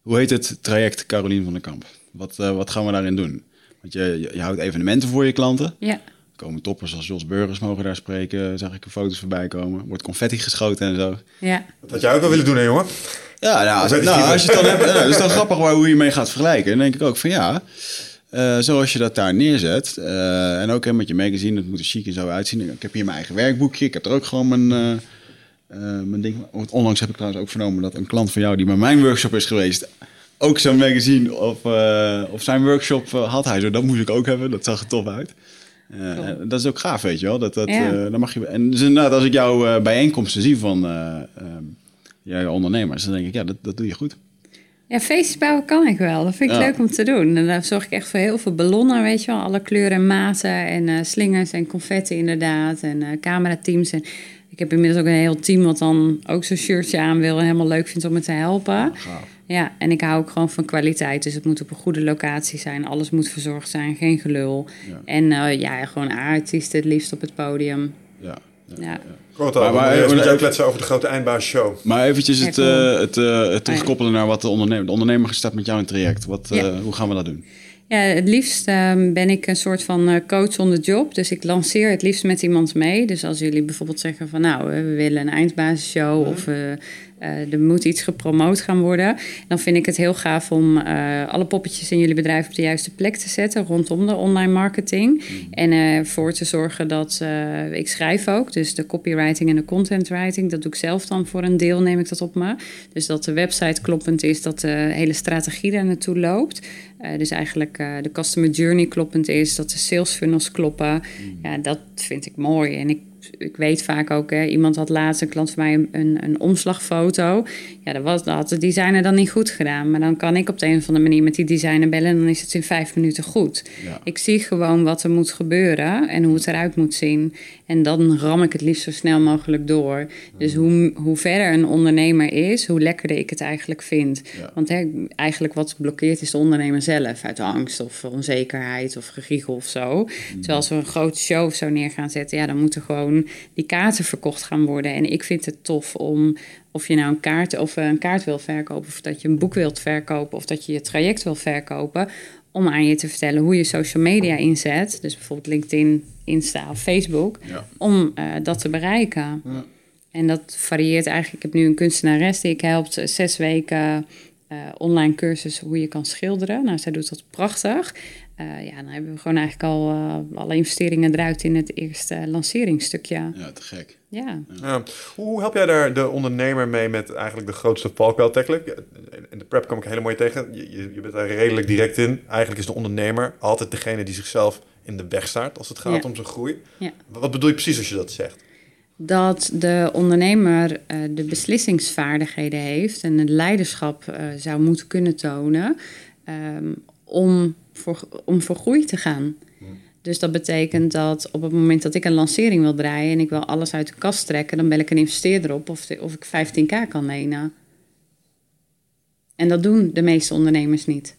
hoe heet het traject Carolien van den Kamp? Wat, eh, wat gaan we daarin doen? Want je, je, je houdt evenementen voor je klanten. Ja. Er komen toppers als Jos Burgers mogen daar spreken. Zag ik er foto's voorbij komen. Wordt confetti geschoten en zo. Ja. Dat had jij ook wel willen doen, hè, jongen? Ja, nou, als, Weet je nou, als je het dan hebt, nou, dat is dan grappig waar, hoe je mee gaat vergelijken. Dan denk ik ook van ja, eh, zoals je dat daar neerzet. eh, en ook hè, met je magazine, het moet er chic en zo uitzien. Ik heb hier mijn eigen werkboekje. Ik heb er ook gewoon mijn, eh, eh, mijn ding. Onlangs heb ik trouwens ook vernomen dat een klant van jou die bij mijn workshop is geweest. Ook zo'n magazine op, eh, op zijn workshop had hij zo. Dat moest ik ook hebben. Dat zag er tof uit. Eh, Cool. Dat is ook gaaf, weet je wel. Dat, dat, Ja. eh, dan mag je, en dus inderdaad, als ik jouw bijeenkomsten zie van jij ondernemers, dan denk ik, ja, dat, dat doe je goed. Ja, feestjes bouwen kan ik wel. Dat vind ik Ja. leuk om te doen. En daar zorg ik echt voor heel veel ballonnen, weet je wel. Alle kleuren en maten en eh, slingers en confetti inderdaad. En eh camerateams. En ik heb inmiddels ook een heel team wat dan ook zo'n shirtje aan wil... en helemaal leuk vindt om me te helpen. Gaaf. Ja, en ik hou ook gewoon van kwaliteit. Dus het moet op een goede locatie zijn. Alles moet verzorgd zijn, geen gelul. Ja. En eh, ja, gewoon artiesten het liefst op het podium. Ja. Ja. Ja. Het al. Maar- Maar, maar- maar, maar- je ook kletsen over de grote eindbaasshow. Maar eventjes het, Ja, eh, het, eh, het terugkoppelen naar wat de ondernemer... De ondernemer staat met jou in het traject. Wat, eh, Ja. Hoe gaan we dat doen? Ja, het liefst ehm, ben ik een soort van eh, coach on the job. Dus ik lanceer het liefst met iemand mee. Dus als jullie bijvoorbeeld zeggen van nou, we willen een eindbasisshow of eh, Uh, er moet iets gepromoot gaan worden. Dan vind ik het heel gaaf om uh, alle poppetjes in jullie bedrijf op de juiste plek te zetten rondom de online marketing. Mm. En ervoor te zorgen dat ik schrijf ook. Dus de copywriting en de content writing, dat doe ik zelf dan voor een deel, neem ik dat op me. Dus dat de website kloppend is, dat de hele strategie daar naartoe loopt. Dus eigenlijk de customer journey kloppend is, dat de sales funnels kloppen. Mm. Ja, dat vind ik mooi. En ik ik weet vaak ook, hè, iemand had laatst, een klant van mij, een, een omslagfoto. Ja, dat, was, dat had de designer dan niet goed gedaan. Maar dan kan ik op de een of andere manier met die designer bellen en dan is het in vijf minuten goed. Ik zie gewoon wat er moet gebeuren en hoe het eruit moet zien. En dan ram ik het liefst zo snel mogelijk door. Dus hoe, hoe verder een ondernemer is, hoe lekkerder ik het eigenlijk vind. Want hè, eigenlijk wat blokkeert is de ondernemer zelf. Uit angst of onzekerheid of gegiegel of zo. Mm. Terwijl als we een grote show of zo neer gaan zetten, ja, dan moeten gewoon die kaarten verkocht gaan worden. En ik vind het tof om, of je nou een kaart, of een kaart wil verkopen, of dat je een boek wilt verkopen, of dat je je traject wil verkopen om aan je te vertellen hoe je social media inzet. Dus bijvoorbeeld LinkedIn, Insta of Facebook. Om uh, dat te bereiken. Ja. En dat varieert eigenlijk. Ik heb nu een kunstenares die ik helpt zes weken uh, online cursus hoe je kan schilderen. Nou, zij doet dat prachtig. Uh, ja, dan hebben we gewoon eigenlijk al alle investeringen eruit in het eerste lanceringsstukje. Ja, te gek. Ja. ja. Hoe help jij daar de ondernemer mee met eigenlijk de grootste valkuil tackelen? In de prep kom ik helemaal mooi tegen. Je, je bent daar redelijk direct in. Eigenlijk is de ondernemer altijd degene die zichzelf in de weg staat als het gaat om zijn groei. Ja. Wat bedoel je precies als je dat zegt? Dat de ondernemer uh, de beslissingsvaardigheden heeft en het leiderschap uh, zou moeten kunnen tonen um, om, voor, om voor groei te gaan. Dus dat betekent dat op het moment dat ik een lancering wil draaien en ik wil alles uit de kast trekken, dan bel ik een investeerder op of, of ik 15k kan lenen. En dat doen de meeste ondernemers niet.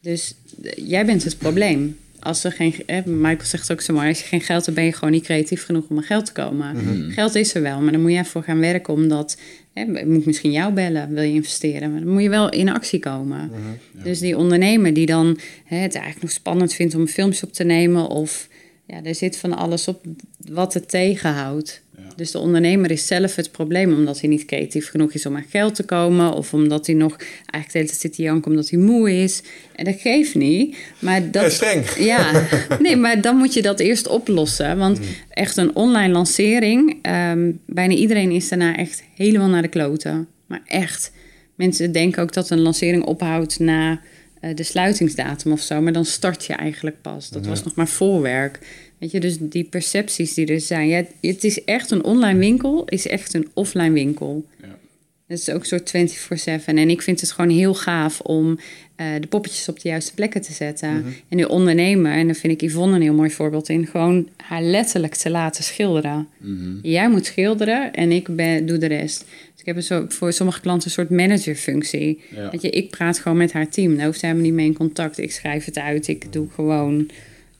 Dus jij bent het probleem. Als er geen, Michael zegt ook zo mooi, als je geen geld hebt, ben je gewoon niet creatief genoeg om aan geld te komen. Mhm. Geld is er wel, maar dan moet je ervoor gaan werken omdat, hè, moet misschien jou bellen, wil je investeren, maar dan moet je wel in actie komen. Mhm, dus die ondernemer die dan hè, het eigenlijk nog spannend vindt om filmpjes op te nemen of ja, er zit van alles op wat het tegenhoudt. Dus de ondernemer is zelf het probleem, omdat hij niet creatief genoeg is om aan geld te komen. Of omdat hij nog eigenlijk de hele tijd zit te janken omdat hij moe is. En dat geeft niet. Maar dat, ja, streng. Ja, <laughs> nee, maar dan moet je dat eerst oplossen. Want mm. echt een online lancering, um, bijna iedereen is daarna echt helemaal naar de kloten. Maar echt. Mensen denken ook dat een lancering ophoudt na uh, de sluitingsdatum of zo. Maar dan start je eigenlijk pas. Dat was nog maar voorwerk. Weet je, dus die percepties die er zijn. Ja, het is echt een online winkel, is echt een offline winkel. Ja. Het is ook een soort 24-7. En ik vind het gewoon heel gaaf om uh, de poppetjes op de juiste plekken te zetten. Mhm. En die ondernemer, en daar vind ik Yvonne een heel mooi voorbeeld in, gewoon haar letterlijk te laten schilderen. Mm Jij moet schilderen en ik ben, doe de rest. Dus ik heb een voor sommige klanten een soort managerfunctie. Ja. Dat je, ik praat gewoon met haar team. Daar hoeft zij helemaal niet mee in contact. Ik schrijf het uit, ik doe gewoon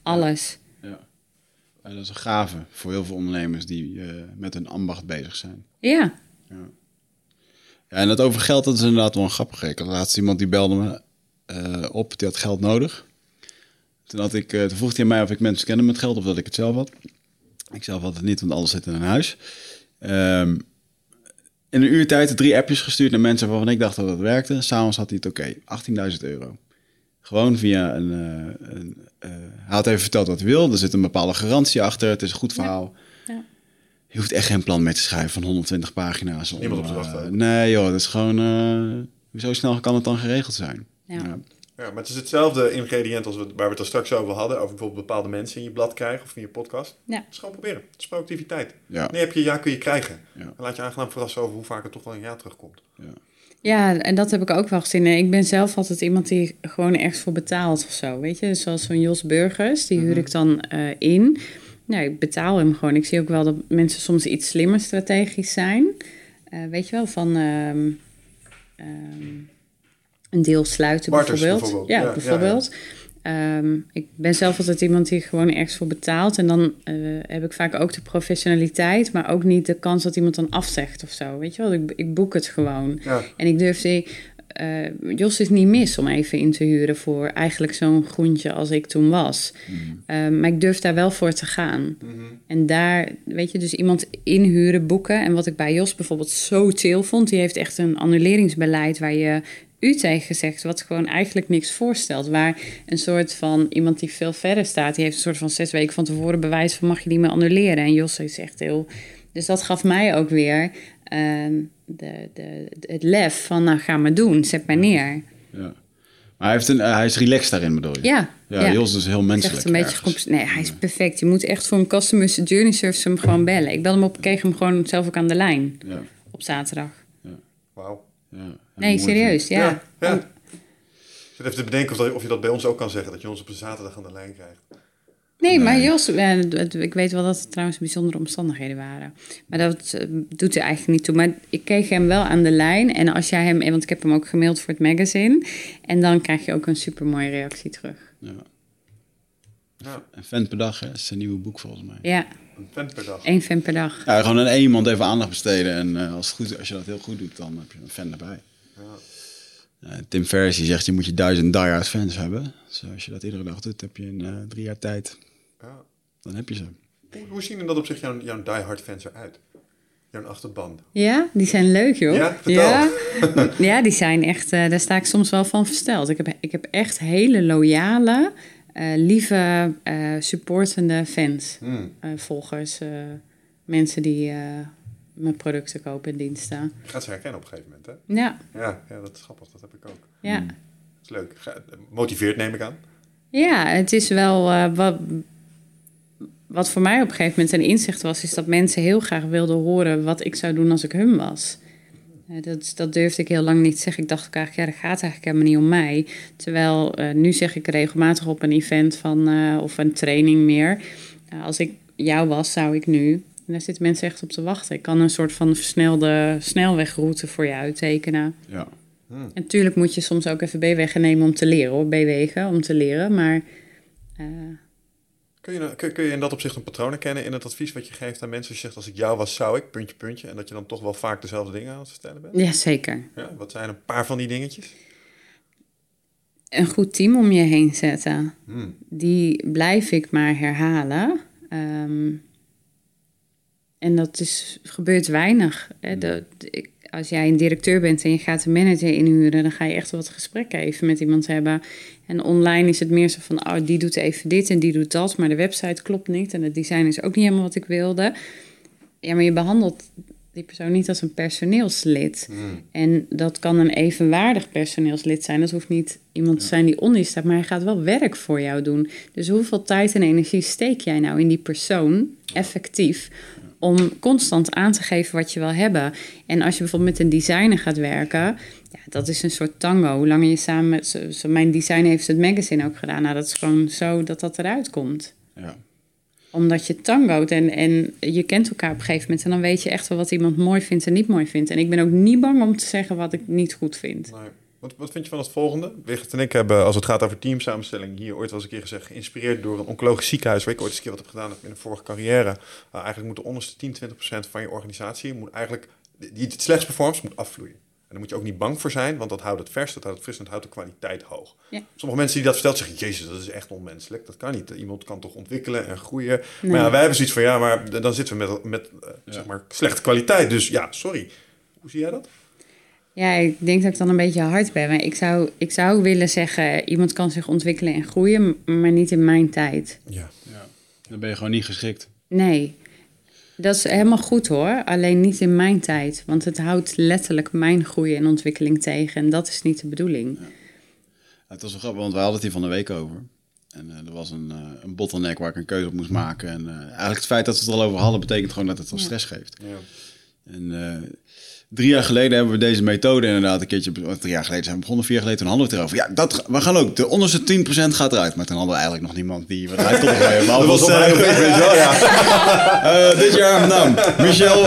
alles. Uh, dat is een gave voor heel veel ondernemers die uh, met hun ambacht bezig zijn. Ja. ja. ja. en dat over geld, dat is inderdaad wel een grappig. Ik had laatst iemand die belde me uh, op, die had geld nodig. Toen, had ik, toen vroeg hij mij of ik mensen kende met geld of dat ik het zelf had. Ik zelf had het niet, want alles zit in een huis. Um, in een uur tijd drie appjes gestuurd naar mensen waarvan ik dacht dat het werkte. S'avonds had hij het oké, okay, 18.000 euro. Gewoon via een. Uh, een uh, hij had even verteld wat hij wil. Er zit een bepaalde garantie achter. Het is een goed verhaal. Ja. Ja. Je hoeft echt geen plan meer te schrijven van 120 pagina's. Niemand op te wachten. Uh, nee, joh, dat is gewoon. zo snel kan het dan geregeld zijn? Ja. Ja, maar het is hetzelfde ingrediënt als we, waar we het er straks over hadden. Over bijvoorbeeld bepaalde mensen in je blad krijgen of in je podcast. Ja. Het is gewoon proberen. Het is productiviteit. Ja. Nee, heb je ja, kun je krijgen. Ja. En laat je aangenaam verrassen over hoe vaak het toch wel een ja terugkomt. Ja. Ja, en dat heb ik ook wel gezien. Ik ben zelf altijd iemand die gewoon ergens voor betaalt of zo, weet je. Zoals zo'n Jos Burgers, die huur mhm. ik dan uh, in. Nou, ik betaal hem gewoon. Ik zie ook wel dat mensen soms iets slimmer strategisch zijn. Uh, weet je wel, van um, um, een deel sluiten bijvoorbeeld. bijvoorbeeld. Ja, ja bijvoorbeeld. Ja, ja. Um, ik ben zelf altijd iemand die gewoon ergens voor betaalt. En dan uh, heb ik vaak ook de professionaliteit, maar ook niet de kans dat iemand dan afzegt of zo. Weet je wel, ik, ik boek het gewoon. Ja. En ik durf die eh, Jos is niet mis om even in te huren voor eigenlijk zo'n groentje als ik toen was. Eh, maar ik durf daar wel voor te gaan. En daar, weet je, dus iemand inhuren, boeken. En wat ik bij Jos bijvoorbeeld zo chill vond, die heeft echt een annuleringsbeleid waar je u tegen zegt, wat gewoon eigenlijk niks voorstelt. Waar een soort van iemand die veel verder staat, die heeft een soort van zes weken van tevoren bewijs van mag je niet meer annuleren. En Jos is echt heel. Dus dat gaf mij ook weer ehm, de, de, het lef van nou ga maar doen, zet maar neer. Ja. Maar hij, heeft een, eh, hij is relaxed daarin, bedoel je? Ja, Ja, ja. Jos is heel menselijk. echt een beetje ergens. Nee, hij is perfect. Je moet echt voor een customer journey service hem gewoon bellen. Ik belde hem op, kreeg hem gewoon zelf ook aan de lijn Ja, op zaterdag. Wauw. ja. Nee, serieus, ja. Ja. ja. Ik zit even te bedenken of, dat, of je dat bij ons ook kan zeggen, dat je ons op een zaterdag aan de lijn krijgt. Nee, maar. Jos, eh, ik weet wel dat het trouwens bijzondere omstandigheden waren. Maar dat eh, doet er eigenlijk niet toe. Maar ik kreeg hem wel aan de lijn. En als jij hem, want ik heb hem ook gemaild voor het magazine. En dan krijg je ook een supermooie reactie terug. Ja. Ja, Een fan per dag, hè? Dat is zijn nieuwe boek volgens mij. Ja, een vent per dag. één fan per dag. Ja, gewoon aan één iemand even aandacht besteden. En eh, als, het goed, als je dat heel goed doet, dan heb je een fan erbij. Ja. Tim Ferriss die zegt, je moet je duizend die-hard fans hebben. Dus als je dat iedere dag doet, heb je in eh, drie jaar tijd. Ja. Dan heb je ze. Hoe, hoe zien in dat opzicht jouw, jouw diehard fans eruit? Jouw achterban? Ja, die zijn leuk, joh. Ja, vertel. Ja, <laughs> ja die zijn echt, eh, daar sta ik soms wel van versteld. Ik heb, ik heb echt hele loyale, eh, lieve, eh, supportende fans, Hmm. eh, volgers, eh, mensen die eh, mijn producten kopen en diensten. Je gaat ze herkennen op een gegeven moment, hè? Ja, Ja, ja dat is grappig. Dat heb ik ook. ja. Dat is leuk. Ga- Motiveert, neem ik aan. Ja, het is wel eh, wat, wat voor mij op een gegeven moment een inzicht was, is dat mensen heel graag wilden horen wat ik zou doen als ik hun was. Eh, dat, dat durfde ik heel lang niet te zeggen. Ik dacht ook eigenlijk, ja, dat gaat eigenlijk helemaal niet om mij. Terwijl eh, nu zeg ik regelmatig op een event van, eh, of een training meer. als ik jou was, zou ik nu. En daar zitten mensen echt op te wachten. Ik kan een soort van versnelde snelwegroute voor je uittekenen. Ja. Hmm. En natuurlijk moet je soms ook even B-wegen nemen om te leren hoor. B-wegen om te leren. Maar eh, Kun je, nou- kun, kun je in dat opzicht een patroon herkennen in het advies wat je geeft aan mensen? Als je zegt, als ik jou was, zou ik, puntje, puntje. En dat je dan toch wel vaak dezelfde dingen aan het vertellen bent? ja, zeker. Ja, wat zijn een paar van die dingetjes? Een goed team om je heen zetten. Hmm. Die blijf ik maar herhalen. Ehm, en dat is, gebeurt weinig. Hè. De- de- als jij een directeur bent en je gaat een manager inhuren, dan ga je echt wat gesprekken even met iemand hebben. En online is het meer zo van, oh, die doet even dit en die doet dat, maar de website klopt niet en het design is ook niet helemaal wat ik wilde. Ja, maar je behandelt die persoon niet als een personeelslid. Hmm. En dat kan een evenwaardig personeelslid zijn. Dat hoeft niet iemand te zijn die onder je staat, maar hij gaat wel werk voor jou doen. Dus hoeveel tijd en energie steek jij nou in die persoon effectief om constant aan te geven wat je wil hebben? En als je bijvoorbeeld met een designer gaat werken, ja, dat is een soort tango. Hoe langer je samen met zo, zo- mijn designer heeft het magazine ook gedaan. Nou, dat is gewoon zo dat dat eruit komt Ja. omdat je tangoot en, en je kent elkaar op een gegeven moment. En dan weet je echt wel wat iemand mooi vindt en niet mooi vindt. En ik ben ook niet bang om te zeggen wat ik niet goed vind. Nee. Wat, wat vind je van het volgende? Wigert en ik hebben, als het gaat over teamsamenstelling, hier ooit wel eens een keer gezegd, geïnspireerd door een oncologisch ziekenhuis, waar ik ooit eens een keer wat heb gedaan in een vorige carrière. Uh, eigenlijk moet de onderste 10, 20 procent van je organisatie, moet eigenlijk, die het slechts performt, moet afvloeien. En daar moet je ook niet bang voor zijn, want dat houdt het vers, dat houdt het fris en dat houdt de kwaliteit hoog. Ja. Sommige mensen die dat vertellen zeggen, jezus, dat is echt onmenselijk. Dat kan niet. Iemand kan toch ontwikkelen en groeien. Nee. Maar ja, wij hebben zoiets van, ja, maar dan zitten we met, met eh, zeg maar, slechte kwaliteit. Dus ja, sorry. Hoe zie jij dat? Ja, ik denk dat ik dan een beetje hard ben. Maar ik zou, ik zou willen zeggen, iemand kan zich ontwikkelen en groeien, maar niet in mijn tijd. Ja. ja. Dan ben je gewoon niet geschikt. Nee, dat is helemaal goed hoor. Alleen niet in mijn tijd. Want het houdt letterlijk mijn groei en ontwikkeling tegen. En dat is niet de bedoeling. Ja, het was wel grappig, want we hadden het hier van de week over. En eh, er was een, eh, een bottleneck waar ik een keuze op moest maken. En eh, eigenlijk het feit dat we het er al over hadden, betekent gewoon dat het al stress geeft. Ja. En eh, drie jaar geleden hebben we deze methode inderdaad een keertje... Drie jaar geleden zijn we begonnen, vier jaar geleden, toen hadden we het erover. Ja, dat, we gaan ook, de onderste 10% gaat eruit. Maar toen hadden we eigenlijk nog niemand die eruit kon gooien. Dat was eh, <laughs> eh, dit jaar, nou, Michel.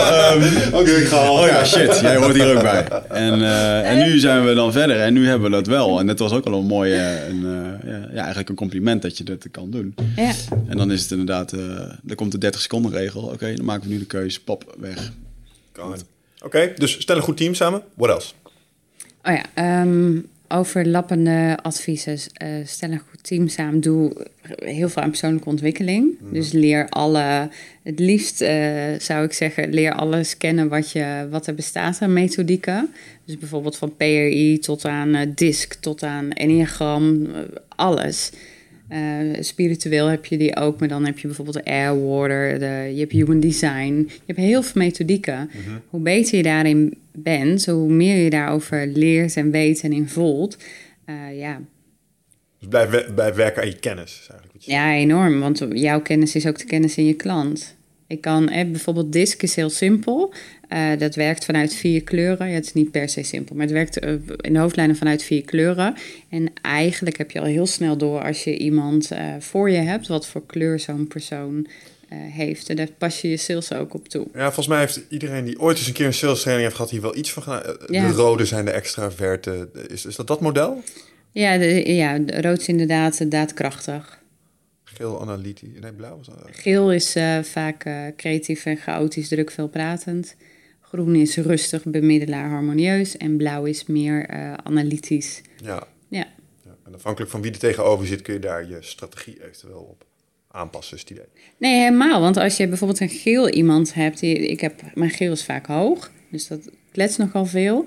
Oké, ik ga al. Oh ja, shit, jij hoort hier ook bij. En, eh, en nu zijn we dan verder en nu hebben we dat wel. En dat was ook al een mooie, een, eh, ja, ja, eigenlijk een compliment dat je dat kan doen. Ja, En dan is het inderdaad, eh dan komt de 30 seconden regel. Oké, dan maken we nu de keuze, pop, weg. Kan. Oké, dus stel een goed team samen. What else? Oh ja, ehm, overlappende adviezen. Uh, stel een goed team samen. Doe heel veel aan persoonlijke ontwikkeling. Mhm. Dus leer alle, het liefst eh, zou ik zeggen, leer alles kennen wat, je, wat er bestaat aan methodieken. Dus bijvoorbeeld van PRI tot aan uh, DISC, tot aan Enneagram, alles. Spiritueel heb je die ook, maar dan heb je bijvoorbeeld de Air Water, de, je hebt Human Design. Je hebt heel veel methodieken. Mhm. Hoe beter je daarin bent, hoe meer je daarover leert en weet en in voelt. Uh, ja. Dus blijf, blijf werken aan je kennis. Is eigenlijk wat je ja, enorm. Want jouw kennis is ook de kennis in je klant. Ik kan, eh, bijvoorbeeld DISC is heel simpel. Uh, dat werkt vanuit vier kleuren. Ja, het is niet per se simpel, maar het werkt uh, in de hoofdlijnen vanuit vier kleuren. En eigenlijk heb je al heel snel door als je iemand uh, voor je hebt, wat voor kleur zo'n persoon heeft. En daar pas je je sales ook op toe. Ja, volgens mij heeft iedereen die ooit eens een keer een sales training heeft gehad, hier wel iets van gedaan. Ja. De rode zijn de extraverte. Is, is dat dat model? Ja, de, ja rood is inderdaad daadkrachtig. Geel analytisch. Nee, blauw. is dat- Geel is eh, vaak eh, creatief en chaotisch, druk, veelpratend. Groen is rustig, bemiddelaar, harmonieus. En blauw is meer eh, analytisch. Ja. Ja. ja. En afhankelijk van wie er tegenover zit, kun je daar je strategie eventueel op aanpassen. Is het idee. Nee, helemaal. Want als je bijvoorbeeld een geel iemand hebt... Die, ik heb, mijn geel is vaak hoog, dus dat klets nogal veel.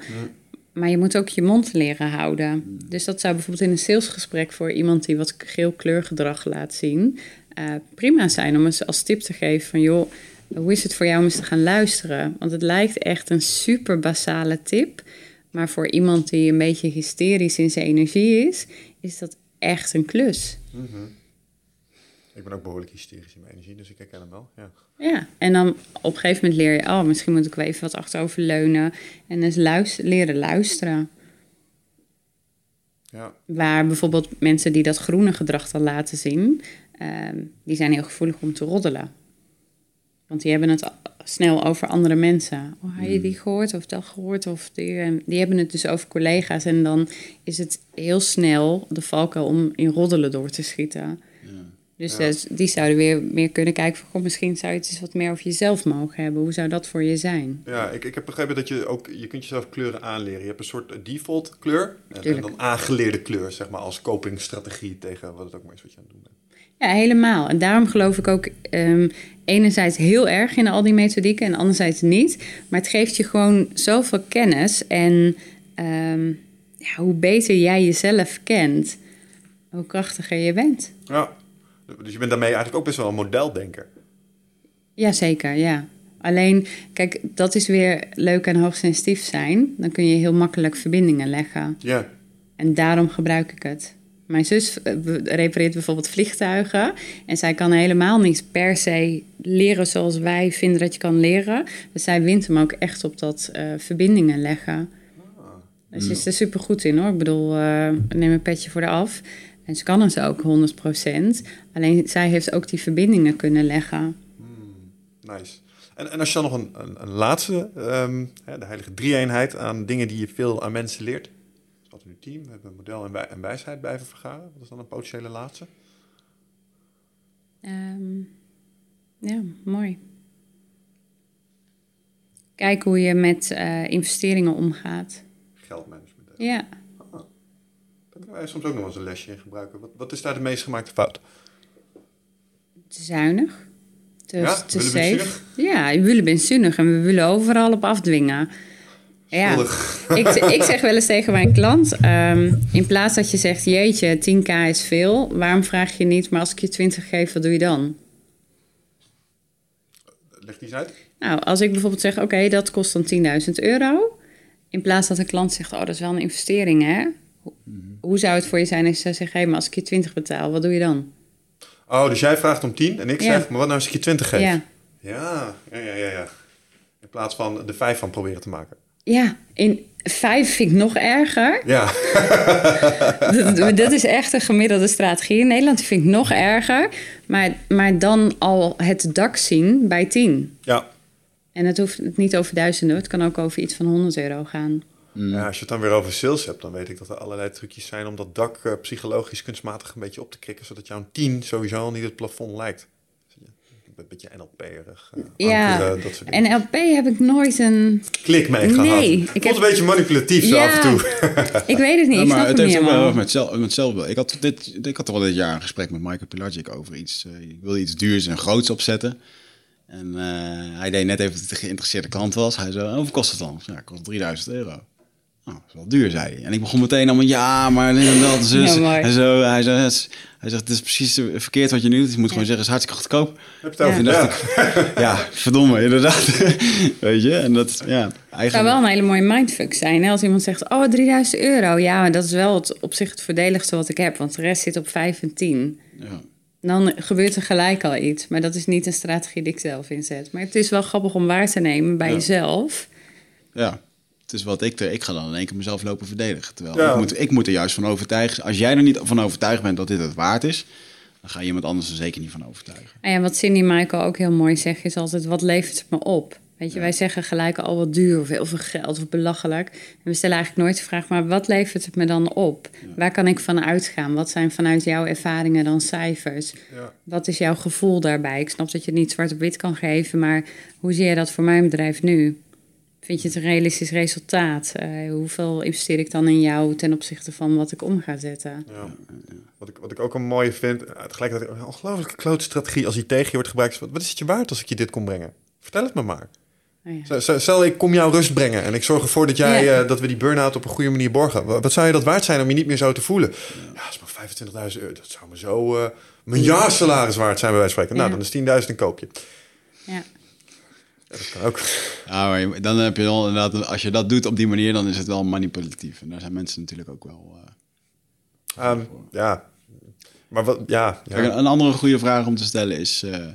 Maar je moet ook je mond leren houden. Dus dat zou bijvoorbeeld in een salesgesprek... voor iemand die wat geel kleurgedrag laat zien... eh, prima zijn om eens als tip te geven van... joh, hoe is het voor jou om eens te gaan luisteren? Want het lijkt echt een super basale tip... maar voor iemand die een beetje hysterisch in zijn energie is... is dat echt een klus. Ik ben ook behoorlijk hysterisch in mijn energie, dus ik herken hem wel. Ja. Ja, en dan op een gegeven moment leer je, oh, misschien moet ik wel even wat achterover leunen. En luister, leren luisteren. Ja. Waar bijvoorbeeld mensen die dat groene gedrag dan laten zien, ehm, die zijn heel gevoelig om te roddelen. Want die hebben het snel over andere mensen. Oh, heb je die gehoord of dat gehoord? Of die, en die hebben het dus over collega's. En dan is het heel snel de valkuil om in roddelen door te schieten. Dus Ja. eh, die zouden weer meer kunnen kijken van... Goh, misschien zou je het eens wat meer over jezelf mogen hebben. Hoe zou dat voor je zijn? Ja, ik, ik heb begrepen dat je ook, je kunt jezelf kleuren aanleren. Je hebt een soort default kleur en, dan aangeleerde kleur, zeg maar, als copingstrategie tegen wat het ook maar is wat je aan het doen bent. Ja, helemaal. En daarom geloof ik ook ehm, enerzijds heel erg in al die methodieken en anderzijds niet. Maar het geeft je gewoon zoveel kennis. En ehm, ja, hoe beter jij jezelf kent, hoe krachtiger je bent. Ja, dus je bent daarmee eigenlijk ook best wel een modeldenker. Jazeker, ja. Alleen, kijk, dat is weer leuk en hoogsensitief zijn. Dan kun je heel makkelijk verbindingen leggen. Ja, En daarom gebruik ik het. Mijn zus eh, repareert bijvoorbeeld vliegtuigen. En zij kan helemaal niet per se leren zoals wij vinden dat je kan leren. Dus zij wint hem ook echt op dat eh, verbindingen leggen. Dus ze is er super goed in hoor. Ik bedoel, ik neem een petje voor de af. En ze kan het ook 100%. Alleen zij heeft ook die verbindingen kunnen leggen. nice. En, en als je dan nog een, een, een laatste, ehm, hè, de heilige drie-eenheid aan dingen die je veel aan mensen leert. Dus wat in uw team, we hebben model en, wij, en wijsheid blijven vergaren. Wat is dan een potentiële laatste? Ehm, ja, mooi. Kijk hoe je met eh, investeringen omgaat. Geldmanagement. Ja. Daar kunnen wij soms ook nog eens een lesje in gebruiken. Wat, wat is daar de meest gemaakte fout? te zuinig. Te, Ja, te safe. Ja, we willen benzinnig en we willen overal op afdwingen. Ja, ik, ik <laughs> zeg wel eens tegen mijn klant, ehm, in plaats dat je zegt, jeetje, 10k is veel, waarom vraag je niet, maar als ik je 20 geef, wat doe je dan? Leg die eens uit. Nou, als ik bijvoorbeeld zeg, oké, dat kost dan 10.000 euro. In plaats dat een klant zegt, oh, dat is wel een investering, hè? Hoe- Hoe zou het voor je zijn als je zou zeggen, hé, maar als ik je 20 betaal, wat doe je dan? Oh, dus jij vraagt om 10 en ik Ja. zeg, maar wat nou als ik je 20 geef? Ja. Ja, ja, ja, ja, ja. In plaats van de 5 van proberen te maken. Ja, in vijf vind ik nog erger. Ja, <laughs> dat, dat is echt een gemiddelde strategie. In Nederland vind ik nog erger. Maar, maar dan al het dak zien bij 10. ja. En het hoeft niet over duizenden. Het kan ook over iets van 100 euro gaan. ja. Als je het dan weer over sales hebt, dan weet ik dat er allerlei trucjes zijn om dat dak eh, psychologisch kunstmatig een beetje op te krikken, zodat jouw 10 sowieso al niet het plafond lijkt. Een beetje NLP-erig. Uh, Ja, ankeren, dat soort dingen. en LP heb ik nooit een... Klik mee gehad. Nee, ik ik heb- het een beetje manipulatief zo Ja. af en toe. <laughs> Ik weet het niet, Ja, ik maar snap het het heeft ook wel heel met, zelf, met zelfbeeld. Ik had, dit, ik had er wel dit jaar een gesprek met Michael Pelagic over iets. eh, ik wilde iets duurs en groots opzetten. En eh, hij deed net even dat het een geïnteresseerde klant was. Hij zei, hoeveel kost het dan? Ja, het kost 3000 euro. Nou, dat is wel duur, zei hij. En ik begon meteen allemaal, ja, maar dit en dat. Zus. Ja, mooi. en zo, hij, zei, het is- hij zegt, het is precies verkeerd wat je nu doet. Je moet gewoon zeggen, het is hartstikke goedkoop. Heb je het over? Ja. Ja. dacht <laughs> Ja, verdomme, inderdaad. <laughs> Weet je, en dat, ja, Het zou eigenlijk... wel een hele mooie mindfuck zijn. Hè? Als iemand zegt, oh, 3000 euro. Ja, maar dat is wel het, op zich het voordeligste wat ik heb. Want de rest zit op 5 en 10. Ja. Dan gebeurt er gelijk al iets. Maar dat is niet een strategie die ik zelf inzet. Maar het is wel grappig om waar te nemen bij Ja. jezelf. Ja, het is wat ik er. Ik ga dan in één keer mezelf lopen verdedigen. Terwijl Ja. ik, moet, ik moet er juist van overtuigen. Als jij er niet van overtuigd bent dat dit het waard is, dan ga je iemand anders er zeker niet van overtuigen. En ja, wat Cindy Michael ook heel mooi zegt, is altijd: wat levert het me op? Weet je, wij zeggen gelijk al wat duur of heel veel geld of belachelijk. En we stellen eigenlijk nooit de vraag, maar wat levert het me dan op? Waar kan ik van uitgaan? Wat zijn vanuit jouw ervaringen dan cijfers? Ja. Wat is jouw gevoel daarbij? Ik snap dat je het niet zwart op wit kan geven, maar hoe zie je dat voor mijn bedrijf nu? Vind je het een realistisch resultaat? Eh, hoeveel investeer ik dan in jou ten opzichte van wat ik om ga zetten? Ja. Wat, ik, wat ik ook een mooie vind, eh, tegelijkertijd een ongelooflijke klote strategie als die tegen je wordt gebruikt. Wat, wat is het je waard als ik je dit kom brengen? Vertel het me maar. Oh ja. Stel- ik kom jou rust brengen en ik zorg ervoor dat, jij, Ja. eh, dat we die burn-out op een goede manier borgen. Wat, zou je dat waard zijn om je niet meer zo te voelen? Ja, dat is maar 25.000 euro. Dat zou me zo eh mijn jaarsalaris waard zijn bij wijze van spreken. Nou, dan is 10.000 een koopje. Ja. Ja, dat kan ook. Ja, maar je- dan heb je wel inderdaad, als je dat doet op die manier, dan is het wel manipulatief. En daar zijn mensen natuurlijk ook wel. eh, Ehm, ja, maar wat, ja. ja. Kijk, een andere goede vraag om te stellen is: eh,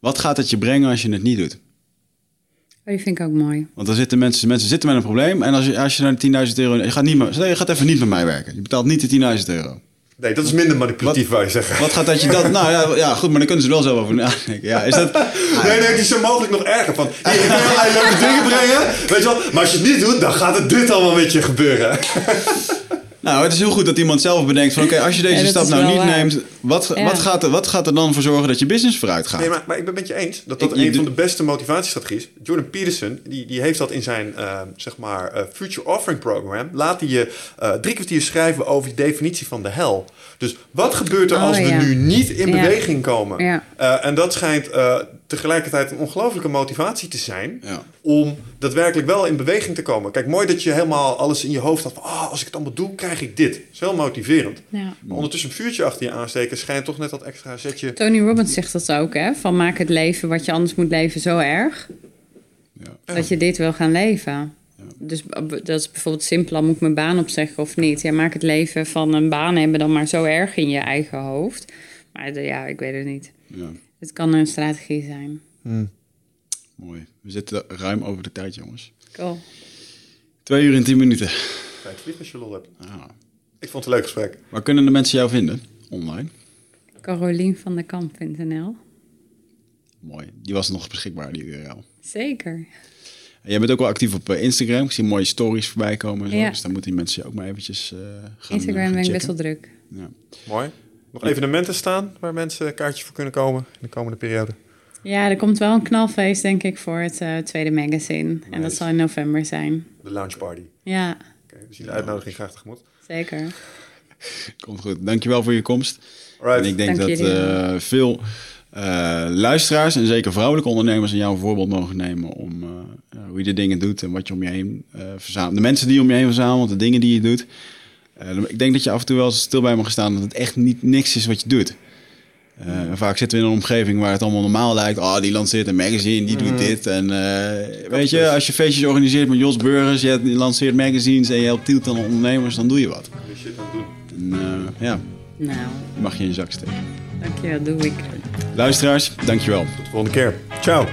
wat gaat het je brengen als je het niet doet? Oh, die vind ik ook mooi. Want dan zitten mensen, mensen zitten met een probleem. En als je, als je naar de 10.000 euro. Je gaat, niet meer, je gaat even niet met mij werken. Je betaalt niet de 10.000 euro. Nee, dat is minder manipulatief, wou je zeggen. Wat gaat dat je dat. Nou ja, ja, goed, maar dan kunnen ze er wel zo over nadenken. Ja, is dat. <laughs> Nee, nee, het is zo mogelijk nog erger. Van, hier, ik kan allerlei leuke dingen brengen, weet je wel. Maar als je het niet doet, dan gaat het dit allemaal met je gebeuren. <laughs> Nou, het is heel goed dat iemand zelf bedenkt van... oké, als je deze Ja, stap nou niet waar. neemt... Wat, Ja. wat, gaat er, wat gaat er dan voor zorgen dat je business vooruit gaat? Nee, maar, maar ik ben het met je eens dat dat Ik- een van de beste motivatiestrategieën is. Jordan Peterson, die, die heeft dat in zijn eh, zeg maar, eh, Future Offering Program. Laat hij je eh, drie kwartier schrijven over de definitie van de hel. Dus wat gebeurt er Oh, als we nu niet in Ja. beweging komen? Ja. Eh, en dat schijnt eh, tegelijkertijd een ongelofelijke motivatie te zijn... Ja. om daadwerkelijk wel in beweging te komen. Kijk, mooi dat je helemaal alles in je hoofd had van... Oh, als ik het allemaal doe, krijg ik dit. Dat is heel motiverend. Ja. Maar ondertussen een vuurtje achter je aansteken... schijnt toch net dat extra zetje... Tony Robbins zegt dat ook, hè? Van maak het leven wat je anders moet leven zo erg... Ja. dat je dit wil gaan leven. Dus dat is bijvoorbeeld simpel, moet ik mijn baan opzeggen of niet? Ja, maak het leven van een baan hebben dan maar zo erg in je eigen hoofd. Maar de- ja, ik weet het niet. Ja, Het kan een strategie zijn. mooi. We zitten ruim over de tijd, jongens. Cool. Twee uur en tien minuten. Kijk, vlieg als je lol hebt. Ah. Ik vond het een leuk gesprek. Waar kunnen de mensen jou vinden? Online. Carolienvandekamp.nl Mooi. Die was nog beschikbaar, die URL. Zeker. En jij bent ook wel actief op eh, Instagram. Ik zie mooie stories voorbij komen. En zo. Ja. Dus dan moeten die mensen je ook maar eventjes eh gaan Instagram eh, gaan ben ik best wel druk. Ja. Mooi. Nog evenementen staan waar mensen kaartjes voor kunnen komen in de komende periode. Ja, er komt wel een knalfeest, denk ik, voor het eh, tweede magazine. En dat zal in november zijn. De launch party. Ja, Oké, we zien de uitnodiging graag tegemoet. zeker. Komt goed. Dankjewel voor je komst. Alright. En ik denk Dank dat eh, veel eh, luisteraars en zeker vrouwelijke ondernemers aan jou een voorbeeld mogen nemen om eh, hoe je de dingen doet en wat je om je heen eh, verzamelt. De mensen die je om je heen verzamelt, de dingen die je doet. Eh, ik denk dat je af en toe wel eens stil bij mag staan dat het echt niet niks is wat je doet. Eh, vaak zitten we in een omgeving waar het allemaal normaal lijkt. Oh, die lanceert een magazine, die doet dit. En eh, weet je, als je feestjes organiseert met Jos Burgers, je lanceert magazines en je helpt tientallen ondernemers, dan doe je wat. Die shit aan doen. En, eh, ja, Nou, die mag je in je zak steken. dankjewel, doe ik. Luisteraars, dankjewel. Tot de volgende keer. Ciao.